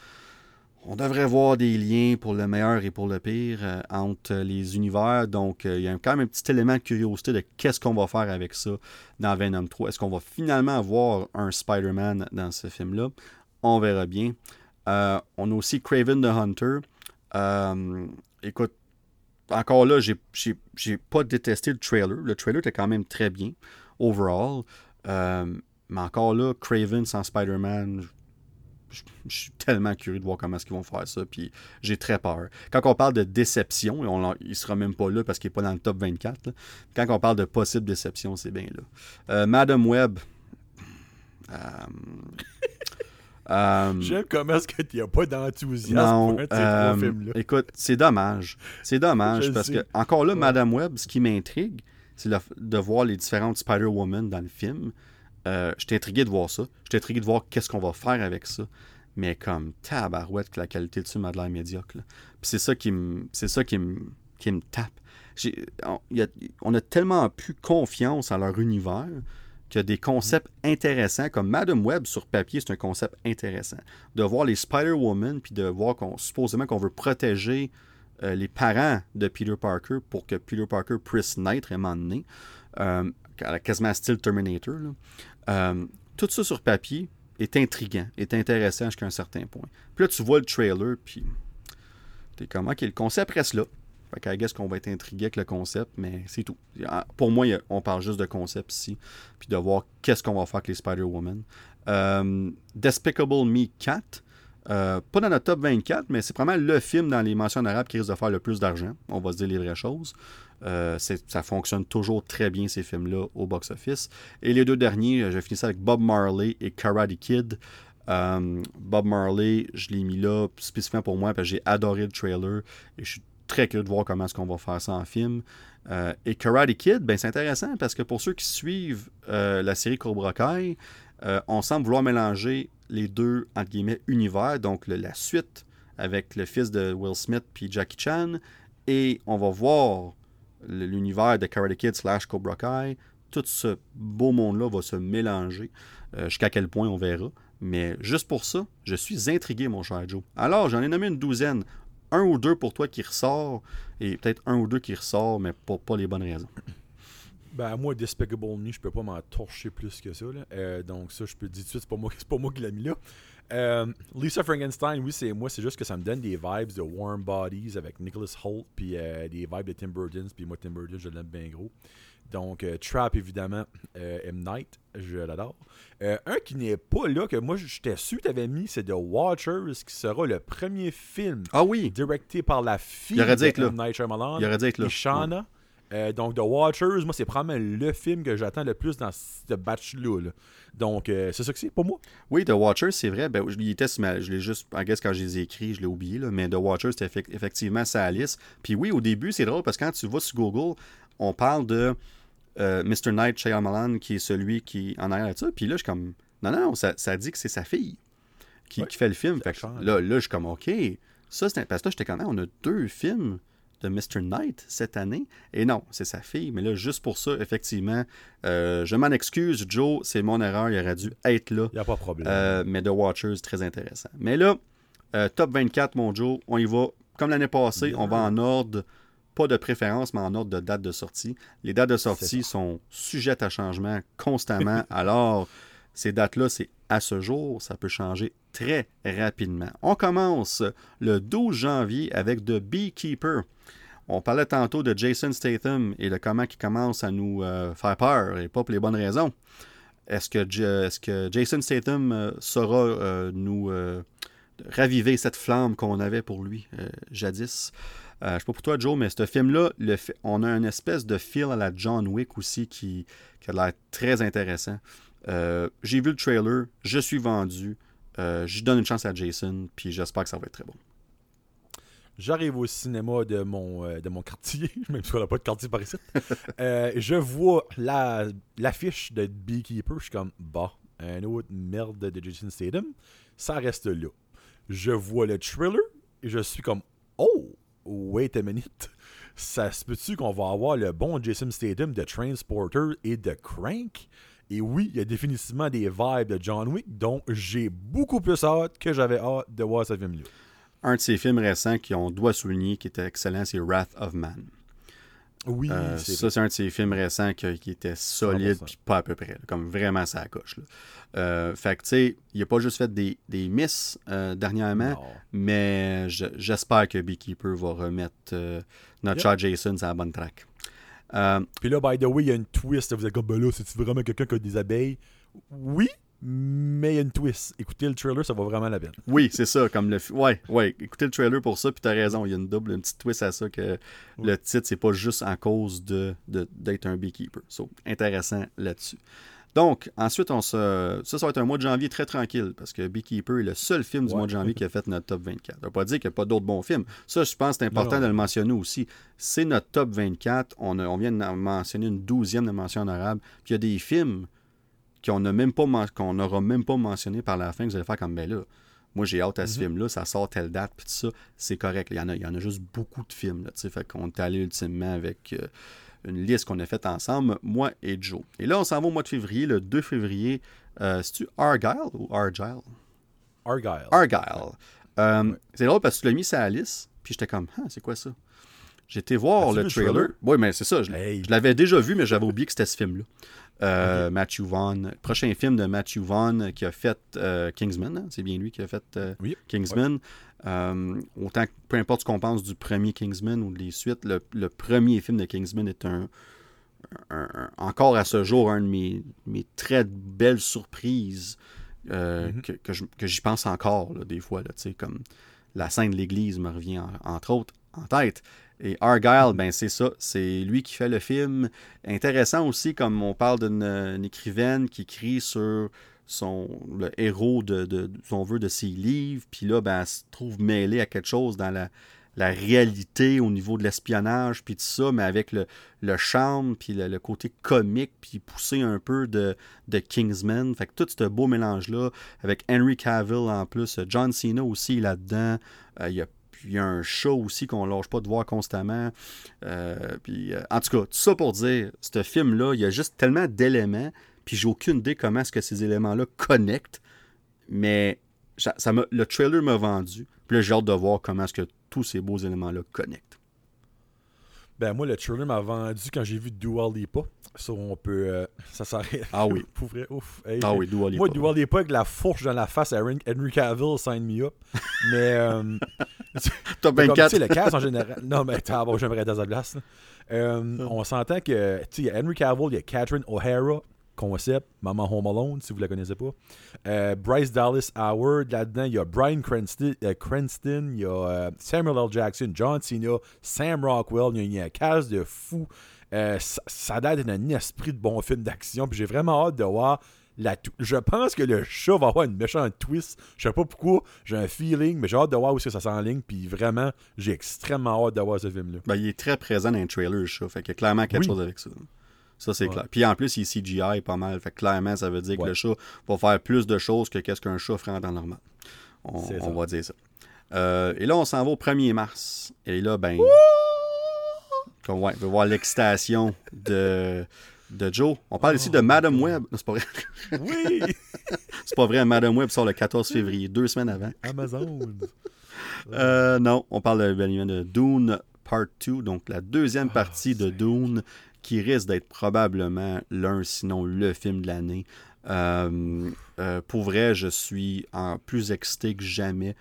on devrait voir des liens pour le meilleur et pour le pire euh, entre les univers. Donc, euh, il y a quand même un petit élément de curiosité de qu'est-ce qu'on va faire avec ça dans Venom 3. Est-ce qu'on va finalement avoir un Spider-Man dans ce film-là? On verra bien. Euh, on a aussi Craven the Hunter. écoute, encore là, j'ai pas détesté le trailer. Le trailer était quand même très bien, overall. Mais encore là, Craven sans Spider-Man, je, suis tellement curieux de voir comment est-ce qu'ils vont faire ça. Puis j'ai très peur. Quand on parle de déception, on, il sera même pas là parce qu'il n'est pas dans le top 24. Quand on parle de possible déception, c'est bien là. Euh, Madame Web. Euh, <laughs> euh, J'aime comment est-ce que tu n'as pas d'enthousiasme pour ces films-là. Écoute, c'est dommage. C'est dommage parce que, encore là, Madame Web, ce qui m'intrigue, de voir les différentes Spider-Woman dans le film. Euh, je suis intrigué de voir ça. Je suis intrigué de voir qu'est-ce qu'on va faire avec ça. Mais comme tabarouette que la qualité dessus m'a de l'air médiocre. Puis c'est ça qui me c'est ça qui me qui tape. On a, a, tellement plus confiance en leur univers que des concepts intéressants comme Madam Web sur papier, c'est un concept intéressant. De voir les Spider-Woman puis de voir qu'on supposément qu'on veut protéger euh, les parents de Peter Parker pour que Peter Parker puisse naître et m'en euh, quasiment style Terminator. Euh, tout ça sur papier est intriguant, est intéressant jusqu'à un certain point. Puis là, tu vois le trailer, puis t'es comme, OK, le concept reste là. Fait qu'à qu'on va être intrigué avec le concept, mais c'est tout. Pour moi, on parle juste de concept ici, puis de voir qu'est-ce qu'on va faire avec les Spider-Woman. Euh, Despicable Me 4, euh, pas dans notre top 24, mais c'est vraiment le film dans les mentions arabes qui risque de faire le plus d'argent. On va se dire les vraies choses. Euh, ça fonctionne toujours très bien, ces films-là, au box-office. Et les deux derniers, euh, je finis ça avec Bob Marley et Karate Kid. Bob Marley, je l'ai mis là spécifiquement pour moi parce que j'ai adoré le trailer et je suis très curieux de voir comment est-ce qu'on va faire ça en film. et Karate Kid, ben, c'est intéressant parce que pour ceux qui suivent la série Cobra Kai, on semble vouloir mélanger les deux, univers, donc la suite avec le fils de Will Smith puis Jackie Chan, et on va voir l'univers de Karate Kid slash Cobra Kai, tout ce beau monde-là va se mélanger. Euh, jusqu'à quel point on verra. Mais juste pour ça, je suis intrigué, mon cher Joe. Alors, j'en ai nommé une douzaine. Un ou deux pour toi qui ressort, et peut-être un ou deux qui ressort, mais pour pas les bonnes raisons. Ben, moi, Despicable Me, je peux pas m'en torcher plus que ça. Euh, donc, ça, je peux te dire tout de suite, c'est pas moi, <laughs> pas moi qui l'ai mis là. Euh, Lisa Frankenstein, oui, c'est moi, c'est juste que ça me donne des vibes de Warm Bodies avec Nicholas Holt, puis euh, des vibes de Tim Burton, puis moi, Tim Burton, je l'aime bien gros. Donc, Trap, évidemment, M. Night, je l'adore. un qui n'est pas là, que moi, j'étais sûr que tu avais mis, c'est The Watchers, qui sera le premier film ah oui. directé par la fille de M. Night Shyamalan. Il aurait dû être là. Shana. Donc, The Watchers, moi, c'est probablement le film que j'attends le plus dans ce batch-là. Donc, euh, c'est ça que c'est pour moi. Oui, The Watcher, c'est vrai. Ben, je, était je l'ai juste, en guess, quand je les ai écrits, je l'ai oublié. Là, mais The Watcher, c'était effectivement sa liste. Puis oui, au début, c'est drôle parce que quand tu vas sur Google, on parle de euh, Mr. Knight Shyamalan, qui est celui qui en arrière de ça. Puis là, je suis comme, non, non, ça, ça dit que c'est sa fille qui, qui fait le film. Fait là, là, je suis comme, OK. Ça, c'est parce que là, j'étais comme, on a deux films de Mr. Knight cette année. Et non, c'est sa fille. Mais là, juste pour ça, effectivement, euh, je m'en excuse, Joe, c'est mon erreur. Il aurait dû être là. Il n'y a pas de problème. Euh, mais The Watchers, très intéressant. Mais là, euh, top 24, mon Joe, on y va. Comme l'année passée, on va en ordre, pas de préférence, mais en ordre de date de sortie. Les dates de sortie sont sujettes à changement constamment. <laughs> Alors, ces dates-là, c'est à ce jour, ça peut changer très rapidement. On commence le 12 janvier avec The Beekeeper. On parlait tantôt de Jason Statham et de comment il commence à nous euh, faire peur, et pas pour les bonnes raisons. Est-ce que, Jason Statham euh, saura euh, nous raviver cette flamme qu'on avait pour lui jadis? je ne sais pas pour toi, Joe, mais ce film-là, on a une espèce de feel à la John Wick aussi qui, qui a l'air très intéressant. J'ai vu le trailer, je suis vendu. je donne une chance à Jason, puis j'espère que ça va être très bon. J'arrive au cinéma de mon, euh, de mon quartier, <laughs> même si on n'a pas de quartier par ici. Euh, je vois la, l'affiche de Beekeeper. Je suis comme, bah, un autre merde de Jason Statham. Ça reste là. Je vois le thriller et je suis comme, oh, wait a minute. Ça se peut-tu qu'on va avoir le bon Jason Statham de Transporter et de Crank? Et oui, il y a définitivement des vibes de John Wick dont j'ai beaucoup plus hâte que j'avais hâte de voir ce film-là. Un de ces films récents qu'on doit souligner qui était excellent, c'est Wrath of Man. Oui, Euh, c'est ça, c'est un de ces films récents qui était solide, 100%. puis pas à peu près. là, comme vraiment ça coche. Euh, fait que, tu sais, il a pas juste fait des, des misses euh, dernièrement, Non. mais je- j'espère que Beekeeper va remettre euh, notre Yep. chat Jason sur la bonne track. Euh, Puis là, by the way, il y a une twist. Vous êtes comme, ben là, c'est-tu vraiment quelqu'un qui a des abeilles? Oui, mais il y a une twist. Écoutez le trailer, ça vaut vraiment la peine. oui, c'est ça, comme le. Ouais, ouais, écoutez le trailer pour ça, puis t'as raison, il y a une double, une petite twist à ça que le titre, c'est pas juste en cause de d'être un beekeeper. So, intéressant là-dessus. Donc, ensuite, on se... ça, ça va être un mois de janvier très tranquille, parce que Beekeeper est le seul film du Ouais. mois de janvier qui a fait notre top 24. Ça veut pas dire qu'il n'y a pas d'autres bons films. Ça, je pense que c'est important Non, non. de le mentionner aussi. C'est notre top 24. On, a- on vient de mentionner une douzième de mention honorable. Puis il y a des films qu'on n'aura même pas mentionné par la fin que vous allez faire comme ben là. Moi, j'ai hâte à ce Mhm. film-là, ça sort telle date, puis tout ça, c'est correct. Il y, en a, il y en a juste beaucoup de films, là, tu sais. Fait qu'on est allé ultimement avec euh, une liste qu'on a faite ensemble, moi et Joe. Et là, on s'en va au mois de février, le 2 février. Euh, C'est-tu Argyle ou Argyle? Argyle. Argyle. Euh, Ouais. C'est drôle parce que tu l'as mis sur la liste, puis j'étais comme, ah, c'est quoi ça? J'ai été voir le trailer. trailer? Oui, mais c'est ça. Je, Hey. je l'avais déjà vu, mais j'avais oublié que c'était ce film-là. Euh, Matthew Vaughn. Prochain film de Matthew Vaughn qui a fait euh, Kingsman. hein? C'est bien lui qui a fait euh, Oui. Kingsman. Autant que peu importe ce qu'on pense du premier Kingsman ou des suites, le, le premier film de Kingsman est un, un- un- encore à ce jour un de mes, mes très belles surprises Mhm. que, j'y pense encore là, des fois. Là, comme la scène de l'église me revient en- entre autres en tête. Et Argyle, ben c'est ça, c'est lui qui fait le film. Intéressant aussi, comme on parle d'une une écrivaine qui écrit sur son le héros de, de, de- ses livres, puis là, ben, elle se trouve mêlée à quelque chose dans la, la réalité au niveau de l'espionnage, puis tout ça, mais avec le, le charme, puis le, le côté comique, puis poussé un peu de, de Kingsman. Fait que tout ce beau mélange-là, avec Henry Cavill en plus, John Cena aussi là-dedans, Euh, il y a il y a un show aussi qu'on lâche pas de voir constamment. Euh, puis, euh, en tout cas, tout ça pour dire, ce film-là, il y a juste tellement d'éléments, puis j'ai aucune idée comment est-ce que ces éléments-là connectent. Mais ça, le trailer m'a vendu. Puis là, j'ai hâte de voir comment est-ce que tous ces beaux éléments-là connectent. Ben, moi, le trailer m'a vendu quand j'ai vu Dua Lipa. Ça, on peut. euh, <laughs> ça s'arrête. Ah oui. <laughs> Pour vrai, ouf. Hey, Ah oui, Dua Lipa. Moi, Dua Lipa avec la fourche dans la face à Henry Henry Cavill, sign me up. <laughs> Mais. euh, Top tu 24. sais, le cast en général. Non, mais t'as bon, j'aimerais à sa place. Euh, on s'entend que, tu sais, il y a Henry Cavill, il y a Catherine O'Hara, concept, Maman Home Alone, si vous la connaissez pas. Euh, Bryce Dallas Howard, là-dedans, il y a Brian Cranston, euh, Cranston, il y a euh, Samuel L. Jackson, John Cena, Sam Rockwell, il y a, il y a un cast de fou. Ça, ça a l'air d'être un esprit de bon film d'action, puis j'ai vraiment hâte de voir la je pense que le chat va avoir une méchante twist. Je sais pas pourquoi, j'ai un feeling, mais j'ai hâte de voir où ça s'enligne. Puis vraiment, j'ai extrêmement hâte de voir ce film-là. Ben, il est très présent dans les trailers, le chat. Fait qu'il y a clairement quelque Oui. chose avec ça. Ça, c'est Ouais. clair. Puis en plus, il est CGI pas mal. Fait que clairement, ça veut dire que le chat va faire plus de choses que qu'est-ce qu'un chat ferait en temps normal. On, va dire ça. Euh, et là, on s'en va au 1er mars. Et là, ben. Comme, ouais, on va voir l'excitation de, de Joe. On parle ici de Madam Web. Non, C'est pas vrai. Oui! <laughs> C'est pas vrai. Madam Web sort le 14 février, deux semaines avant. Amazon. <laughs> Euh, non, on parle de, bien évidemment de Dune Part 2, donc la deuxième Ah, partie de Dune, qui risque d'être probablement l'un, sinon le film de l'année. Euh, euh, pour vrai, je suis en plus excité que jamais.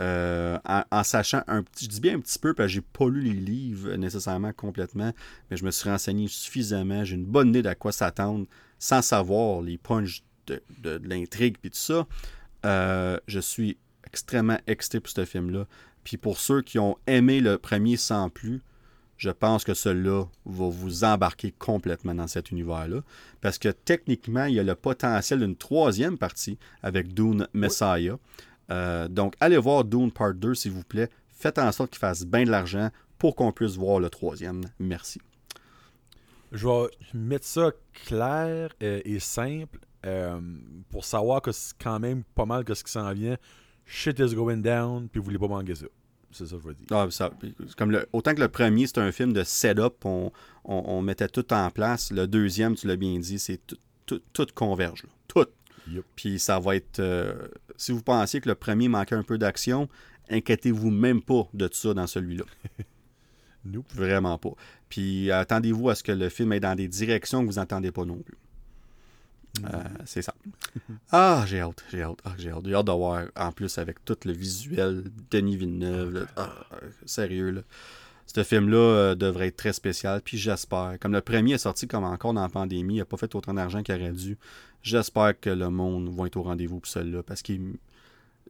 euh, en, sachant un petit, je dis bien un petit peu parce que j'ai pas lu les livres nécessairement complètement, mais je me suis renseigné suffisamment, j'ai une bonne idée d'à quoi s'attendre, sans savoir les punches de, l'intrigue puis tout ça. Je suis extrêmement excité pour ce film-là. Puis pour ceux qui ont aimé le premier sans plus, je pense que celui-là va vous embarquer complètement dans cet univers-là. Parce que techniquement, il y a le potentiel d'une troisième partie avec Dune Messiah. Euh, donc, allez voir Dune Part 2, s'il vous plaît. faites en sorte qu'il fasse bien de l'argent pour qu'on puisse voir le troisième. Merci. Je vais mettre ça clair euh, et simple euh, pour savoir que c'est quand même pas mal que ce qui s'en vient. Shit is going down, puis vous voulez pas manquer ça. C'est ça que je veux dire. Ah, ça, comme le, autant que le premier, c'est un film de setup, on, on, on, mettait tout en place. Le deuxième, tu l'as bien dit, c'est tout, tout, tout, converge. Là. Tout. Yep. Puis ça va être. Euh, si vous pensiez que le premier manquait un peu d'action, inquiétez-vous même pas de tout ça dans celui-là. <laughs> Nope. Vraiment pas. Puis attendez-vous à ce que le film ait dans des directions que vous n'entendez pas non plus. Euh, c'est ça. <laughs> Ah, j'ai hâte, j'ai hâte, ah, j'ai hâte. J'ai hâte de voir, en plus, avec tout le visuel, Denis Villeneuve. là. Ah, sérieux, là. Ce film-là euh, devrait être très spécial, puis j'espère. Comme le premier est sorti comme encore dans la pandémie, il n'a pas fait autant d'argent qu'il aurait dû. J'espère que le monde va être au rendez-vous pour celui-là, parce qu'il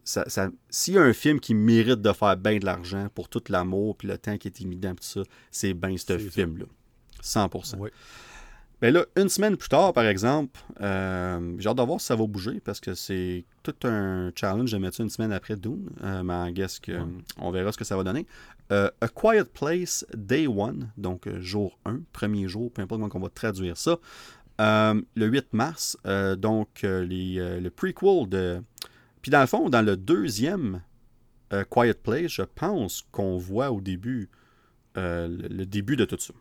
ça, ça, s'il y a un film qui mérite de faire bien de l'argent pour tout l'amour puis le temps qui est imminent tout ça, c'est bien ce film-là. 100%. Ouais. Ben là, une semaine plus tard, par exemple, euh, j'ai hâte de voir si ça va bouger parce que c'est tout un challenge de mettre ça une semaine après Dune. Euh, mais en guess que, ouais. on verra ce que ça va donner. Euh, A Quiet Place Day 1, donc jour 1, premier jour, peu importe comment on va traduire ça. le 8 mars, donc les, le prequel de puis dans le fond, dans le deuxième Quiet Place, je pense qu'on voit au début le, le, début de tout ça.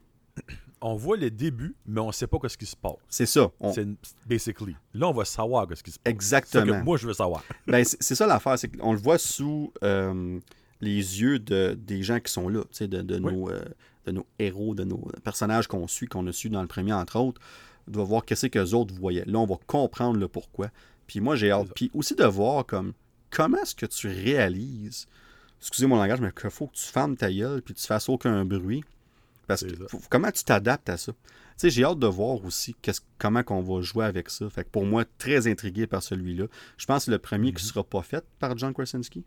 On voit le début, mais on ne sait pas ce qui se passe. C'est ça. On... C'est basically. Là, on va savoir ce qui se passe. Exactement. C'est que moi, je veux savoir. <laughs> ben, c'est ça l'affaire, c'est qu'on le voit sous euh, les yeux de, des gens qui sont là, de, de, oui. nos, euh, de nos héros, de nos personnages qu'on suit, qu'on a su dans le premier, entre autres. On doit voir qu'est-ce que les autres voyaient. Là, on va comprendre le pourquoi. Puis moi, j'ai hâte. Puis aussi de voir comme comment est-ce que tu réalises, excusez mon langage, mais qu'il faut que tu fermes ta gueule puis tu fasses aucun bruit. Parce que comment tu t'adaptes à ça? Tu sais, j'ai hâte de voir aussi comment qu'on va jouer avec ça. Fait que pour moi, très intrigué par celui-là. Je pense que c'est le premier mm -hmm. qui ne sera pas fait par John Krasinski.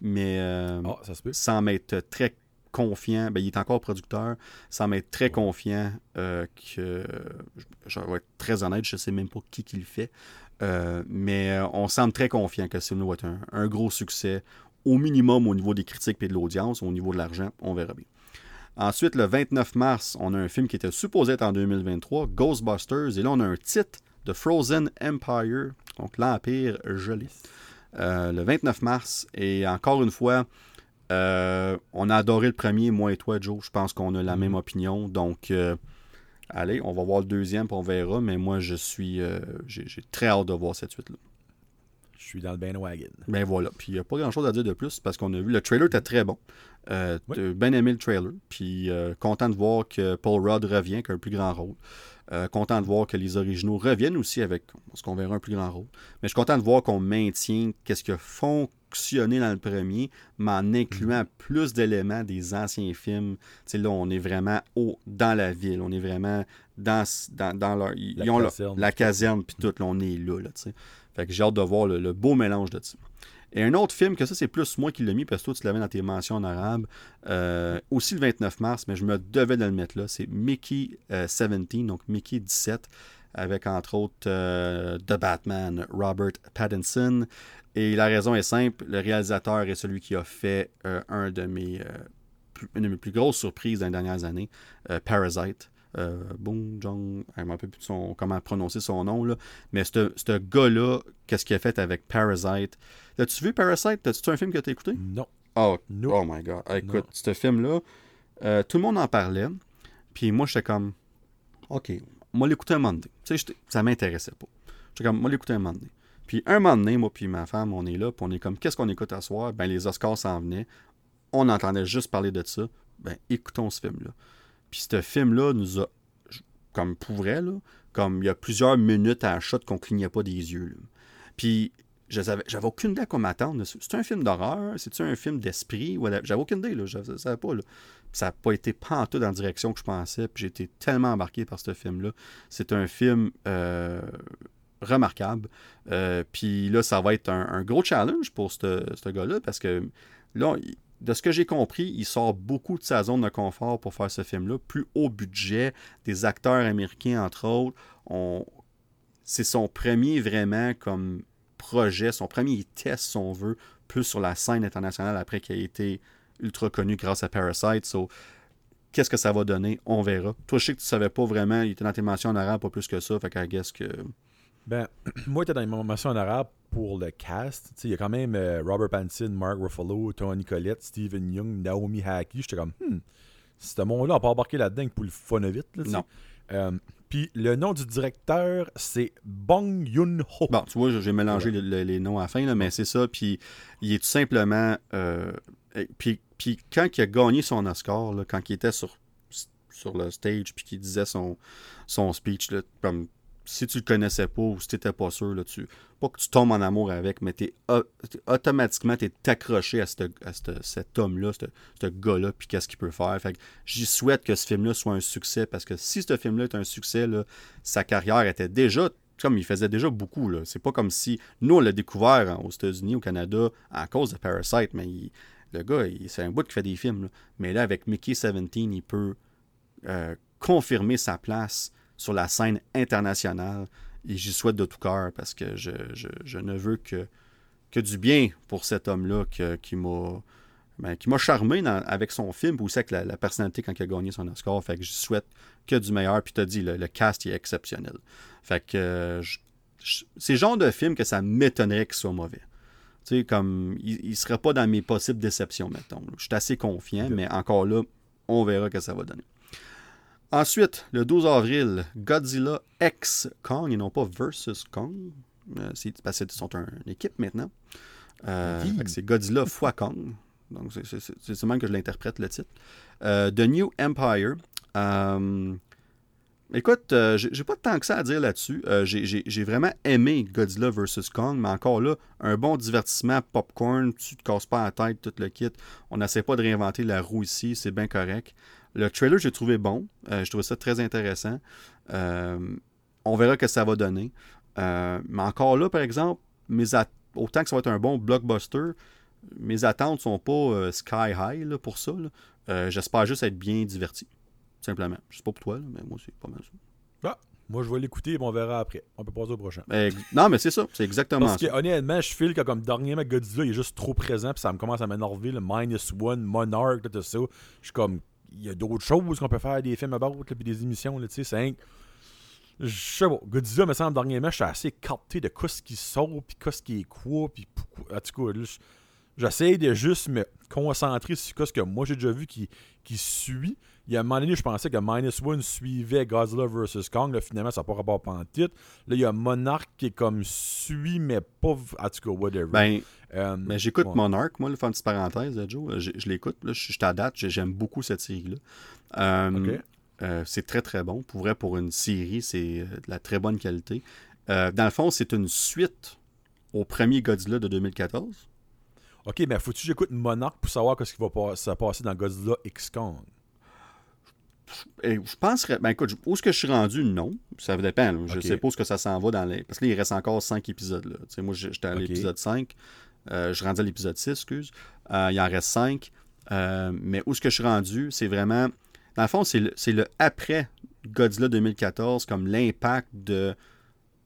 Mais euh, oh, ça se peut. sans m'être très confiant, ben, il est encore producteur, sans m'être très confiant euh, que, je vais être très honnête, je ne sais même pas qui qui le fait, euh, mais on semble très confiant que ce film va être un, un, gros succès, au minimum au niveau des critiques et de l'audience, au niveau de l'argent, on verra bien. Ensuite, le 29 mars, on a un film qui était supposé être en 2023, Ghostbusters, et là on a un titre de Frozen Empire, donc l'Empire gelé, euh, le 29 mars, et encore une fois, euh, on a adoré le premier, moi et toi, Joe, je pense qu'on a la même opinion, donc... Euh, allez, on va voir le deuxième, puis on verra. Mais moi, je suis. J'ai très hâte de voir cette suite-là. Je suis dans le bandwagon. Ben voilà. Puis il n'y a pas grand-chose à dire de plus parce qu'on a vu. Le trailer était très bon. Euh, oui. bien aimé le trailer. Puis euh, content de voir que Paul Rudd revient avec un plus grand rôle. Euh, content de voir que les originaux reviennent aussi avec ce qu'on verra un plus grand rôle. Mais je suis content de voir qu'on maintient qu'est-ce qui a fonctionné dans le premier, mais en incluant mm. plus d'éléments des anciens films. là, on est vraiment haut dans la ville. On est vraiment dans, dans, dans leur. Ils la ont caserne. la caserne, puis tout, là, on est là. là fait que j'ai hâte de voir le, le, beau mélange de ça. Et un autre film, que ça, c'est plus moi qui l'ai mis, parce que toi, tu l'avais dans tes mentions en arabe, euh, aussi le 29 mars, mais je me devais de le mettre là. C'est Mickey euh, 17, donc Mickey 17, avec entre autres euh, The Batman, Robert Pattinson. Et la raison est simple, le réalisateur est celui qui a fait euh, un de mes, une de mes plus grosses surprises dans les dernières années, Parasite. Euh, Boom Jong, je ne me rappelle plus son, comment prononcer son nom, là. mais ce gars-là, qu'est-ce qu'il a fait avec Parasite? As-tu vu Parasite? As-tu un film que tu as écouté? Non. Oh, no. oh my god. Écoute, ce film-là, euh, tout le monde en parlait, puis moi, j'étais comme, ok, moi l'écouter un moment donné. Tu sais, ça m'intéressait pas. J'étais comme, moi l'écouter un moment donné. Puis un moment donné, moi puis ma femme, on est là, puis on est comme, qu'est-ce qu'on écoute à soir? Ben, les Oscars s'en venaient. On entendait juste parler de ça. Ben, écoutons ce film-là. Puis ce film-là nous a, comme pour vrai, là, comme il y a plusieurs minutes à un shot qu'on clignait pas des yeux. Puis j'avais, j'avais aucune idée à quoi m'attendre. C'est un film d'horreur? C'est-tu un film d'esprit? J'avais aucune idée, je ne savais pas. Là. Ça n'a pas été pantoute dans la direction que je pensais. Puis été tellement embarqué par ce film-là. C'est un film euh, remarquable. Euh, puis là, ça va être un, un gros challenge pour ce gars-là parce que là, de ce que j'ai compris, il sort beaucoup de sa zone de confort pour faire ce film-là. Plus haut budget, des acteurs américains, entre autres. C'est son premier vraiment comme projet, son premier test, si on veut, plus sur la scène internationale après qu'il ait été ultra connu grâce à Parasite. So, qu'est-ce que ça va donner? On verra. Toi, je sais que tu savais pas vraiment. Il était dans tes mentions en arabe, pas plus que ça. Fait qu'à guess que. Ben, <clears throat> moi, j'étais dans les mentions en arabe pour le cast. Il y a quand même euh, Robert Pattinson, Mark Ruffalo, Tony Collette, Stephen Young, Naomi Hackey. J'étais comme, hmm, ce monde-là, on pas embarqué là-dedans pour le fun. Là, non. Euh, puis le nom du directeur, c'est Bong Yoon-ho. Bon, tu vois, j'ai mélangé les noms à la fin, là, mais c'est ça. Puis il est tout simplement. Euh, puis, puis quand il a gagné son Oscar, là, quand il était sur, sur le stage, puis qu'il disait son, son speech, là, comme si tu le connaissais pas ou si tu n'étais pas sûr, là, tu, pas que tu tombes en amour avec, mais automatiquement, tu es accroché à, cet homme-là, ce gars-là, puis qu'est-ce qu'il peut faire. Fait j'y souhaite que ce film-là soit un succès, parce que si ce film-là est un succès, là, sa carrière était déjà comme il faisait déjà beaucoup. C'est pas comme si nous, on l'a découvert aux États-Unis, au Canada, à cause de Parasite, mais le gars, c'est un bout qui fait des films. Mais là, avec Mickey 17, il peut euh, confirmer sa place sur la scène internationale. Et j'y souhaite de tout cœur parce que je, ne veux que, que du bien pour cet homme-là qui m'a ben, qui m'a charmé avec son film, ou aussi avec la, personnalité quand il a gagné son Oscar. Fait que je souhaite que du meilleur. Puis tu as dit, le, cast est exceptionnel. Fait que c'est le genre de film que ça m'étonnerait qu'il soit mauvais. Tu sais, comme il ne serait pas dans mes possibles déceptions, mettons. Je suis assez confiant, mais encore là, on verra que ça va donner. Ensuite, le 12 avril, Godzilla X Kong, et non pas Versus Kong. Euh, c'est parce qu'ils sont une équipe maintenant. Euh, c'est Godzilla x <laughs> Kong. Donc, c'est même que je l'interprète le titre. Euh, The New Empire. écoute, j'ai pas tant que ça à dire là-dessus. j'ai vraiment aimé Godzilla vs. Kong, mais encore là, un bon divertissement popcorn. Tu te casses pas la tête, tout le kit. On n'essaie pas de réinventer la roue ici, c'est bien correct. Le trailer, j'ai trouvé bon. Euh, je trouvais ça très intéressant. Euh, on verra ce que ça va donner. Euh, mais encore là, par exemple, mes autant que ça va être un bon blockbuster, mes attentes sont pas sky high pour ça. J'espère juste être bien diverti. Simplement. Je sais pas pour toi, mais moi, c'est pas mal ça. Ah, moi, je vais l'écouter et on verra après. On peut passer au prochain. non, mais c'est ça. C'est exactement Parce ça. honnêtement, je file que comme dernièrement, Godzilla il est juste trop présent puis ça me commence à m'énerver. Le Minus One, Monarch, tout ça. Je suis comme y a d'autres choses qu'on peut faire des films about, puis des émissions, tu sais, c'est je sais pas, Godzilla me semble dernièrement, je suis assez capté de quoi ce qui sort, puis quoi ce qui est quoi, puis en tout cas, j'essaie de juste me concentrer sur ce que moi j'ai déjà vu qui, qui suit. Il y a un moment donné, je pensais que Minus One suivait Godzilla vs. Kong. Là, finalement, ça n'a pas rapport en titre. Là, il y a Monarch qui est comme suit, mais pas. En tout cas, whatever. Ben, euh, mais j'écoute Monarch, moi, le faire une petite parenthèse, Joe. Je, je l'écoute. Je, je t'adapte. J'aime beaucoup cette série-là. Euh, euh, c'est très, très bon. Pour vrai, pour une série, c'est de la très bonne qualité. dans le fond, c'est une suite au premier Godzilla de 2014. Ok, mais faut-tu que j'écoute Monarch pour savoir ce qui va se passer dans Godzilla X Kong? Je penserais. Ben écoute, où est-ce que je suis rendu? Non. Ça dépend. Je sais pas où ce que ça s'en va dans les. Parce que là, il reste encore 5 épisodes. Là. moi, j'étais à l'épisode 5. Euh, je rendais à l'épisode 6, excuse. Euh, il en reste 5. Euh, mais où est-ce que je suis rendu? C'est vraiment. Dans le fond, c'est le, après Godzilla 2014, comme l'impact de,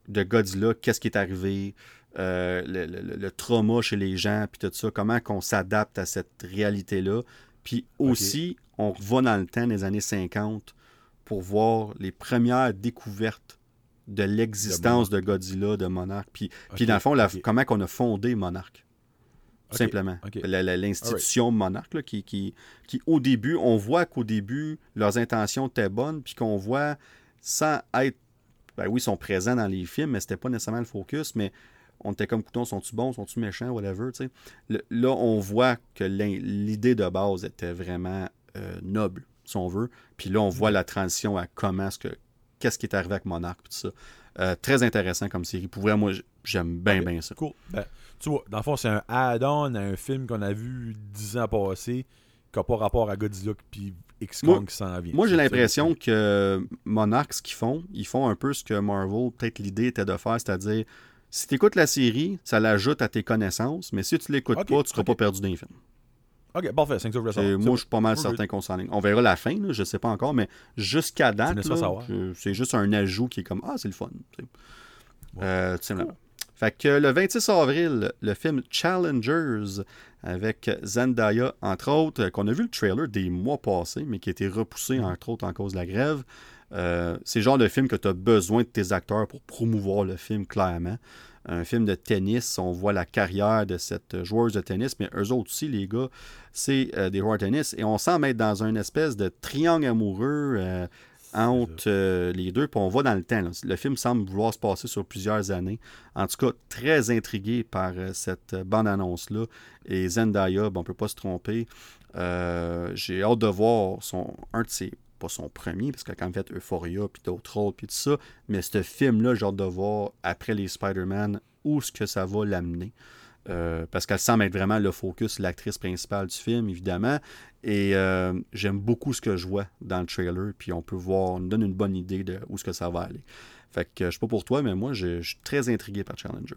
de Godzilla, qu'est-ce qui est arrivé, le, trauma chez les gens, puis tout ça, comment qu'on s'adapte à cette réalité-là. Puis aussi, on va dans le temps des années 50 pour voir les premières découvertes de l'existence de, Godzilla, de Monarch. Puis, puis dans le fond, comment on a fondé Monarch. Tout simplement. L'institution Monarch, qui, qui, qui, au début, on voit qu'au début, leurs intentions étaient bonnes, puis qu'on voit, sans être. Ben oui, ils sont présents dans les films, mais c'était pas nécessairement le focus, mais on était comme, couton, sont-tu bons, sont-tu méchants, whatever, tu sais. là, on voit que l'idée de base était vraiment euh, noble, si on veut. Puis là, on voit la transition à comment ce que qu'est-ce qui est arrivé avec Monarch, tout ça. Euh, très intéressant comme série. Pour vrai, moi, j'aime bien, bien ça. Cool. Ben, tu vois, dans le fond, c'est un add-on à un film qu'on a vu dix ans passés, qui n'a pas rapport à Godzilla puis X-Kong qui s'en vient. Moi, j'ai l'impression que Monarch, ce qu'ils font, ils font un peu ce que Marvel, peut-être l'idée était de faire, c'est-à-dire, si tu écoutes la série, ça l'ajoute à tes connaissances, mais si tu l'écoutes pas, tu ne seras pas perdu d'un film. Ok, parfait. 5 Moi, je suis pas mal certain qu'on s'en On verra la fin, je ne sais pas encore, mais jusqu'à date, c'est juste un ajout qui est comme Ah, c'est le fun. Euh, Fait que le 26 avril, le film Challengers avec Zendaya, entre autres, qu'on a vu le trailer des mois passés, mais qui a été repoussé, entre autres, en cause de la grève. Euh, c'est le genre de film que tu as besoin de tes acteurs pour promouvoir le film, clairement. Un film de tennis, on voit la carrière de cette joueuse de tennis, mais eux autres aussi, les gars, c'est euh, des joueurs de tennis. Et on semble être dans une espèce de triangle amoureux euh, entre les deux, puis on va dans le temps. Le film semble vouloir se passer sur plusieurs années. En tout cas, très intrigué par cette bande-annonce-là. Et Zendaya, ben, on ne peut pas se tromper. J'ai hâte de voir son, un de ses pas son premier, parce a quand fait Euphoria, puis d'autres rôles, puis tout ça. Mais ce film-là, genre de voir, après les Spider-Man, où est-ce que ça va l'amener. Euh, parce qu'elle semble être vraiment le focus, l'actrice principale du film, évidemment. Et euh, j'aime beaucoup ce que je vois dans le trailer, puis on peut voir, on donne une bonne idée de où est-ce que ça va aller. Fait que je sais pas pour toi, mais moi, je, suis très intrigué par Challengers.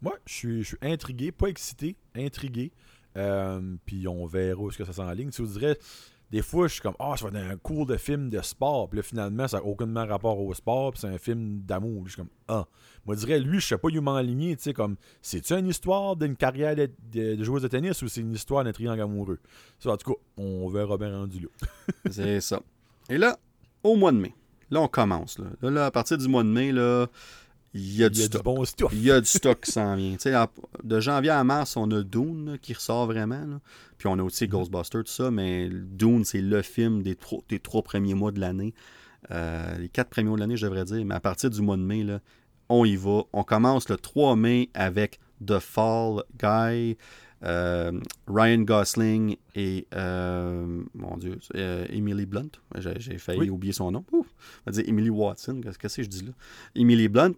Moi, je suis, intrigué, pas excité, intrigué. Euh, puis on verra où est-ce que ça s'enligne. Si vous dirais, des fois, je suis comme, ah, oh, ça va être un cours de film de sport. Puis là, finalement, ça n'a aucunement rapport au sport. Puis c'est un film d'amour. Je suis comme, ah. Moi, je dirais, lui, je sais pas, il m'a aligné. Tu sais, comme, c'est-tu une histoire d'une carrière de, de, joueuse de tennis ou c'est une histoire d'un triangle amoureux? Ça, en tout cas, on verra bien rendu là. <laughs> c'est ça. Et là, au mois de mai, là, on commence. Là. là, à partir du mois de mai, là, il y a, du, stock. bon stock. Il y a du <laughs> stock qui s'en vient. de janvier à mars, on a Dune qui ressort vraiment. Puis on a aussi mm-hmm. Ghostbusters, tout ça. Mais Dune, c'est le film des, des trois premiers mois de l'année. Euh, les quatre premiers mois de l'année, je devrais dire. Mais à partir du mois de mai, là, on y va. On commence le 3 mai avec The Fall Guy. Euh, Ryan Gosling et euh, mon Dieu, euh, Emily Blunt. J'ai failli oublier son nom. on va dire Emily Watson. Qu'est-ce que je dis là? Emily Blunt,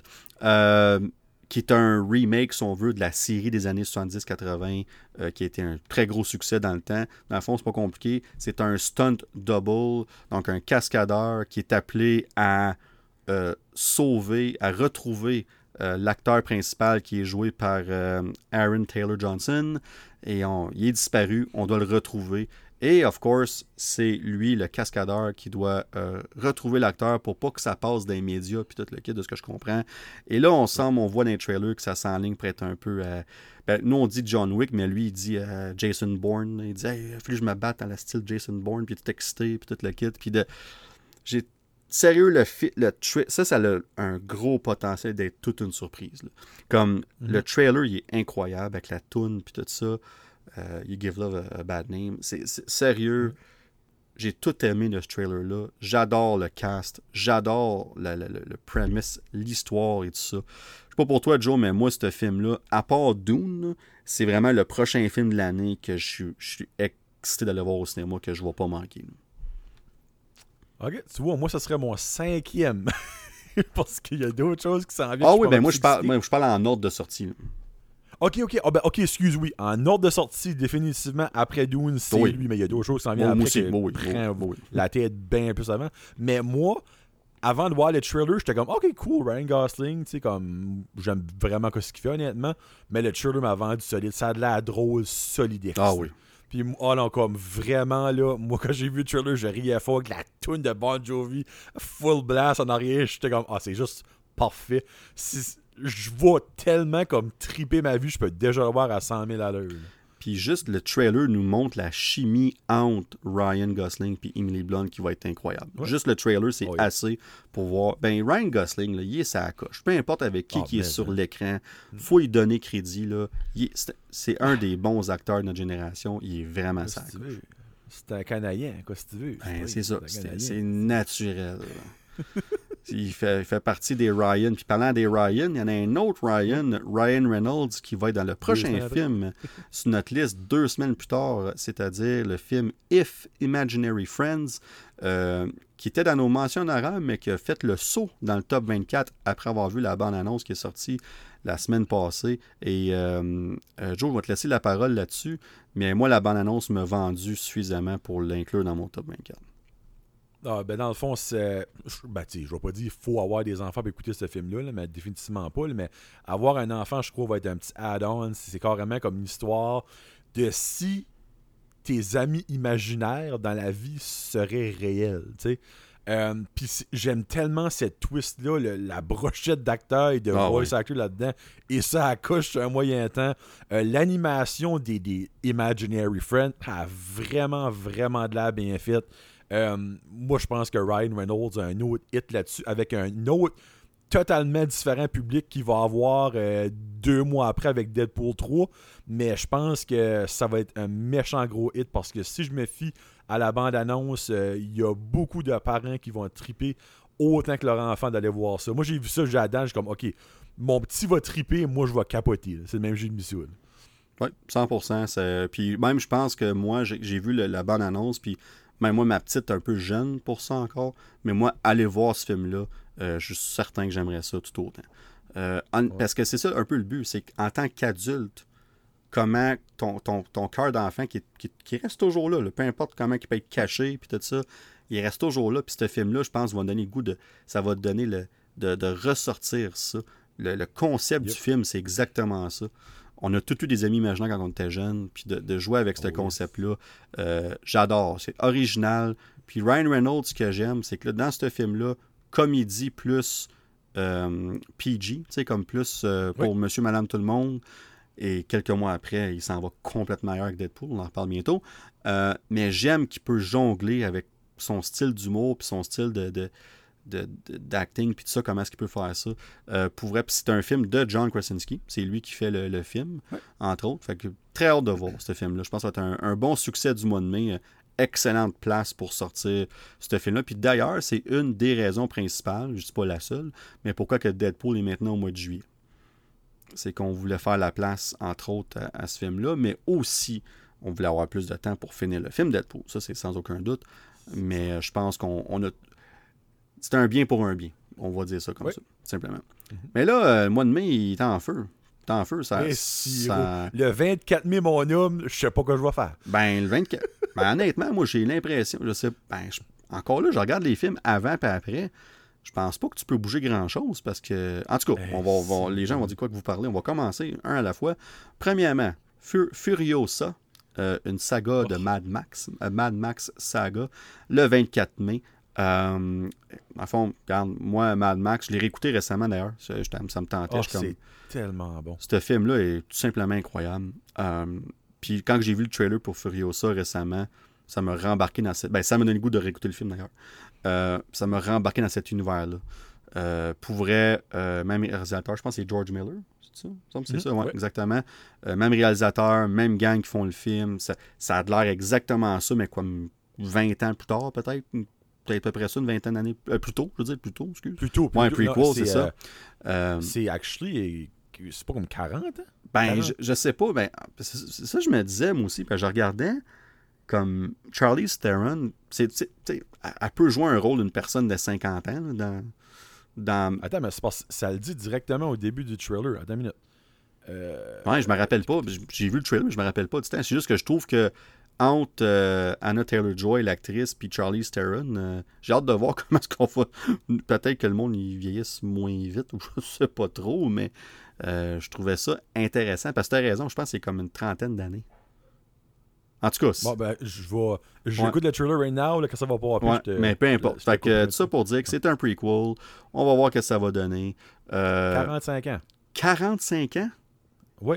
qui est un remake, si on veut, de la série des années 70-80, qui a été un très gros succès dans le temps. Dans le fond, c'est pas compliqué. C'est un stunt double, donc un cascadeur qui est appelé à sauver, à retrouver euh, l'acteur principal qui est joué par euh, Aaron Taylor Johnson. Et il est disparu, on doit le retrouver. Et, of course, c'est lui, le cascadeur, qui doit euh, retrouver l'acteur pour pas que ça passe dans les médias, puis tout le kit de ce que je comprends. Et là, on semble, on voit dans les trailers que ça s'enligne pour être un peu. Ben, nous, on dit John Wick, mais lui, il dit Jason Bourne. Il dit, hey, il faut que je me batte dans la style Jason Bourne, puis tout excité, puis tout le kit. Puis de. J'ai sérieux, le, le ça, ça a un gros potentiel d'être toute une surprise. Comme mhm. le trailer, il est incroyable avec la toune puis tout ça. Euh, you give love a, bad name. C'est sérieux. Mhm. J'ai tout aimé de ce trailer-là. J'adore le cast. J'adore le, premise, l'histoire et tout ça. Je sais pas pour toi, Joe, mais moi, ce film-là, à part Dune, c'est vraiment le prochain film de l'année que je suis, excité d'aller voir au cinéma, que je ne vais pas manquer. Ok, tu vois, moi, ça serait mon cinquième. <laughs> Parce qu'il y a d'autres choses qui s'en viennent. Ah oui, ben moi je, parle, moi, je parle en ordre de sortie. Ok, ok, oh, ben, ok, excuse, oui. En ordre de sortie, définitivement, après Dune, c'est lui, mais il y a d'autres choses qui s'en viennent après. Aussi, oui, oui, la tête bien plus avant. Mais moi, avant de voir le trailer, j'étais comme, ok, cool, Ryan Gosling, tu sais, comme, j'aime vraiment ce qu'il fait, honnêtement. Mais le trailer m'a vendu solide. Ça a de la drôle, solide. Ah oui. Puis, oh non, comme vraiment, là, moi, quand j'ai vu le trailer, je riais fort avec la tune de Bon Jovi, full blast en arrière. J'étais comme, ah, c'est juste parfait. je vois tellement comme triper ma vie, je peux déjà le voir à 100 000 à l'heure. Puis juste le trailer nous montre la chimie entre Ryan Gosling et Emily Blunt qui va être incroyable. Juste le trailer, c'est assez pour voir. Ben, Ryan Gosling, là, il est sa coche. Peu importe avec qui ah, qui est sur l'écran, faut lui donner crédit. Là. C'est un des bons acteurs de notre génération. Il est vraiment sa coche. C'est un Canadien, quoi, si tu veux? Ben, c'est ça. C'est naturel. <laughs> il, fait, fait, partie des Ryan. Puis parlant des Ryan, il y en a un autre Ryan, Ryan Reynolds, qui va être dans le prochain film sur notre liste deux semaines plus tard, c'est-à-dire le film If Imaginary Friends, euh, qui était dans nos mentions honorables, mais qui a fait le saut dans le top 24 après avoir vu la bande-annonce qui est sortie la semaine passée. Et euh, euh, Joe, je vais te laisser la parole là-dessus, mais moi, la bande-annonce m'a vendu suffisamment pour l'inclure dans mon top 24. Ah, ben dans le fond, c'est. Ben, je vais pas dire qu'il faut avoir des enfants pour écouter ce film-là, mais définitivement pas. mais avoir un enfant, je crois, va être un petit add-on. C'est carrément comme une histoire de si tes amis imaginaires dans la vie seraient réels. Euh, Puis j'aime tellement cette twist-là, la brochette d'acteurs et de Ah voice ouais. actors là-dedans. Et ça accouche un moyen temps. Euh, L'animation des, des Imaginary Friends a vraiment, vraiment de l'air bien faite. Euh, moi, je pense que Ryan Reynolds a un autre hit là-dessus avec un autre totalement différent public qu'il va avoir euh, deux mois après avec Deadpool 3. Mais je pense que ça va être un méchant gros hit parce que si je me fie à la bande-annonce, euh, il y a beaucoup de parents qui vont triper autant que leur enfant d'aller voir ça. Moi, j'ai vu ça, j'ai la je suis comme, OK, mon petit va triper, moi, je vais capoter. C'est le même jeu de mission. Oui, 100%. c'est- Puis même, je pense que moi, j'ai vu la bonne annonce, puis même moi, ma petite est un peu jeune pour ça encore, mais moi, aller voir ce film-là, euh, je suis certain que j'aimerais ça tout autant. Euh, en- Parce que c'est ça un peu le but, c'est qu'en tant qu'adulte, comment ton, ton, ton cœur d'enfant qui, qui, qui reste toujours là, là, peu importe comment il peut être caché, puis tout ça, il reste toujours là. Puis ce film-là, je pense, va donner le goût de. Ça va te donner le, de, de ressortir ça. Le, le concept Yep. du film, c'est exactement ça. On a tous eu des amis imaginaires quand on était jeune, puis de, de jouer avec ce Oh, concept-là, euh, j'adore. C'est original. Puis Ryan Reynolds, ce que j'aime, c'est que là, dans ce film-là, comédie plus euh, PG, tu sais, comme plus euh, pour Monsieur, Madame, tout le monde. Et quelques mois après, il s'en va complètement ailleurs avec Deadpool, on en reparle bientôt. Euh, mais j'aime qu'il peut jongler avec son style d'humour puis son style de, de- de- de- d'acting puis tout ça, comment est-ce qu'il peut faire ça. Euh, pour vrai, puis c'est un film de John Krasinski, c'est lui qui fait le, le film, entre autres. Fait que très hâte de voir ce film-là. Je pense que ça va être un, un bon succès du mois de mai. Euh, Excellente place pour sortir ce film-là. Puis d'ailleurs, c'est une des raisons principales, je ne dis pas la seule, mais pourquoi que Deadpool est maintenant au mois de juillet. C'est qu'on voulait faire la place, entre autres, à, à ce film-là, mais aussi, on voulait avoir plus de temps pour finir le film Deadpool. Ça, c'est sans aucun doute. Mais euh, je pense qu'on on a. C'est un bien pour un bien. On va dire ça comme Oui. ça, simplement. Mais là, euh, le mois de mai, il est en feu. Il est en feu. Ça, si, ça- Le 24 mai, mon homme, je sais pas quoi je vais faire. Ben, le 24. ben, honnêtement, moi, j'ai l'impression. Je sais. Ben, je- encore là, je regarde les films avant et après. Je pense pas que tu peux bouger grand-chose parce que. En tout cas, Eh, on va, on va- les gens vont dire quoi que vous parlez. On va commencer un à la fois. Premièrement, Fur- Furiosa, euh, une saga de Mad Max. euh, Mad Max Saga, le 24 mai. Euh, en fond, regarde, moi, Mad Max, je l'ai réécouté récemment d'ailleurs. Ça, ça me tentait. Oh, c'est tellement bon. ce film-là est tout simplement incroyable. Euh, puis quand j'ai vu le trailer pour Furiosa récemment, ça m'a rembarqué dans cette... Ben, ça m'a donné le goût de réécouter le film d'ailleurs. Euh, ça m'a rembarqué dans cet univers-là. Euh, pour vrai, même réalisateur, je pense que c'est George Miller, c'est ça? C'est Mhm, ça, ouais, ouais. exactement. Même réalisateur, même gang qui font le film. Ça, ça a l'air exactement ça, mais comme 20 ans plus tard peut-être. Peut-être à peu près ça, une vingtaine d'années euh, plus tôt, je veux dire, plus tôt, excuse. Plutôt, Ouais, un prequel, c'est ça. Euh, C'est actually, euh, c'est pas comme 40 ans? Ben, Avant. je, je sais pas. Ben, ça je me disais, moi aussi. Puis je regardais comme Charlie Theron. c'est- c'est- tu sais, Elle elle peut jouer un rôle d'une personne de 50 ans là, dans. dans... Attends, mais que ça le dit directement au début du trailer. Attends une minute. Euh, Ouais, je me rappelle pas. J'ai vu le trailer, mais je me rappelle pas du temps. C'est juste que je trouve que entre euh, Anna Taylor-Joy, l'actrice, puis Charlie Theron, euh, j'ai hâte de voir <laughs> comment est-ce qu'on va. Peut-être que le monde il vieillisse moins vite, ou <laughs> je sais pas trop, mais euh, je trouvais ça intéressant. Parce que tu as raison, je pense que c'est comme une trentaine d'années. En tout cas, c'est- Bon, ben, je vais. J'écoute le trailer right now, là, que ça va pas Ouais, mais peu importe. Fait que, tout ça pour dire que c'est un prequel. On va voir ce que ça va donner. Euh, 45 ans. 45 ans? Oui.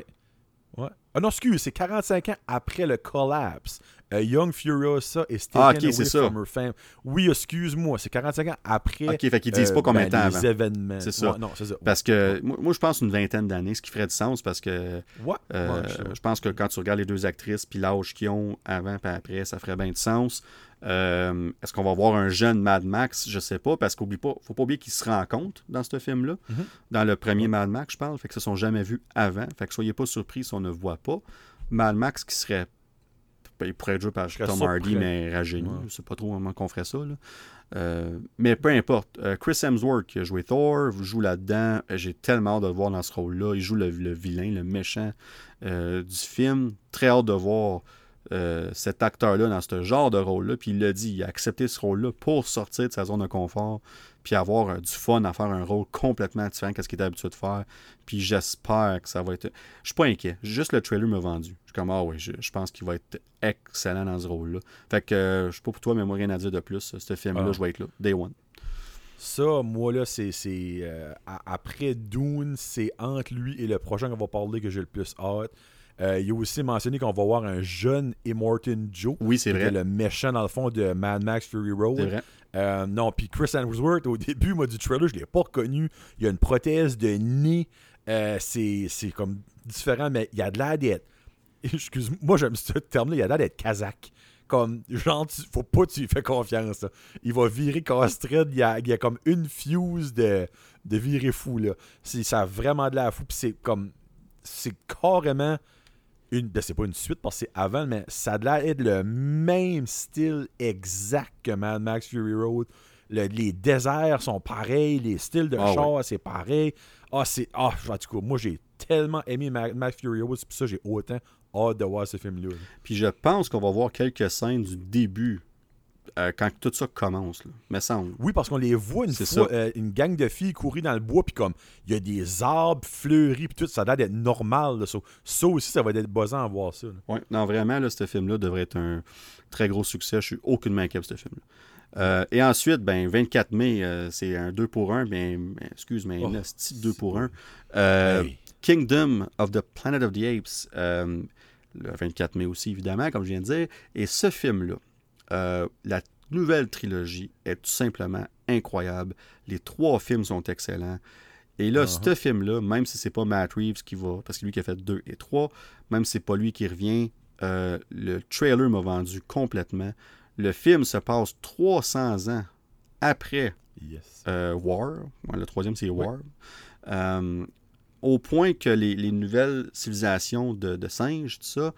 Ah non, excuse, c'est 45 ans après le collapse. Euh, Young Furiosa est taken Ah, ok, away c'est ça. from her Oui, excuse-moi, c'est 45 ans après Ok, fait qu'ils disent euh, pas combien de ben, temps les événements. C'est ça. Ouais, non, c'est ça. Parce que moi, moi, je pense une vingtaine d'années, ce qui ferait du sens parce que Ouais, euh, ouais, je pense que quand tu regardes les deux actrices puis l'âge qu'ils ont avant et après, ça ferait bien du sens. Euh, Est-ce qu'on va voir un jeune Mad Max? Je sais pas, parce qu'oublie pas, faut pas oublier qu'ils se rencontrent dans ce film-là. Mhm. Dans le premier Mad Max, je parle, fait que se sont jamais vus avant. Fait que soyez pas surpris si on ne voit pas. Mad Max qui serait. Il pourrait être joué par Tom surpris. Hardy, mais rajeuni. Ouais. Je sais pas trop comment qu'on ferait ça. là. Euh, mais peu importe. Euh, Chris Hemsworth qui a joué Thor, joue là-dedans. J'ai tellement hâte de le voir dans ce rôle-là. Il joue le, le vilain, le méchant du film. Très hâte de voir euh, cet acteur-là dans ce genre de rôle-là. Puis il l'a dit, il a accepté ce rôle-là pour sortir de sa zone de confort, puis avoir euh, du fun à faire un rôle complètement différent de ce qu'il était habitué de faire. Puis j'espère que ça va être. Je suis pas inquiet. Juste le trailer m'a vendu. Je suis comme, ah oui, je, pense qu'il va être excellent dans ce rôle-là. Fait que euh, je suis pas pour toi, mais moi, rien à dire de plus. Ce film-là, ah. je vais être là. Day one. Ça, moi, là, c'est. Après Dune, c'est entre lui et le prochain qu'on va parler que j'ai le plus hâte. Euh, il a aussi mentionné qu'on va voir un jeune Immortan Joe. Oui, c'est vrai. Le méchant, dans le fond, de Mad Max Fury Road. C'est vrai. Euh, non, puis Chris Hemsworth, au début, moi, du trailer, je l'ai pas reconnu. Il a une prothèse de nez. c'est comme différent, mais il y a de l'air d'être. <laughs> Excuse-moi, j'aime ce terme-là. Il y a de l'air d'être kazakh comme genre faut pas que tu lui fais confiance il va virer Castred il y a, il y a comme une fuse de, de virer fou là ça a vraiment de la fou puis c'est comme c'est carrément une ben c'est pas une suite parce que c'est avant mais ça a l'air d'être le même style exact que Mad Max Fury Road. Les déserts sont pareils les styles de ah char c'est pareil. Ah c'est ah en tout cas moi j'ai tellement aimé Mad Max Fury Road c'est pour ça j'ai autant hâte de voir ce film-là. Puis je pense qu'on va voir quelques scènes du début euh, quand tout ça commence. Là. Mais ça, Oui, parce qu'on les voit une fois, euh, une gang de filles courir dans le bois, puis comme il y a des arbres fleuris, puis tout, ça a l'air d'être normal. Ça. aussi, ça va être buzzant à voir ça. Oui, non, vraiment, là, ce film-là devrait être un très gros succès. Je suis aucunement inquiet de ce film-là. Euh, et ensuite, ben, 24 mai, c'est un 2 pour 1. Ben, excuse, mais oh, 2 pour 1. Kingdom of the Planet of the Apes le 24 mai aussi, évidemment, comme je viens de dire. Et ce film-là, euh, la nouvelle trilogie est tout simplement incroyable. Les trois films sont excellents. Et là, uh-huh. ce film-là, même si c'est pas Matt Reeves qui va, parce que lui qui a fait 2 et 3, même si c'est pas lui qui revient, euh, le trailer m'a vendu complètement. Le film se passe 300 ans après euh, War. le troisième, c'est War au point que les, nouvelles civilisations de, singes, tout ça,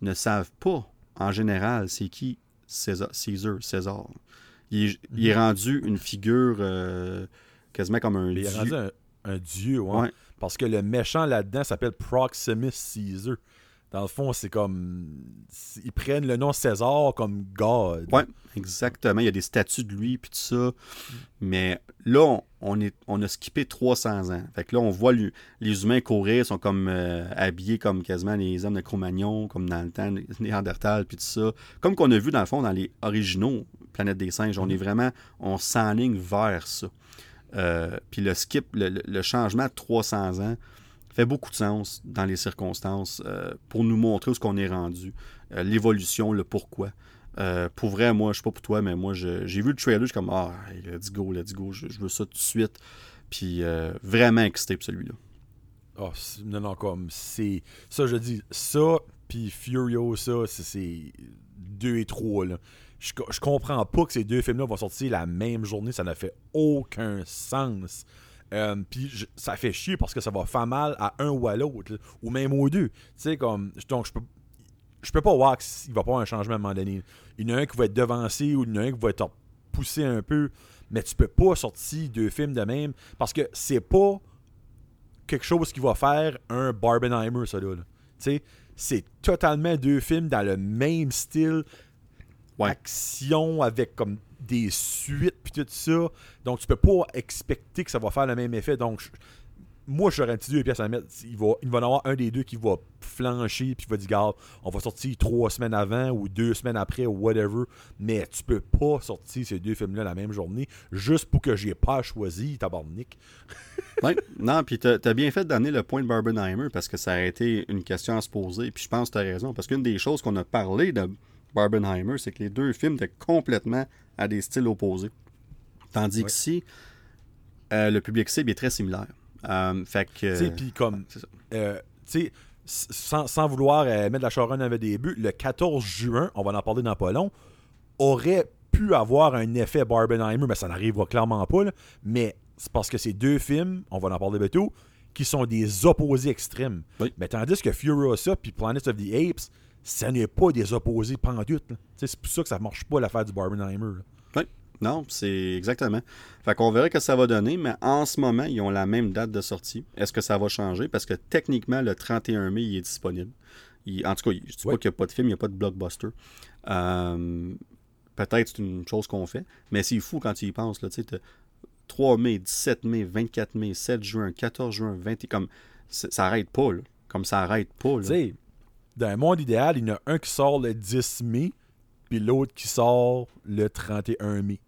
ne savent pas, en général, c'est qui César. César. Il, est, mhm. rendu une figure euh, quasiment comme un il dieu. Il est rendu un, dieu, ouais. Parce que le méchant là-dedans s'appelle Proximus Caesar. Dans le fond, c'est comme. Ils prennent le nom César comme God. Oui, exactement. Il y a des statues de lui, puis tout ça. Mais là, on, est, on a skippé 300 ans. Fait que là, on voit les humains courir, sont comme euh, habillés comme quasiment les hommes de Cro-Magnon, comme dans le temps, <laughs> Néandertal, puis tout ça. Comme qu'on a vu, dans le fond, dans les originaux Planète des Singes. On est vraiment. On s'enligne vers ça. Euh, puis le skip, le, le, changement de 300 ans fait beaucoup de sens dans les circonstances euh, pour nous montrer où ce qu'on est rendu, euh, l'évolution, le pourquoi. Euh, pour vrai, moi, je sais pas pour toi, mais moi, j'ai vu le trailer, je suis comme, ah, let's go, let's go, je, veux ça tout de suite. Puis vraiment excité pour celui-là. Oh, non, non, comme, c'est. Ça, je dis, ça, puis Furiosa, c'est deux et trois. Je, je comprends pas que ces deux films-là vont sortir la même journée, ça n'a fait aucun sens. Euh, puis ça fait chier parce que ça va faire mal à un ou à l'autre, ou même aux deux. Tu sais, comme. Donc, je peux, je peux pas voir qu'il va pas avoir un changement à un moment donné. Il y en a un qui va être devancé ou il y en a un qui va être poussé un peu. Mais tu peux pas sortir deux films de même parce que c'est pas quelque chose qui va faire un Barbenheimer, ça là. Tu sais, c'est totalement deux films dans le même style. Action avec comme des suites puis tout ça. Donc tu peux pas expecter que ça va faire le même effet. Donc moi j'aurais un petit deux pièces à mettre. Il va, il va y en avoir un des deux qui va flancher puis va dire garde, on va sortir trois semaines avant ou deux semaines après ou whatever. Mais tu peux pas sortir ces deux films-là la même journée juste pour que j'ai pas choisi tabarnak. <laughs> ouais, non, puis t'as as bien fait d'amener le point de Barbenheimer parce que ça a été une question à se poser. Puis je pense que t'as raison. Parce qu'une des choses qu'on a parlé de Barbenheimer, c'est que les deux films étaient complètement à des styles opposés. Tandis que si euh, le public cible est très similaire. Euh, fait que. puis comme. Euh, sans, sans, vouloir mettre la charonne avec des buts, le 14 juin, on va en parler dans pas long, aurait pu avoir un effet Barbenheimer, mais ça n'arrivera clairement pas. mais c'est parce que ces deux films, on va en parler bientôt, qui sont des opposés extrêmes. Mais tandis que Furiosa puis Planet of the Apes, ça n'est pas des opposés pendus. C'est pour ça que ça marche pas l'affaire du Barbenheimer. Oui, non, c'est exactement. Fait qu'on verra que ça va donner, mais en ce moment, ils ont la même date de sortie. Est-ce que ça va changer? Parce que techniquement, le 31 mai, il est disponible. en tout cas, je dis pas qu'il n'y a pas de film, il n'y a pas de blockbuster. Euh, peut-être c'est une chose qu'on fait, mais c'est fou quand tu y penses. Là, 3 mai, 17 mai, 24 mai, 7 juin, 14 juin, 20 comme ça n'arrête pas. Là. Comme ça n'arrête pas. Sais, dans un monde idéal, il y en a un qui sort le 10 mai, puis l'autre qui sort le 31 mai.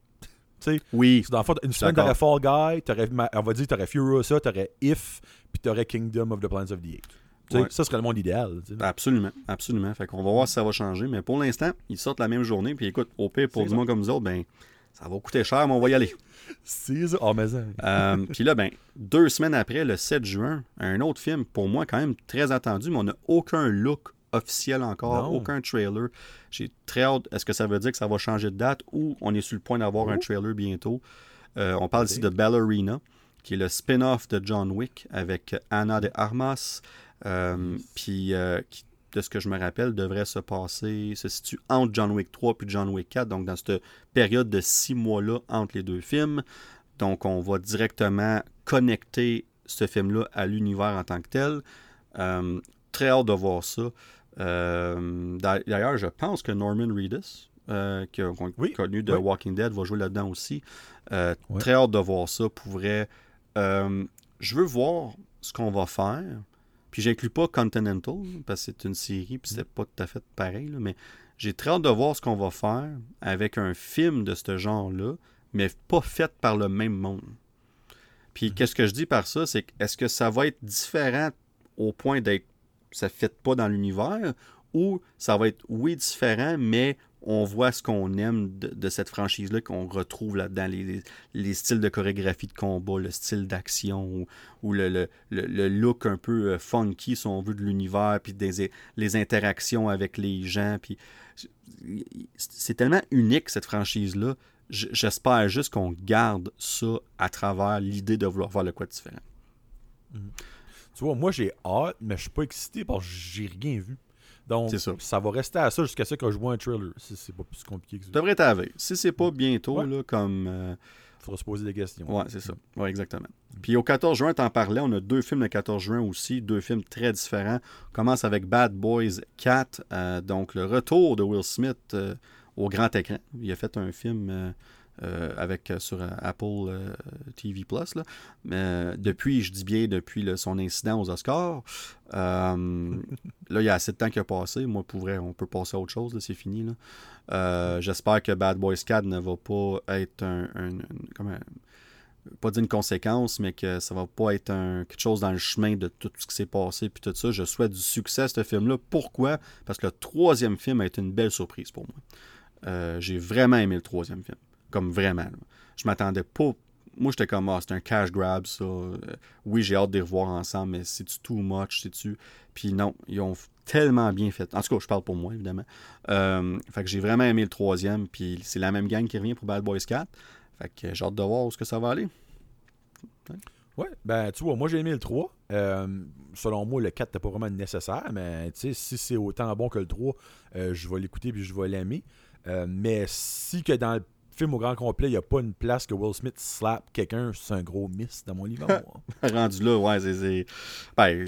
sais, oui. Dans le fond, une semaine, t'aurais Fall Guy, t'aurais, on va dire, t'aurais Furiosa, t'aurais If, puis t'aurais Kingdom of the Planets of the Apes. Ça serait le monde idéal. Absolument, absolument. Fait qu'on va voir si ça va changer. Mais pour l'instant, ils sortent la même journée. Puis écoute, au pire, pour du monde comme nous autres, ben, ça va coûter cher, mais on va y aller. C'est ça. Oh, mais. Euh, <laughs> puis là, ben, deux semaines après, le 7 juin, un autre film, pour moi, quand même très attendu, mais on n'a aucun look officiel encore, aucun trailer. J'ai très hâte. Est-ce que ça veut dire que ça va changer de date ou on est sur le point d'avoir un trailer bientôt? Euh, on parle ici de Ballerina, qui est le spin-off de John Wick avec Anna de Armas. Euh, puis, euh, de ce que je me rappelle, devrait se passer, se situe entre John Wick 3 et John Wick 4, donc dans cette période de six mois-là entre les deux films. Donc, on va directement connecter ce film-là à l'univers en tant que tel. très hâte de voir ça. Euh, d'ailleurs, je pense que Norman Reedus, euh, qui a connu de Walking Dead, va jouer là-dedans aussi. Euh, très hâte de voir ça. Pour vrai, je veux voir ce qu'on va faire. Puis j'inclus pas Continental, parce que c'est une série, puis c'est pas tout à fait pareil, mais j'ai très hâte de voir ce qu'on va faire avec un film de ce genre-là, mais pas fait par le même monde. Puis mm-hmm. qu'est-ce que je dis par ça, c'est est-ce que ça va être différent au point d'être ça ne fit pas dans l'univers, ou ça va être, oui, différent, mais on voit ce qu'on aime de, cette franchise-là, qu'on retrouve là-dedans, les, styles de chorégraphie de combat, le style d'action, ou, le, look un peu euh, funky, si on veut, de l'univers, puis des, les interactions avec les gens. Puis c'est tellement unique, cette franchise-là. J'espère juste qu'on garde ça à travers l'idée de vouloir voir le quoi différent. Mm-hmm. Tu vois, moi j'ai hâte, mais je suis pas excité parce que j'ai rien vu. Donc, ça. va rester à ça jusqu'à ce que je vois un trailer. C'est pas plus compliqué que ça. devrait être Si c'est pas bientôt, là, comme. Il euh, faudra se poser des questions. Ouais, c'est ça. Ouais, exactement. Puis au 14 juin, t'en parlais, on a deux films le 14 juin aussi, deux films très différents. On commence avec Bad Boys 4, euh, donc le retour de Will Smith euh, au grand écran. Il a fait un film euh, avec euh, sur euh, Apple TV Plus. Là. Mais depuis, je dis bien depuis son incident aux Oscars, là, il y a assez de temps qui a passé. Moi, pour vrai, on peut passer à autre chose, c'est fini. J'espère que Bad Boys 4 ne va pas être un, pas dire une conséquence, mais que ça va pas être quelque chose dans le chemin de tout ce qui s'est passé puis tout ça. Je souhaite du succès à ce film-là. Pourquoi? Parce que le troisième film a été une belle surprise pour moi. J'ai vraiment aimé le troisième film. Comme vraiment. Je m'attendais pas. Moi, j'étais comme, ah, c'est un cash grab, ça. Euh, oui, j'ai hâte de les revoir ensemble, mais c'est-tu too much, c'est-tu. Puis non, ils ont tellement bien fait. En tout cas, je parle pour moi, évidemment. Euh, fait que j'ai vraiment aimé le troisième, puis c'est la même gang qui revient pour Bad Boys 4. Fait que j'ai hâte de voir où ce que ça va aller. Ouais. ben tu vois, moi j'ai aimé le 3. Euh, selon moi, le 4 n'était pas vraiment nécessaire, mais si c'est autant bon que le 3, je vais l'écouter puis je vais l'aimer. mais si que dans le film au grand complet, il n'y a pas une place que Will Smith slap quelqu'un, c'est un gros miss dans mon livre. <laughs> Rendu là, ouais, c'est. Ben...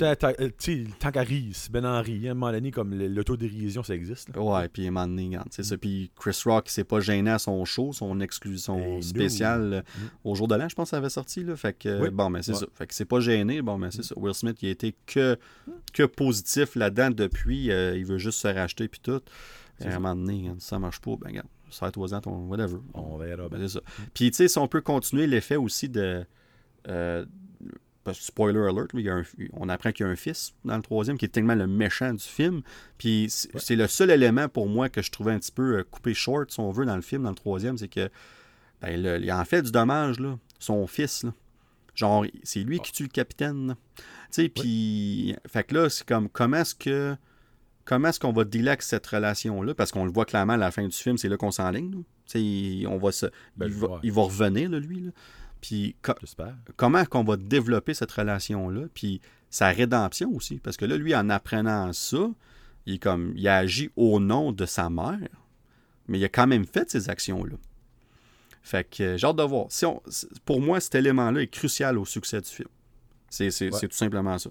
Tant qu'à rire, Ben Henry, à un moment donné, comme l'autodérision, ça existe. Ouais, puis à un moment donné, c'est ça. Puis Chris Rock, il s'est pas gêné à son show, son exclusion spécial euh, mm. au jour de l'an, je pense ça avait sorti. Là. Fait que, bon, mais c'est ça. Fait que c'est pas gêné. Bon, mais c'est ça. Will Smith, il a été que, que positif là-dedans depuis. Euh, il veut juste se racheter, puis tout. à un moment donné, ça marche pas, ben regarde ça toi ans, ton whatever. On verra. Ben, c'est ça. Puis, tu sais, si on peut continuer l'effet aussi de. Euh, spoiler alert, on apprend qu'il y a un fils dans le troisième qui est tellement le méchant du film. Puis c'est le seul élément pour moi que je trouvais un petit peu euh, coupé short, si on veut, dans le film, dans le troisième, c'est que ben, il en fait du dommage, là, son fils. Là. Genre, c'est lui qui tue le capitaine. Tu sais, puis. Fait que là, c'est comme comment est-ce que comment est-ce qu'on va dealer avec cette relation-là? Parce qu'on le voit clairement à la fin du film, c'est là qu'on s'enligne. On va se, ben, il, va, il, va, revenir, lui. Puis comment qu'on va développer cette relation-là? Puis sa rédemption aussi. Parce que là, lui, en apprenant ça, il, comme, il a agi au nom de sa mère, mais il a quand même fait ces actions-là. Fait que euh, j'ai hâte de voir. pour moi, cet élément-là est crucial au succès du film. C'est tout simplement ça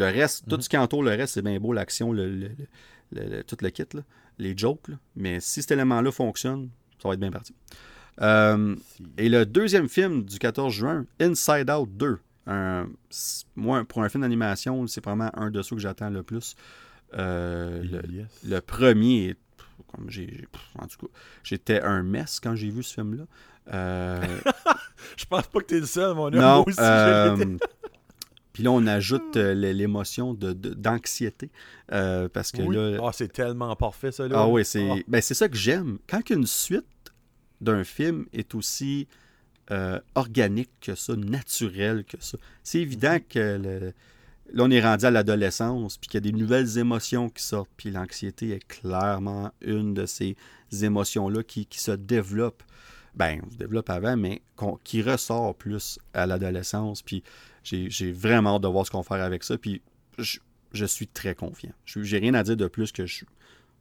Le reste, tout Mhm. ce qui entoure le reste, c'est bien beau, l'action, le, le- tout le kit, là, les jokes. là. Mais si cet élément-là fonctionne, ça va être bien parti. Euh, et le deuxième film du 14 juin, Inside Out 2. Un- c- moi, pour un film d'animation, c'est vraiment un de ceux que j'attends le plus. Euh, le, Yes. le premier, est- comme j'ai, j'ai- en tout cas, j'étais un mess quand j'ai vu ce film-là. Euh, <laughs> Je pense pas que t'es le seul, mon homme. non. Aussi. Puis là, on ajoute euh, l- l'émotion de, de- d'anxiété. euh, parce que Oui. là. Ah, c'est tellement parfait, ça, là. Ah oui, c'est Ah. ben, c'est ça que j'aime. Quand une suite d'un film est aussi euh, organique que ça, naturel que ça, c'est évident Mhm. que le- là, on est rendu à l'adolescence, puis qu'il y a des nouvelles émotions qui sortent, puis l'anxiété est clairement une de ces émotions-là qui, qui se développe. Ben, se développe avant, mais qui ressort plus à l'adolescence. Puis j'ai vraiment hâte de voir ce qu'on va faire avec ça. Puis je, suis très confiant. J'ai rien à dire de plus que je,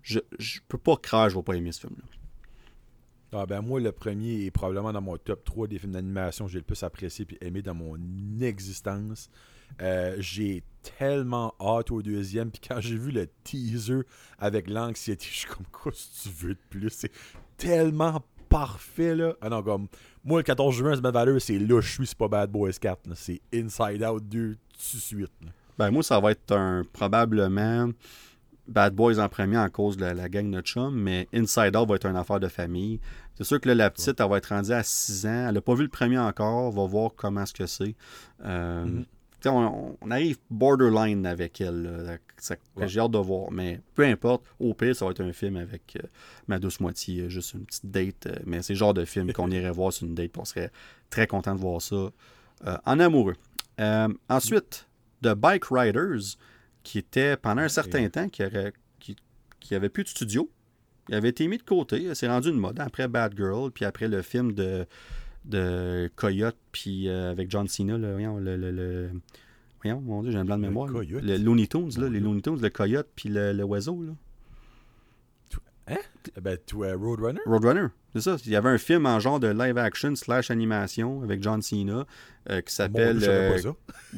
je, je peux pas croire je vais pas aimer ce film-là. Ah ben moi, le premier est probablement dans mon top 3 des films d'animation que j'ai le plus apprécié et aimé dans mon existence. Euh, j'ai tellement hâte au deuxième. Puis quand j'ai vu le teaser avec l'anxiété, je suis comme, quoi si tu veux de plus? C'est tellement parfait, là. Ah non, comme, moi, le 14 juin, c'est ma valeur, c'est là, je suis, c'est pas Bad Boys 4. là. C'est Inside Out 2 tout de suite. là. Ben moi, ça va être un probablement Bad Boys en premier en cause de la, la gang de chum, mais Inside Out va être une affaire de famille. C'est sûr que là, la petite, elle va être rendue à 6 ans. Elle n'a pas vu le premier encore. On va voir comment est-ce que c'est. Euh, Mhm. sais, on, on arrive borderline avec elle. Ouais. J'ai hâte de voir. Mais peu importe, au pire, ça va être un film avec euh, ma douce moitié, euh, juste une petite date. euh, mais c'est le genre de film qu'on irait voir sur une date. On serait très content de voir ça en amoureux. Ensuite, The Bike Riders, qui était pendant un certain temps, qui, aurait, qui, qui avait plus de studio. Il avait été mis de côté. C'est rendu une mode après Bad Girl, puis après le film de, de Coyote, puis euh, avec John Cena, le, voyons, le, le- le- voyons, mon Dieu, j'ai un blanc de mémoire. Coyote? Le Looney Tunes, là, les. Looney Tunes, le Coyote, puis le, le oiseau. Là. Eh Ben, tu euh, Roadrunner? Roadrunner, c'est ça. Il y avait un film en genre de live action slash animation avec John Cena euh, qui s'appelle. Savais euh.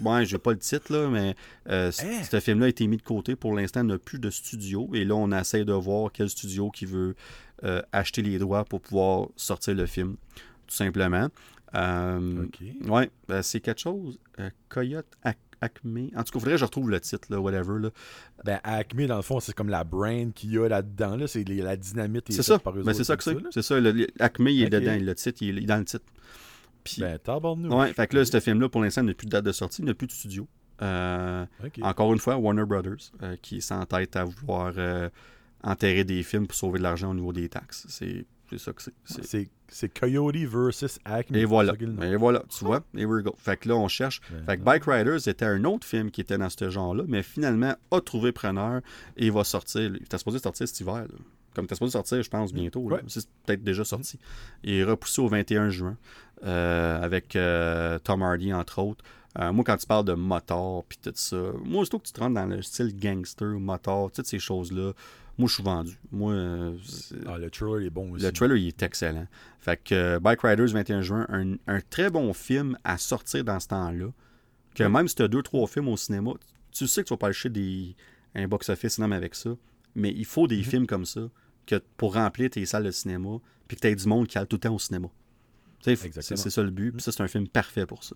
Ouais, j'ai pas le titre, là, mais euh, Hein? ce film-là a été mis de côté. Pour l'instant, il n'a plus de studio. Et là, on essaie de voir quel studio qui veut acheter les droits pour pouvoir sortir le film, tout simplement. Euh. Ouais, ben, c'est quelque chose. euh, Coyote Ac- Acme. En tout cas, il faudrait que je retrouve le titre, là, whatever. Là. Ben, Acme, dans le fond, c'est comme la brain qu'il y a là-dedans. Là. C'est la dynamite. est C'est ça. Ben, c'est ça que c'est. C'est ça. Le, le- Acme, il est dedans. Le titre, il est, il est dans le titre. Puis, Ben, tabarnouche. ouais, fait que là, ce film-là, pour l'instant, il n'a plus de date de sortie, il n'a plus de studio. Euh. Encore une fois, Warner Brothers, euh, qui s'entête à vouloir enterrer des films pour sauver de l'argent au niveau des taxes. C'est c'est ça que c'est. C'est- Coyote versus Acme. Et voilà. Et voilà, tu vois, here we go. Fait que là, on cherche. Ben, Fait que Bike Riders était un autre film qui était dans ce genre-là, mais finalement a trouvé preneur et il va sortir. Il était supposé sortir cet hiver. là. Comme il était supposé sortir, je pense, bientôt. Ouais. C'est peut-être déjà sorti. Il est repoussé au 21 juin euh, avec euh, Tom Hardy, entre autres. Euh, moi, quand tu parles de motor puis tout ça, moi, surtout que tu te rentres dans le style gangster, motor, toutes ces choses-là, moi, je suis vendu. Moi, euh, Ah, le trailer est bon aussi. le trailer, il est excellent. Fait que euh, Bike Riders 21 juin, un, un très bon film à sortir dans ce temps-là. Que même si tu as deux, trois films au cinéma, tu sais que tu vas pas acheter des, un box-office énorme avec ça. Mais il faut des Mhm. films comme ça que, pour remplir tes salles de cinéma, puis que tu aies du monde qui a tout le temps au cinéma. C'est ça le but. Puis ça, c'est un film parfait pour ça.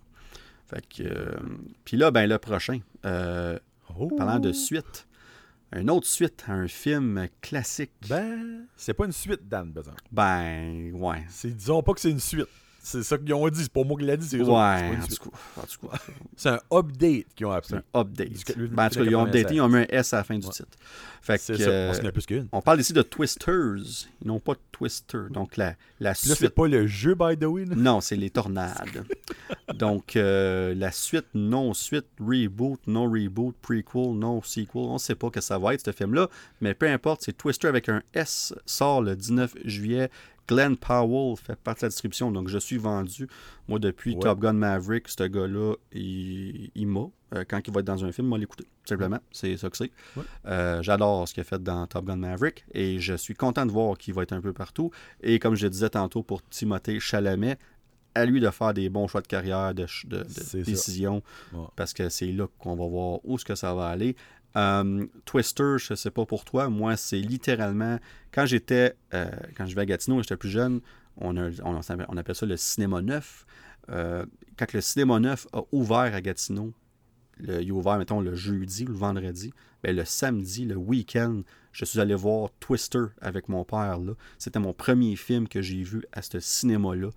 Fait que. euh, puis là, ben le prochain. euh, Oh. parlant de suite. Une autre suite à un film classique. Ben, c'est pas une suite, Dan, exemple. Ben, ouais. C'est, disons pas que c'est une suite. C'est ça qu'ils ont dit. C'est pas moi qui l'a dit, c'est eux Ouais, autres. En suite. tout cas. C'est un update qu'ils ont C'est appelé. un update. Du- Ben, en tout cas, ils ont updaté, ils ont mis un S à la fin du Ouais. titre. Fait C'est que, ça. euh, en a plus qu'une. on parle ici de Twisters, et non pas de Twister. Donc, la, la Puis là, c'est suite. pas le jeu, by the way. là. Non, c'est les tornades. <laughs> Donc, euh, la suite, non-suite, reboot, non-reboot, prequel, non-sequel, on ne sait pas que ça va être, ce film-là, mais peu importe, c'est Twister avec un S, sort le 19 juillet. Glenn Powell fait partie de la distribution, donc je suis vendu. Moi, depuis Ouais. Top Gun Maverick, ce gars-là, il, il m'a. Euh, quand il va être dans un film, moi l'écouter. Simplement, c'est ça que c'est. Ouais. Euh, J'adore ce qu'il a fait dans Top Gun Maverick et je suis content de voir qu'il va être un peu partout. Et comme je disais tantôt pour Timothée Chalamet, à lui de faire des bons choix de carrière, de, de- de décision, Ouais. parce que c'est là qu'on va voir où ce que ça va aller. Euh, Twister, je sais pas pour toi, moi, c'est littéralement, quand j'étais, euh, quand je vais à Gatineau, j'étais plus jeune, on, a, appelle ça le cinéma neuf. Euh, quand le cinéma neuf a ouvert à Gatineau, il a ouvert, mettons, le jeudi ou le vendredi, ben, le samedi, le week-end, je suis allé voir Twister avec mon père. là. C'était mon premier film que j'ai vu à ce cinéma-là.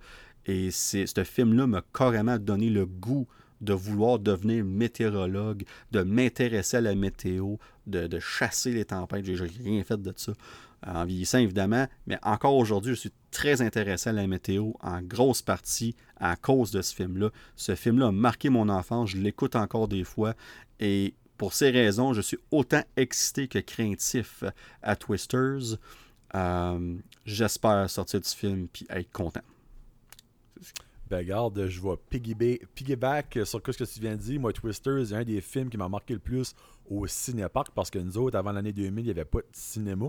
Et ce film-là m'a carrément donné le goût de vouloir devenir météorologue, de m'intéresser à la météo, de, chasser les tempêtes. J'ai rien fait de ça. En vieillissant, évidemment, mais encore aujourd'hui, je suis très intéressé à la météo, en grosse partie à cause de ce film-là. Ce film-là a marqué mon enfance, je l'écoute encore des fois, et pour ces raisons, je suis autant excité que craintif à Twisters. Euh, J'espère sortir du film puis être content. Ben regarde, je vais piggyba- piggyback sur ce que tu viens de dire. Moi, Twisters, c'est un des films qui m'a marqué le plus au cinéparc parce que nous autres, avant l'année 2000, il n'y avait pas de cinéma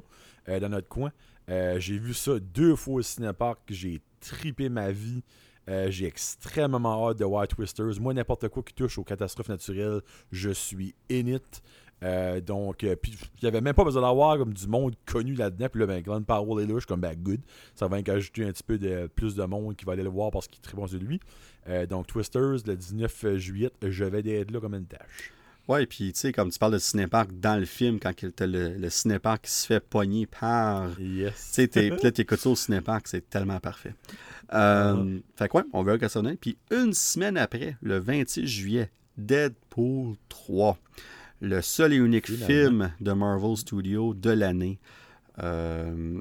euh, dans notre coin. Euh, j'ai vu ça deux fois au cinéparc. J'ai tripé ma vie. Euh, j'ai extrêmement hâte de voir Twisters. Moi, n'importe quoi qui touche aux catastrophes naturelles, je suis in it. Euh, donc, euh, puis il n'y avait même pas besoin d'avoir comme du monde connu là-dedans. Puis là, ben, Glenn Powell est là, je suis comme, ben, good. Ça va ajouter un petit peu de plus de monde qui va aller le voir parce qu'il est très bon sur lui. Euh, donc, Twisters, le 19 juillet, je vais être là comme une tâche. Ouais, puis tu sais, comme tu parles de cinéparc dans le film, quand le, le cinéparc qui se fait pogner par. Tu Yes. sais, t'es- <laughs> puis là, t'écoutes ça au cinéparc, c'est tellement parfait. Euh, Fait quoi, on verra que ça donne. Puis une semaine après, le 26 juillet, Deadpool 3. Le seul et unique film de Marvel Studios de l'année. Euh,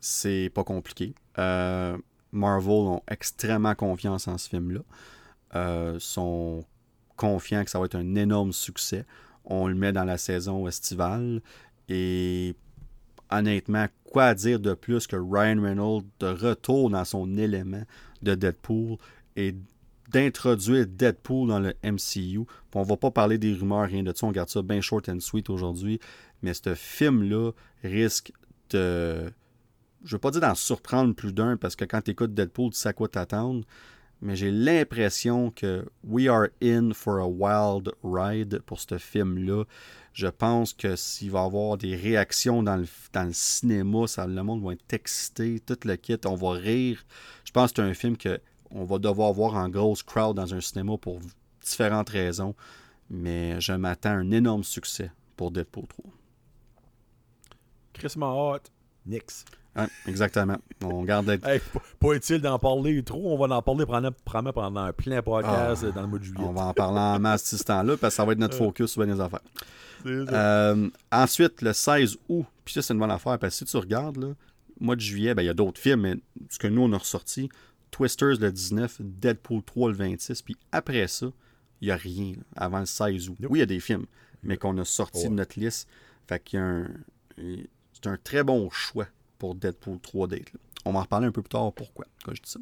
c'est pas compliqué. Euh, Marvel ont extrêmement confiance en ce film-là. Euh, sont confiants que ça va être un énorme succès. On le met dans la saison estivale. Et honnêtement, quoi dire de plus que Ryan Reynolds de retour dans son élément de Deadpool et d'introduire Deadpool dans le MCU. Puis on va pas parler des rumeurs, rien de ça, on garde ça bien short and sweet aujourd'hui, mais ce film-là risque de... Je veux pas dire d'en surprendre plus d'un, parce que quand tu écoutes Deadpool, tu sais à quoi t'attendre, mais j'ai l'impression que we are in for a wild ride pour ce film-là. Je pense que s'il va y avoir des réactions dans le, dans le cinéma, ça, le monde va être excité, tout le kit, on va rire. Je pense que c'est un film que on va devoir voir en grosse crowd dans un cinéma pour différentes raisons, mais je m'attends à un énorme succès pour Deadpool 3. Chris hot. Nix. Ouais, exactement. On garde d'être- Hey, pas, utile d'en parler trop. On va en parler pendant, pendant un plein podcast Ah, euh, dans le mois de juillet. On va en parler en masse <laughs> ce temps-là parce que ça va être notre focus sur les affaires. Euh, ensuite, le 16 août, puis ça, c'est une bonne affaire parce que si tu regardes, là, mois de juillet, ben, il y a d'autres films, mais ce que nous, on a ressorti, Twisters le 19, Deadpool 3 le 26, puis après ça, il n'y a rien là, avant le 16 août. Oui, il y a des films, mais qu'on a Ouais. de notre liste. Fait qu'il y a un. C'est un très bon choix pour Deadpool 3 date. là. On va en reparler un peu plus tard pourquoi, quand je dis ça.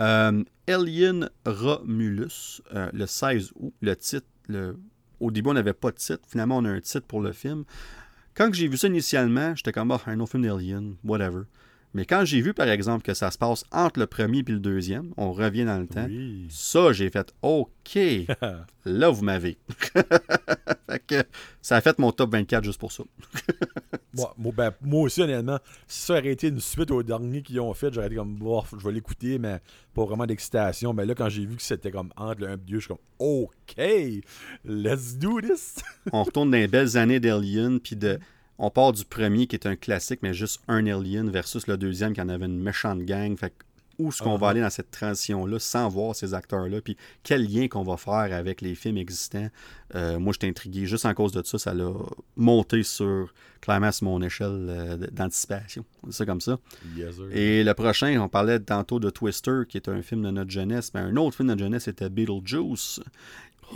Euh, Alien Romulus, euh, le 16 août, le titre, le... au début on n'avait pas de titre, finalement on a un titre pour le film. Quand j'ai vu ça initialement, j'étais comme, ah, un autre film d'Alien, whatever. Mais quand j'ai vu par exemple que ça se passe entre le premier et le deuxième, on revient dans le temps, Oui. ça j'ai fait, ok, <laughs> là vous m'avez. <laughs> fait que ça a fait mon top 24 juste pour ça. <laughs> Moi, moi, ben, moi aussi, honnêtement, si ça aurait été une suite au dernier qu'ils ont fait, j'aurais été comme, je vais l'écouter, mais pas vraiment d'excitation. Mais là, quand j'ai vu que c'était comme entre le 1 et le 2, je suis comme, OK, let's do this. on retourne dans les belles années d'Alien, puis de, on part du premier qui est un classique, mais juste un Alien, versus le deuxième qui en avait une méchante gang. Fait où est-ce qu'on va Uh-huh. aller dans cette transition-là sans voir ces acteurs-là, puis quel lien qu'on va faire avec les films existants? Euh, moi, j'étais intrigué. Juste en cause de ça, ça l'a monté sur, clairement, sur mon échelle euh, d'anticipation. On dit ça comme ça. Yes. Et le prochain, on parlait tantôt de Twister, qui est un film de notre jeunesse, mais un autre film de notre jeunesse était Beetlejuice.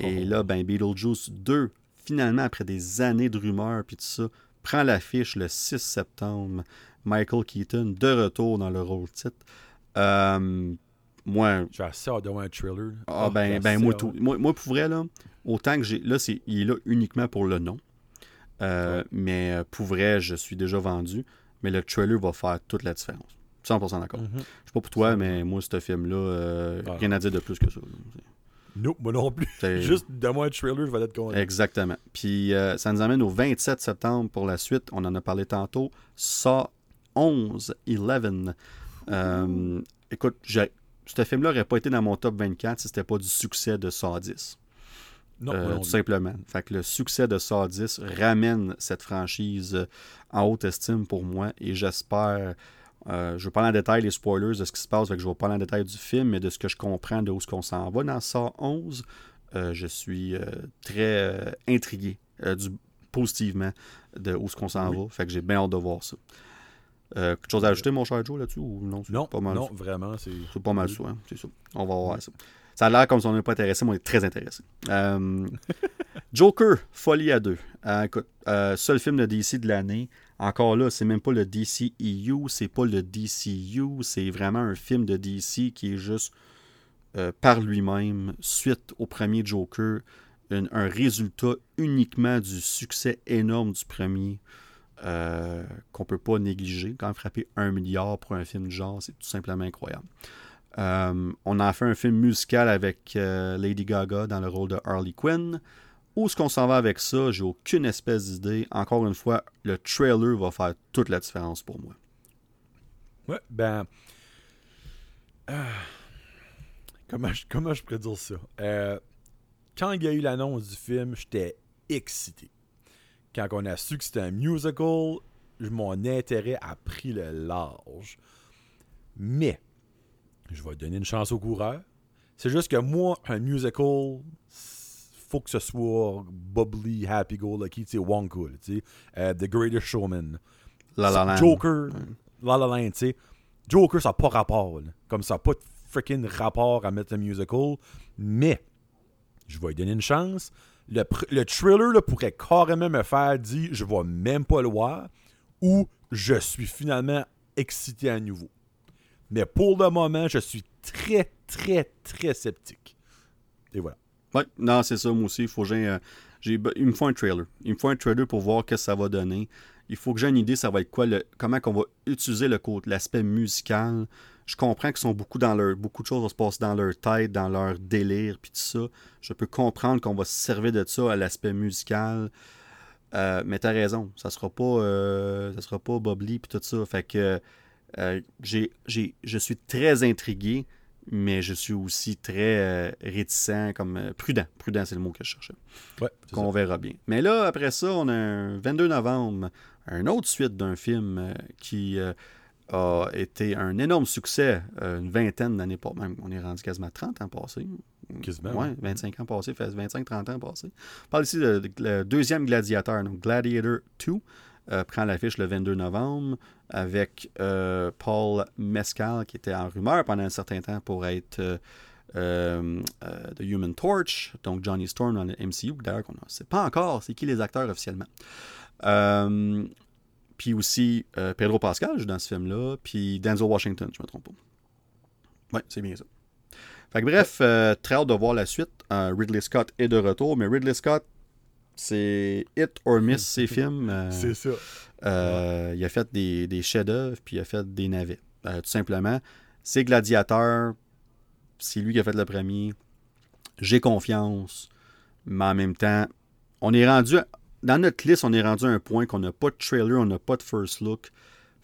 Et Oh. là, ben, Beetlejuice 2, finalement, après des années de rumeurs puis tout ça, prend l'affiche le 6 septembre. Michael Keaton, de retour dans le rôle titre. Euh, moi, J'ai assez hâte de voir un thriller. ah, Oh, ben, ben moi, tout, moi, moi, pour vrai, là, autant que j'ai. Là, il est là uniquement pour le nom. Euh, Ouais. Mais euh, pour vrai, je suis déjà vendu. Mais le trailer va faire toute la différence. 100% d'accord. Mhm. Je sais pas pour toi, mais moi, ce film-là, euh, Ah. rien à dire de plus que ça. Non, moi non plus. Juste donne-moi un trailer, je vais être content. Exactement. Puis euh, ça nous amène au 27 septembre pour la suite. On en a parlé tantôt. Saw 11, 11. Euh, écoute, ce film-là n'aurait pas été dans mon top 24 si c'était pas du succès de Saw 10. Non, Euh, moi non tout simplement. Fait que le succès de Saw 10 ramène cette franchise en haute estime pour moi et j'espère. Euh, je vais parler en détail les spoilers de ce qui se passe, que je vais parler en détail du film et de ce que je comprends de où ce qu'on s'en va dans Saw 11. Euh, je suis euh, très euh, intrigué du, positivement de où ce qu'on s'en va. Fait que j'ai bien hâte de voir ça. Quelque chose à ajouter, mon cher Joe, là-dessus ou non? c'est Non, pas mal non, vraiment, c'est. pas mal ça, hein, c'est ça. On va voir ça. Ça a l'air comme si on n'est pas intéressé, mais on est très intéressé. <laughs> Joker, Folie à deux. Écoute, seul film de DC de l'année. Encore là, c'est même pas le DCEU, c'est pas le DCU, c'est vraiment un film de DC qui est juste euh, par lui-même, suite au premier Joker, un résultat uniquement du succès énorme du premier euh, qu'on peut pas négliger. Quand frapper un milliard pour un film de genre, c'est tout simplement incroyable. Euh, on a fait un film musical avec euh, Lady Gaga dans le rôle de Harley Quinn. Où est-ce qu'on s'en va avec ça? J'ai aucune espèce d'idée. Encore une fois, le trailer va faire toute la différence pour moi. Ouais, ben. ah, comment, je, comment je pourrais dire ça? Euh, quand il y a eu l'annonce du film, j'étais excité. Quand on a su que c'était un musical, mon intérêt a pris le large. Mais, je vais donner une chance au coureur. C'est juste que moi, un musical, faut que ce soit bubbly, happy-go-lucky, tu sais, Wonka, tu sais, euh, The Greatest Showman. La La Land. Joker, La La Land, tu sais. Joker, ça n'a pas rapport. là. Comme ça n'a pas de freaking rapport à mettre un musical. Mais, je vais lui donner une chance. Le, le trailer là, pourrait carrément me faire dire je vais même pas le voir ou je suis finalement excité à nouveau. Mais pour le moment, je suis très, très, très sceptique. Et voilà. Ouais, non, c'est ça, moi aussi. Il faut que euh, j'ai- il me faut un trailer. Il me faut un trailer pour voir ce que ça va donner. Il faut que j'ai une idée, ça va être quoi, le, comment qu'on va utiliser le l'aspect musical. Je comprends qu'ils sont beaucoup dans leur, beaucoup de choses vont se passer dans leur tête, dans leur délire, puis tout ça. Je peux comprendre qu'on va se servir de ça à l'aspect musical. Euh, mais t'as raison, ça sera pas, euh, ça sera pas Bob Lee puis tout ça. Fait que j'ai, je suis très intrigué, mais je suis aussi très euh, réticent, comme euh, prudent. Prudent, c'est le mot que je cherchais. Ouais, Qu'on verra bien. Mais là, après ça, on a un 22 novembre, un autre suite d'un film euh, qui a été un énorme succès, une vingtaine d'années pas même. On est rendu quasiment 30 ans passés. Quasiment, Ouais, 25 ans passés, fait 25-30 ans passés. On parle ici de, de- le deuxième Gladiateur, donc Gladiator 2, euh, prend l'affiche le 22 novembre avec euh, Paul Mescal qui était en rumeur pendant un certain temps pour être euh, euh, The Human Torch, donc Johnny Storm dans le MCU, d'ailleurs qu'on ne sait pas encore c'est qui les acteurs officiellement. Puis aussi Pedro Pascal dans ce film-là, puis Denzel Washington, je ne me trompe pas. Ouais, c'est bien ça. Fait que bref, très hâte de voir la suite. Ridley Scott est de retour, mais Ridley Scott, c'est hit or miss ses films. C'est ça. Euh, Il a fait des, des chefs-d'œuvre, puis il a fait des navets. Euh, tout simplement, c'est Gladiateur, c'est lui qui a fait le premier. J'ai confiance, mais en même temps, on est rendu. Dans notre liste, on est rendu à un point qu'on n'a pas de trailer, on n'a pas de first look.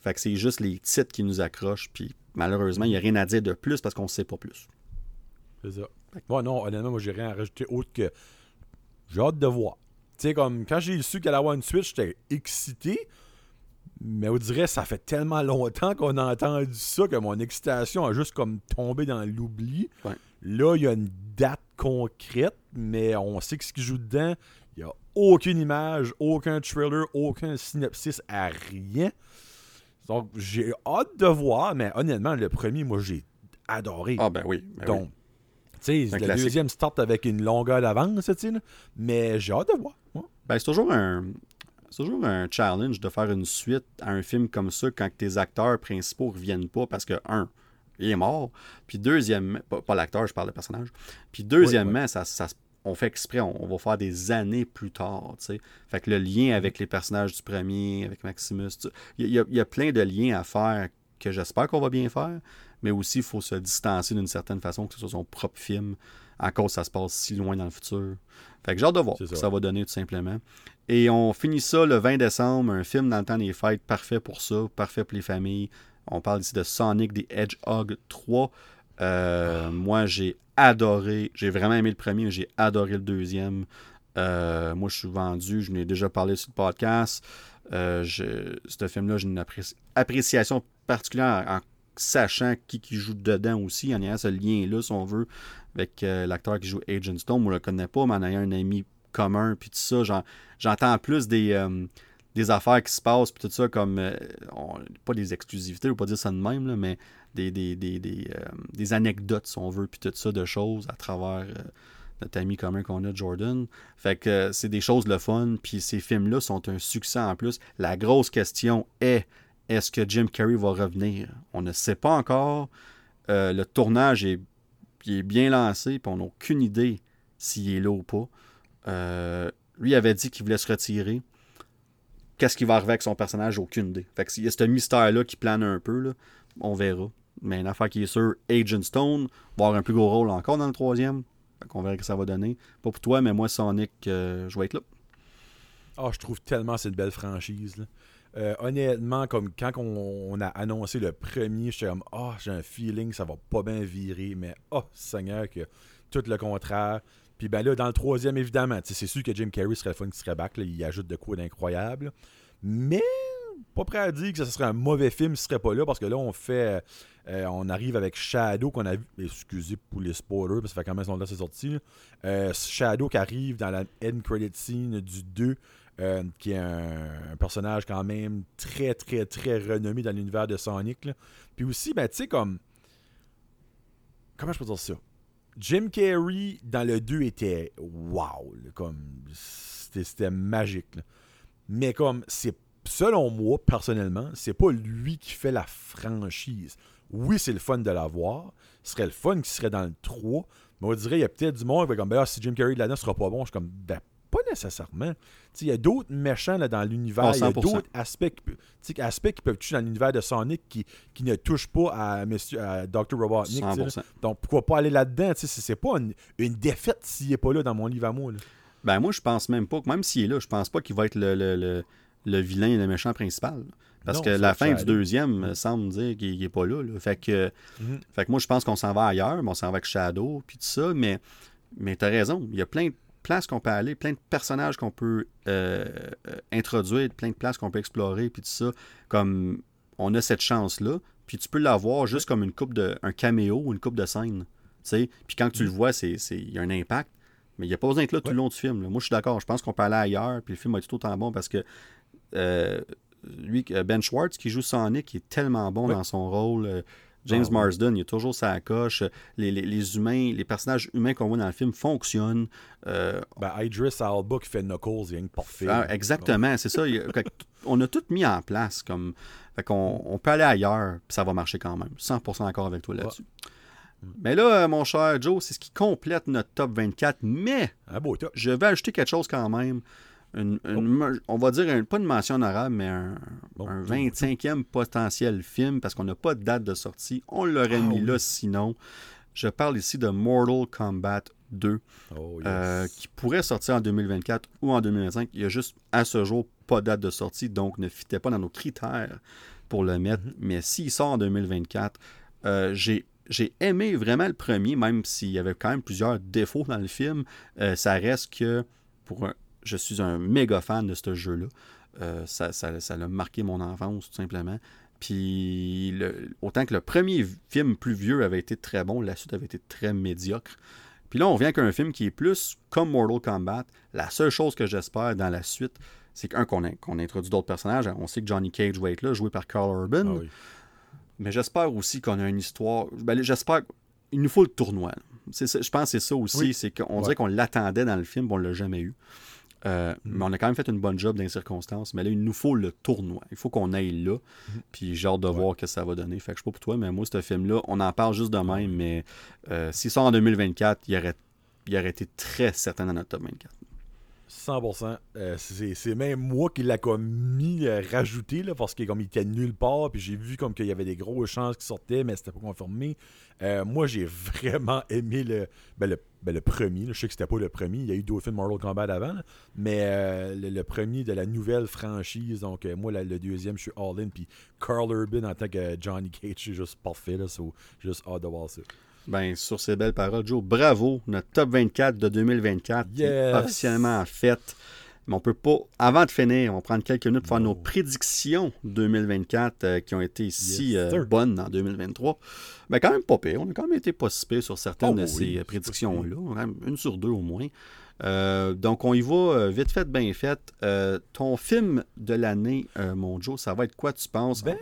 Fait que c'est juste les titres qui nous accrochent, puis malheureusement, il n'y a rien à dire de plus parce qu'on ne sait pas plus. C'est ça. Moi, non, honnêtement, moi, j'ai rien à rajouter autre que j'ai hâte de voir. Tu sais, comme quand j'ai su qu'elle allait avoir une suite, j'étais excité. Mais on dirait ça fait tellement longtemps qu'on a entendu ça que mon excitation a juste comme tombé dans l'oubli. Ouais. Là, il y a une date concrète, mais on sait que ce qui joue dedans, il n'y a aucune image, aucun trailer, aucun synopsis à rien. Donc, j'ai hâte de voir, mais honnêtement, le premier, moi, j'ai adoré. Ah ben oui. ben oui. Donc, tu sais, le classique. deuxième start avec une longueur d'avance, mais j'ai hâte de voir. Ouais. Ben, c'est toujours un. C'est toujours un challenge de faire une suite à un film comme ça quand tes acteurs principaux reviennent pas parce que, un, il est mort. Puis deuxièmement, pas, pas l'acteur, je parle de personnage. Puis deuxièmement, Ça, on fait exprès, on, on va faire des années plus tard. tu sais. Fait que le lien avec les personnages du premier, avec Maximus, tu- il y, a- il y a plein de liens à faire que j'espère qu'on va bien faire, mais aussi il faut se distancer d'une certaine façon, que ce soit son propre film, à cause ça se passe si loin dans le futur. Fait que j'ai hâte de voir ce que ça va donner tout simplement. Et on finit ça le 20 décembre, un film dans le temps des fêtes, parfait pour ça, parfait pour les familles. On parle ici de Sonic the Hedgehog 3. Euh, moi, j'ai adoré, j'ai vraiment aimé le premier, j'ai adoré le deuxième. Euh, moi, je suis vendu, je n'ai déjà parlé sur le podcast. Euh, ce film-là, j'ai une appréciation particulière en, sachant qui, joue dedans aussi, en ayant ce lien-là, si on veut, avec l'acteur qui joue Agent Stone. Je ne le connais pas, mais en ayant un ami commun, puis tout ça, j'entends plus des, des affaires qui se passent, puis tout ça, comme, pas des exclusivités, ne pas dire ça de même, mais des, des, anecdotes, si on veut, puis tout ça, de choses à travers notre ami commun qu'on a, Jordan. Fait que euh, c'est des choses le fun, puis ces films-là sont un succès en plus. La grosse question est est-ce que Jim Carrey va revenir? On ne sait pas encore. Euh, le tournage est, est bien lancé, puis on n'a aucune idée s'il est là ou pas. Euh, lui avait dit qu'il voulait se retirer. Qu'est-ce qui va arriver avec son personnage? Aucune idée. Fait qu'il y a ce mystère-là qui plane un peu. On verra. Mais une affaire qui est sûre, Agent Stone va avoir un plus gros rôle encore dans le troisième. On verra ce que ça va donner. Pas pour toi, mais moi, Sonic, euh, je vais être là. Ah, je trouve tellement cette belle franchise. Euh, honnêtement, comme quand on, a annoncé le premier, j'étais comme Ah, j'ai un feeling ça va pas bien virer, mais oh Seigneur que tout le contraire. Puis ben là, dans le troisième, évidemment, c'est sûr que Jim Carrey serait le fun qui serait back, il ajoute de quoi d'incroyable. Mais pas prêt à dire que ce serait un mauvais film s'il serait pas là, parce que là, on fait euh, on arrive avec Shadow qu'on a vu. Excusez pour les spoilers, parce que ça fait quand même longtemps que c'est sorti. Euh, Shadow qui arrive dans la end credit scene du 2. Euh, qui est un, personnage quand même très, très, très renommé dans l'univers de Sonic. Puis aussi, ben, tu sais, comme. Comment je peux dire ça? Jim Carrey dans le 2 était wow, comme c'était magique. Mais comme c'est selon moi personnellement, c'est pas lui qui fait la franchise oui, c'est le fun de l'avoir. Ce serait le fun qui serait dans le 3. Mais on dirait, il y a peut-être du monde qui va comme, ben, ah, si Jim Carrey de là sera pas bon, je suis comme, ben, nécessairement. Il y a d'autres méchants là, dans l'univers. Il y a d'autres aspects, qui, aspects qui peuvent toucher dans l'univers de Sonic qui, qui ne touchent pas à, Monsieur, à Dr. Robotnik. Donc pourquoi pas aller là-dedans? C'est pas une, une défaite s'il n'est pas là dans mon livre à moi. Ben moi, je pense même pas, même s'il est là, je pense pas qu'il va être le, le, le, le vilain et le méchant principal. Parce que la fin du deuxième mm. semble dire qu'il n'est pas là. Fait, que, mm-hmm. fait que moi, je pense qu'on s'en va ailleurs, mais on s'en va avec Shadow, puis tout ça. Mais, mais tu as raison. Il y a plein de places qu'on peut aller, plein de personnages qu'on peut euh, euh, introduire, plein de places qu'on peut explorer, puis tout ça. Comme on a cette chance-là, puis tu peux l'avoir juste comme une coupe de, un caméo ou une coupe de scène. Puis quand tu le mm. vois, il y a un impact. Mais il n'y a pas besoin d'être là tout le long du film. Moi, je suis d'accord. Je pense qu'on peut aller ailleurs, puis le film va être tout autant bon parce que euh, lui, Ben Schwartz, qui joue Sonic, qui est tellement bon dans son rôle. Euh, James ah, Marsden, il a toujours sa coche. Les, humains, les personnages humains qu'on voit dans le film fonctionnent. Euh, ben, Idris Alba qui fait Knuckles, il y a une parfait. Ah, exactement, c'est ça. on a tout mis en place. Comme, fait on peut aller ailleurs, puis ça va marcher quand même. 100% d'accord avec toi là-dessus. Mais là, mon cher Joe, c'est ce qui complète notre top 24. Mais je vais ajouter quelque chose quand même on va dire, pas une mention honorable, mais un, 25e potentiel film, parce qu'on n'a pas de date de sortie. On l'aurait mis là sinon. Je parle ici de Mortal Kombat 2, euh, qui pourrait sortir en 2024 ou en 2025. Il y a juste, à ce jour, pas de date de sortie, donc ne fitait pas dans nos critères pour le mettre. Mm-hmm. Mais s'il sort en 2024, euh, j'ai j'ai aimé vraiment le premier, même s'il y avait quand même plusieurs défauts dans le film. Euh, ça reste que pour un, je suis un méga fan de ce jeu-là. Euh, ça, ça, ça, a marqué mon enfance, tout simplement. Puis, autant que le premier film plus vieux avait été très bon, la suite avait été très médiocre. Puis là, on vient qu'un film qui est plus comme Mortal Kombat. La seule chose que j'espère dans la suite, c'est qu'un, qu'on introduit d'autres personnages. On sait que Johnny Cage va être là, joué par Carl Urban. Ah Mais j'espère aussi qu'on a une histoire. Ben, j'espère qu'il nous faut le tournoi. je pense que c'est ça aussi. C'est qu'on dirait qu'on l'attendait dans le film, mais on ne l'a jamais eu. Euh, mm. Mais on a quand même fait une bonne job dans les circonstances. Mais là, il nous faut le tournoi. Il faut qu'on aille là. Mm. Puis j'ai hâte de voir ce que ça va donner. Fait que je sais pas pour toi, mais moi, ce film-là, on en parle juste de même. Mais euh, s'il sort en 2024, il aurait, il aurait été très certain dans notre top 24. 100%. Euh, c'est même moi qui l'a comme mis, euh, rajouté, là, parce qu'il était nulle part, puis j'ai vu comme qu'il y avait des grosses chances qui sortaient, mais c'était pas confirmé. Euh, moi, j'ai <laughs> vraiment aimé le, ben, le, ben, le premier. là. Je sais que c'était pas le premier. Il y a eu d'autres films Mortal Kombat avant, là. mais euh, le, le premier de la nouvelle franchise. Donc, euh, moi, la- le deuxième, je suis all-in. Puis Carl Urban en tant que Johnny Cage, c'est juste parfait. Là, so, juste hâte de voir ça. Ben, sur ces belles paroles, Joe, bravo. Notre top 24 de 2024 est Yes. officiellement fait. Mais on peut pas, avant de finir, on va prendre quelques minutes pour faire nos prédictions 2024 euh, qui ont été si Yes, euh, bonnes en 2023. Ben, quand même pas pire. On a quand même été pas si pire sur certaines Oh de ces euh, prédictions-là. Une sur deux au moins. Euh, donc, on y va vite fait, bien fait. Ton film de l'année, mon Joe, ça va être quoi, tu penses? Ben,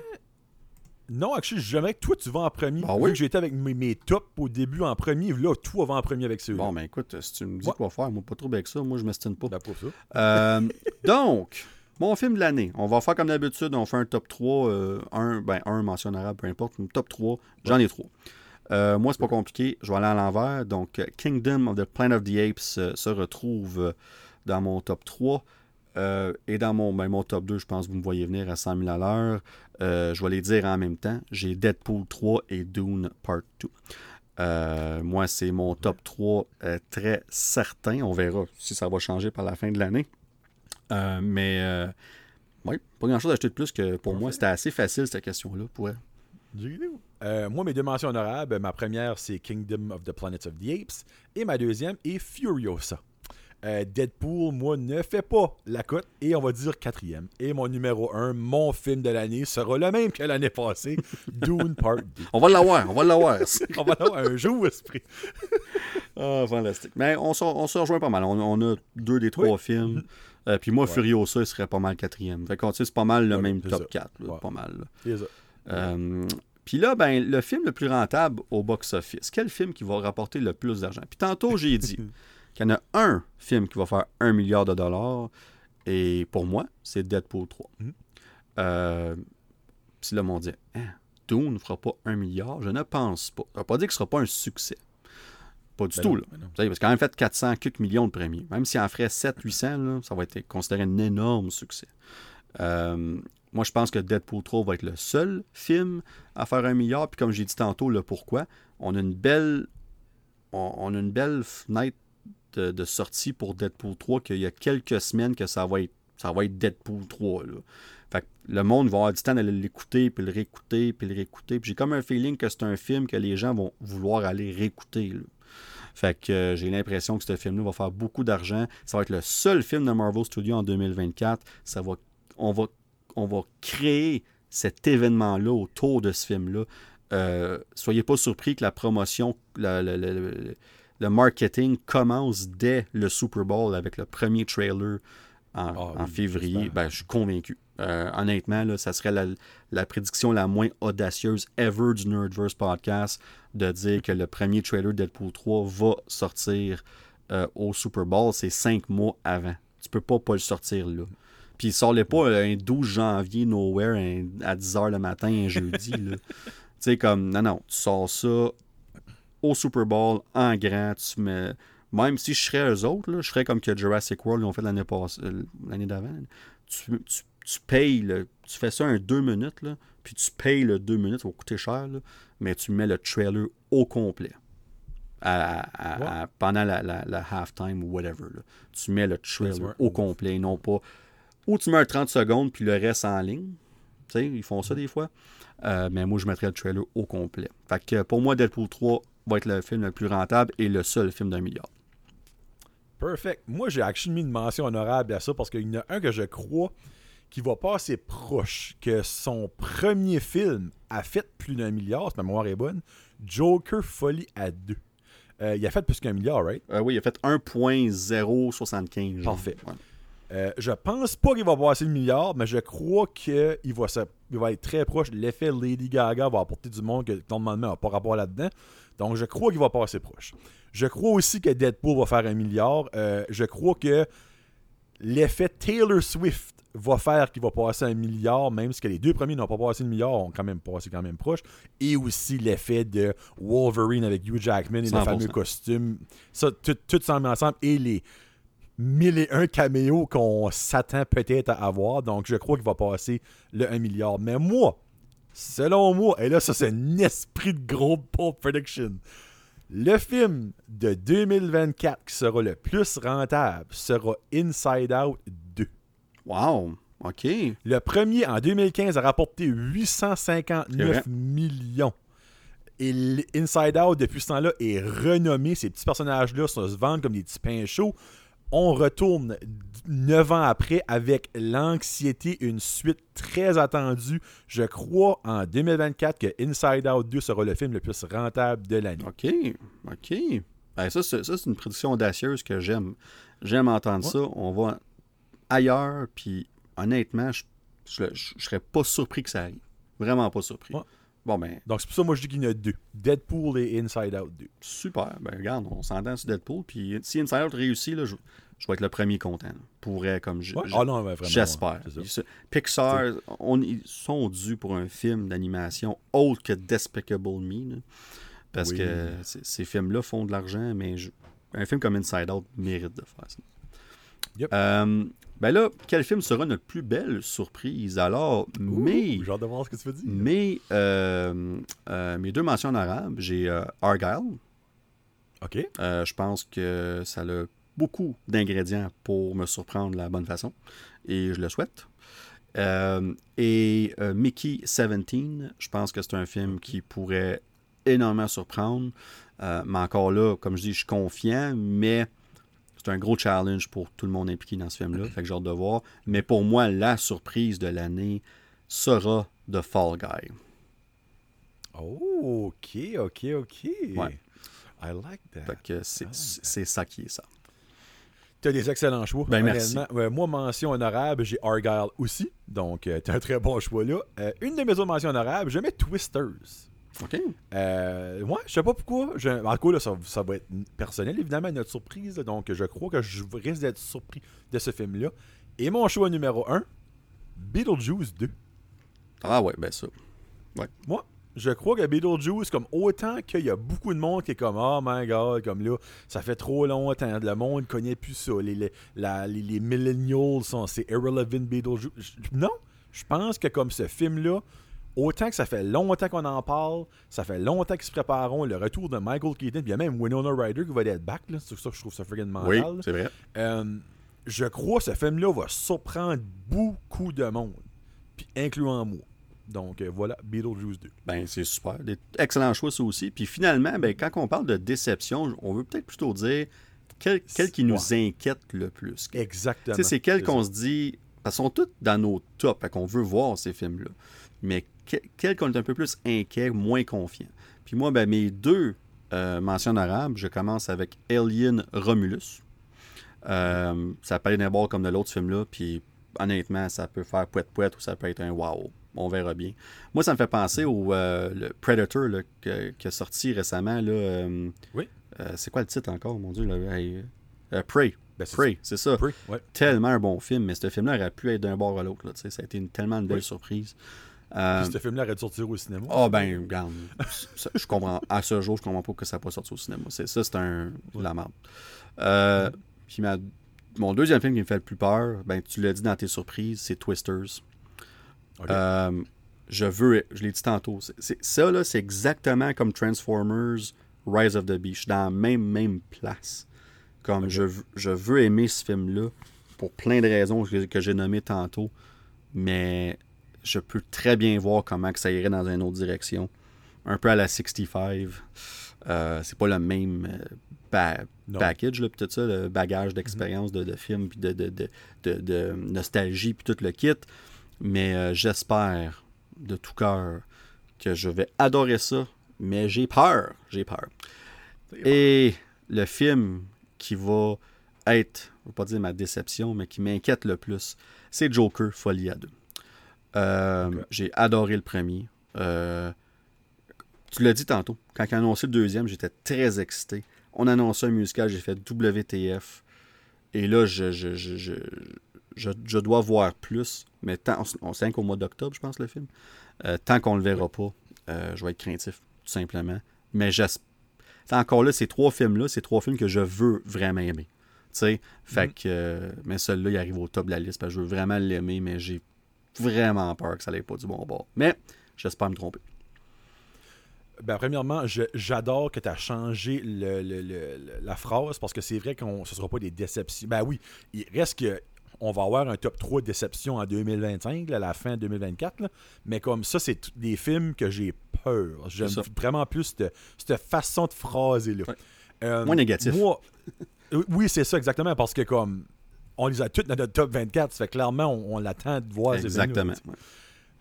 Non, actually, j'aimerais que toi, tu vas en premier. Ah Vu oui? que j'étais avec mes, mes tops au début en premier, là, toi, va en premier avec ceux-là. Bon, ben écoute, si tu me dis Ouais. quoi faire, moi, pas trop avec ça. Moi, je m'estime pas. Ben, pour ça. Euh, <laughs> donc, mon film de l'année. On va faire comme d'habitude, on fait un top 3, euh, un, ben, un mention honorable, peu importe, un top 3, j'en ai trois. Euh, moi, c'est pas compliqué, je vais aller à l'envers. Donc, Kingdom of the Planet of the Apes euh, se retrouve dans mon top 3. Euh, et dans mon, ben, top 2, je pense que vous me voyez venir à 100 000 à l'heure. Euh, je vais les dire en même temps. J'ai Deadpool 3 et Dune Part 2. Euh, moi, c'est mon top 3 euh, très certain. On verra si ça va changer par la fin de l'année. Mais, oui, pas grand-chose à acheter de plus que pour moi. C'était assez facile, cette question-là. Pour... moi, mes deux mentions honorables, ma première, c'est Kingdom of the Planets of the Apes. Et ma deuxième est Furiosa. Euh, Deadpool, moi, ne fait pas la cote. Et on va dire quatrième. Et mon numéro un, mon film de l'année, sera le même que l'année passée, <laughs> Dune Part 2. On va l'avoir, on va l'avoir. <laughs> On va l'avoir un jour, esprit. <laughs> Ah, fantastique. Mais on se, on se rejoint pas mal. On, on a deux des trois Oui. films. Euh, puis moi, Ouais. Furiosa, il serait pas mal quatrième. Fait c'est pas mal le Ouais, même top ça. 4. là, Ouais. Pas mal. Euh, puis là, ben, le film le plus rentable au box-office, quel film qui va rapporter le plus d'argent? Puis tantôt, j'ai dit qu'il y en a un film qui va faire un milliard de dollars, et pour moi, c'est Deadpool 3. Mhm. Euh, puis là, on dit, hein, Dune ne fera pas un milliard? Je ne pense pas. Ça ne veut pas dire que ce ne sera pas un succès. Pas du Ben tout, non, là. ben non. Vous savez, parce quand même fait 400 quelques millions de premiers. Même s'il en ferait 700-800, là, ça va être considéré un énorme succès. Euh, moi, je pense que Deadpool 3 va être le seul film à faire un milliard. Puis comme j'ai dit tantôt, le pourquoi, on a une belle, on, on a une belle fenêtre de, de sortie pour Deadpool 3 qu'il y a quelques semaines que ça va être, ça va être Deadpool 3. Là. Fait le monde va avoir du temps d'aller l'écouter, puis le réécouter, puis le réécouter. J'ai comme un feeling que c'est un film que les gens vont vouloir aller réécouter. Fait que euh, j'ai l'impression que ce film-là va faire beaucoup d'argent. Ça va être le seul film de Marvel Studios en 2024. Ça va, on, va, on va créer cet événement-là autour de ce film-là. Euh, soyez pas surpris que la promotion, le, marketing commence dès le Super Bowl avec le premier trailer en, Ah en oui, février. Ben, je suis convaincu. Euh, honnêtement, là, ça serait la, la prédiction la moins audacieuse ever du Nerdverse podcast de dire que le premier trailer Deadpool 3 va sortir euh, au Super Bowl. C'est cinq mois avant. Tu peux pas pas le sortir là. Puis il sort pas euh, un 12 janvier nowhere un- à 10h le matin un jeudi. <laughs> Tu sais, comme, non, non, tu sors ça au Super Bowl en grand. Tu mets, même si je serais eux autres, là, je ferais comme que Jurassic World l'ont fait l'année passée, euh, l'année d'avant. Tu, tu, tu payes, tu fais ça un 2 minutes, là, puis tu payes le 2 minutes, ça va coûter cher, mais tu mets le trailer au complet. À- à- Ouais. à- pendant la, la, la halftime ou whatever. là. Tu mets le trailer au complet, non pas. Ou tu mets un 30 secondes, puis le reste en ligne. Tu sais, ils font ça des fois. Euh, mais moi, je mettrais le trailer au complet. Fait que pour moi, Deadpool 3 va être le film le plus rentable et le seul film d'un milliard. Perfect. Moi, j'ai actually mis une mention honorable à ça parce qu'il y en a un que je crois qui va pas assez proche que son premier film a fait plus d'un milliard, si ma mémoire est bonne. Joker Folie à deux. Euh, il a fait plus qu'un milliard, right? Euh, oui, il a fait 1.075. genre. Parfait. Ouais. Euh, je pense pas qu'il va passer le milliard, mais je crois qu'il va, se- il va être très proche. L'effet Lady Gaga va apporter du monde que normalement n'a pas rapport là-dedans. Donc, je crois qu'il va passer proche. Je crois aussi que Deadpool va faire un milliard. Euh, je crois que l'effet Taylor Swift va faire qu'il va passer un milliard, même si que les deux premiers n'ont pas passé le milliard, ont quand même passé quand même proche. Et aussi l'effet de Wolverine avec Hugh Jackman et le 100%. fameux costume. Ça, tout, tout ça mis ensemble. Et les mille et un caméos qu'on s'attend peut-être à avoir. Donc, je crois qu'il va passer le 1 milliard. Mais moi, selon moi, et là, ça, c'est un esprit de gros Pulp Prediction. Le film de 2024 qui sera le plus rentable sera Inside Out 2. Wow! OK. Le premier, en 2015, a rapporté C'est vrai. 859 millions. Et Inside Out, depuis ce temps-là, est renommé. Ces petits personnages-là se vendent comme des petits pains chauds. On retourne d- neuf ans après avec l'anxiété, une suite très attendue. Je crois en 2024 que Inside Out 2 sera le film le plus rentable de l'année. OK. OK. Ben, ça, c'est, ça, c'est une prédiction audacieuse que j'aime. J'aime entendre Ouais. ça. On va ailleurs, puis honnêtement, je, je, je- je serais pas surpris que ça arrive. Vraiment pas surpris. Ouais. Bon, ben, Donc c'est pour ça que moi je dis qu'il y en a deux. Deadpool et Inside Out 2. super. Ben, regarde, on s'entend sur Deadpool, puis si Inside Out réussit, là, je, je vais être le premier content. là. Pourrait, comme je, Ouais. je- Ah non, vraiment. J'espère. ouais, Pixar, on, ils sont dus pour un film d'animation autre que Despicable Me. là. parce Oui. que ces films-là font de l'argent, mais je- un film comme Inside Out mérite de faire ça. Yep. Euh, ben là, quel film sera notre plus belle surprise? Alors, mais, J'ai hâte de voir ce que tu veux dire. mais euh, euh, mes deux mentions en arabe, j'ai euh, Argyle. Ok. Je pense que ça a beaucoup d'ingrédients pour me surprendre de la bonne façon. Et je le souhaite. Et Mickey 17, je pense que c'est un film qui pourrait énormément surprendre. Mais encore là, comme je dis, je suis confiant, mais c'est un gros challenge pour tout le monde impliqué dans ce film-là. Fait que j'ai hâte de voir. Mais pour moi, la surprise de l'année sera The Fall Guy. Oh, ok, ok, ok. Ouais. I like that. Fait que c'est ça qui est ça. Tu as des excellents choix. Ben, merci. moi, mention honorable, j'ai Argyle aussi. Donc, tu as un très bon choix là. Euh, une de mes autres mentions honorables, je mets Twisters. OK? Euh, ouais, je sais pas pourquoi. Je, en tout cas, là, ça, ça va être personnel, évidemment, notre surprise. là. donc, je crois que je risque d'être surpris de ce film-là. Et mon choix numéro 1, Beetlejuice 2. Ah ouais, ben ça. Moi, je crois que Beetlejuice, comme autant qu'il y a beaucoup de monde qui est comme Oh my god, comme là, ça fait trop longtemps, le monde connaît plus ça. Les, les, la- les, les millennials sont c'est irrelevant Beetlejuice. Non, je pense que comme ce film-là, autant que ça fait longtemps qu'on en parle, ça fait longtemps qu'ils se prépareront le retour de Michael Keaton, puis il y a même Winona Ryder qui va être back, là. c'est pour ça que je trouve ça friggin' Oui, mental. c'est vrai. Euh, je crois que ce film-là va surprendre beaucoup de monde, puis incluant moi. Donc euh, voilà, Beetlejuice 2. Ben, c'est super. Des excellents choix, ça aussi. Puis finalement, ben, quand on parle de déception, on veut peut-être plutôt dire quel, quel qui nous inquiète le plus. Exactement. c'est quel qu'on se dit. Qu'ils sont tous dans nos tops, qu'on veut voir ces films-là. Mais quel qu'on est un peu plus inquiet, moins confiant. Puis moi, ben, mes deux euh, mentions arabes, je commence avec Alien Romulus. Euh, ça peut être d'un bord comme de l'autre film-là, puis honnêtement, ça peut faire poète-poète ou ça peut être un wow. On verra bien. Moi, ça me fait penser au euh, le Predator là, que- qui est sorti récemment. Là, euh, Oui. c'est quoi le titre encore, mon Dieu? Là, Hey, Prey. Ben, c'est Prey, c'est ça. Prey, ouais. Tellement un bon film, mais ce film-là aurait pu être d'un bord à l'autre. Ça a été une, tellement une belle Oui. surprise. Euh, ce film-là aurait dû sortir au cinéma. ah ben, regarde, <laughs> ça, je comprends. À ce jour, je comprends pas que ça n'a pas sorti au cinéma. C'est ça, c'est un de la merde. Euh, puis ma- mon deuxième film qui me fait le plus peur, ben tu l'as dit dans tes surprises, c'est Twisters. Euh, je veux, je l'ai dit tantôt, c'est- c'est- ça là, c'est exactement comme Transformers, Rise of the suis dans la même même place. Comme je, veux- je veux aimer ce film-là pour plein de raisons que, que j'ai nommées tantôt, mais je peux très bien voir comment que ça irait dans une autre direction. Un peu à la 65. Euh, c'est pas le même euh, ba- package, là, tout ça, le bagage d'expérience de, de film, puis de, de, de, de- de nostalgie, puis tout le kit. Mais euh, j'espère de tout cœur que je vais adorer ça, mais j'ai peur. J'ai peur. Et le film qui va être, je ne vais pas dire ma déception, mais qui m'inquiète le plus, c'est Joker Folie à deux. Euh. J'ai adoré le premier. Euh, tu l'as dit tantôt, quand ils ont annoncé le deuxième, j'étais très excité. On a annoncé un musical, j'ai fait WTF. Et là, je, je, je, je, dois voir plus. Mais tant, on sait qu'au mois d'octobre, je pense, le film. Euh, tant qu'on le verra pas, je vais être craintif, tout simplement. Mais j'espère. Encore là, ces trois films-là, c'est trois films que je veux vraiment aimer. sais, fait que. euh, mais celui-là, il arrive au top de la liste parce que je veux vraiment l'aimer, mais j'ai vraiment peur que ça n'aille pas du bon bord. Mais j'espère me tromper. Ben, premièrement, j'adore que tu as changé le- le- le- la phrase parce que c'est vrai que ce ne sera pas des déceptions. Ben oui, il reste que on va avoir un top 3 déceptions en 2025, là, à la fin 2024. là. Mais comme ça, c'est des films que j'ai peur. J'aime vraiment plus cette, cette façon de phraser là. Ouais. Euh, Moins négatif. Moi, euh, oui, c'est ça exactement parce que comme on les a toutes dans notre top 24, ça fait clairement on, on l'attend de voir Exactement. ouais.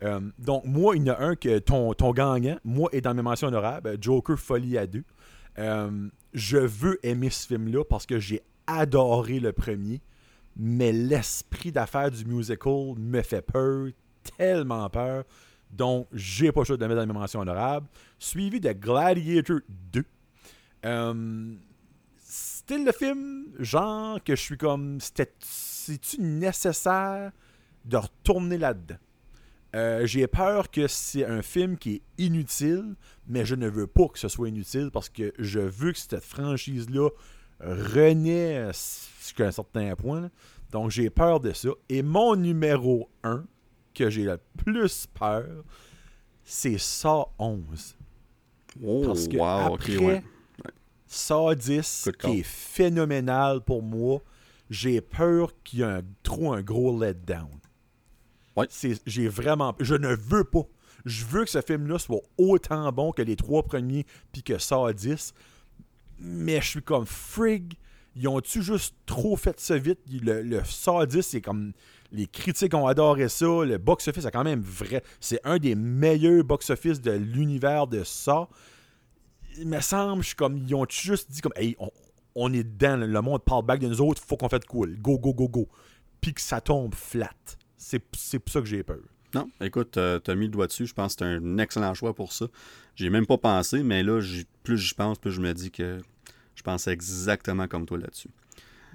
Euh, donc, moi, il y en a un que ton, ton gagnant, moi, est dans mes mentions honorables, euh, Joker Folie à deux. Euh, je veux aimer ce film-là parce que j'ai adoré le premier, mais l'esprit d'affaires du musical me fait peur, tellement peur. Donc, j'ai pas le choix de le mettre dans mes mentions honorables. Suivi de Gladiator 2. Euh, c'était le film, genre, que je suis comme. C'est-tu nécessaire de retourner là-dedans? Euh, j'ai peur que c'est un film qui est inutile, mais je ne veux pas que ce soit inutile parce que je veux que cette franchise-là renaît jusqu'à un certain point. là. Donc j'ai peur de ça. Et mon numéro 1, que j'ai le plus peur, c'est Saw 11. Oh, Parce que wow, après ouais. Saw 10, Good qui call. est phénoménal pour moi, j'ai peur qu'il y ait un, trop un gros letdown. Ouais. J'ai vraiment... Je ne veux pas. Je veux que ce film-là soit autant bon que les trois premiers puis que Saw 10. Mais je suis comme frig. Ils ont-tu juste trop fait ça vite? Le, le Saw 10, c'est comme. Les critiques ont adoré ça. Le box-office a quand même vrai. C'est un des meilleurs box-office de l'univers de Saw. Il me semble, je suis comme. Ils ont juste dit comme. Hey, on, on est dedans. Le monde parle back de nous autres. Faut qu'on fasse cool. Go, go, go, go. Puis que ça tombe flat. C'est pour ça que j'ai peur. Non, écoute, euh, t'as mis le doigt dessus. Je pense que c'est un excellent choix pour ça. J'ai même pas pensé, mais là, plus j'y pense, plus je me dis que je pensais exactement comme toi là-dessus.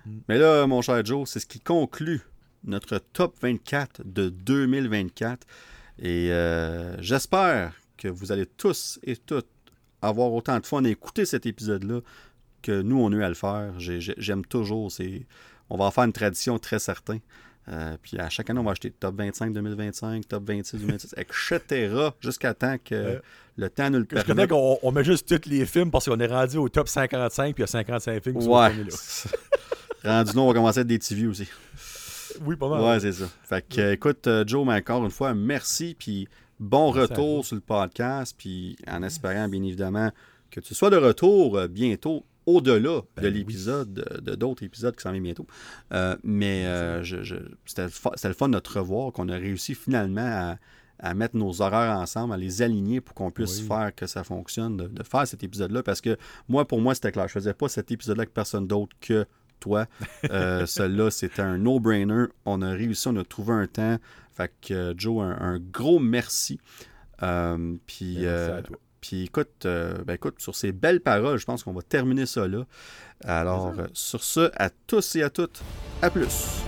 Mm. Mais là, mon cher Joe, c'est ce qui conclut notre top 24 de 2024. Et euh, j'espère que vous allez tous et toutes avoir autant de fun à écouter cet épisode-là que nous, on a eu à le faire. J'ai- j'ai- J'aime toujours. On va en faire une tradition très certaine. Euh, puis à chaque année, on va acheter top 25 2025, top 26 2026, etc. jusqu'à temps que Euh, le temps nous le Je connais permette. qu'on on met juste tous les films parce qu'on est rendu au top 55 puis il y a 55 films qui Ouais. là. <laughs> Rendu là, on va commencer à être des TV aussi. Oui, pas mal. Ouais, c'est ça. Fait que, euh, écoute, euh, Joe, mais encore une fois, merci. Puis bon Merci retour sur le podcast. Puis en espérant, bien évidemment, que tu sois de retour euh, bientôt au-delà Ben de oui. l'épisode, de- de d'autres épisodes qui s'en viennent bientôt. Euh, mais euh, je- je- c'était le fa- c'était le fun de te revoir, qu'on a réussi finalement à, à mettre nos horaires ensemble, à les aligner pour qu'on puisse Oui. faire que ça fonctionne, de, de faire cet épisode-là. Parce que moi, pour moi, c'était clair. Je faisais pas cet épisode-là avec personne d'autre que toi. Euh, <laughs> Celui-là, c'était un no-brainer. On a réussi, on a trouvé un temps. Fait que euh, Joe, un, un gros merci. Euh, puis, Ben, euh, puis écoute, euh, ben écoute, sur ces belles paroles, je pense qu'on va terminer ça là. Alors, sur ce, à tous et à toutes, à plus.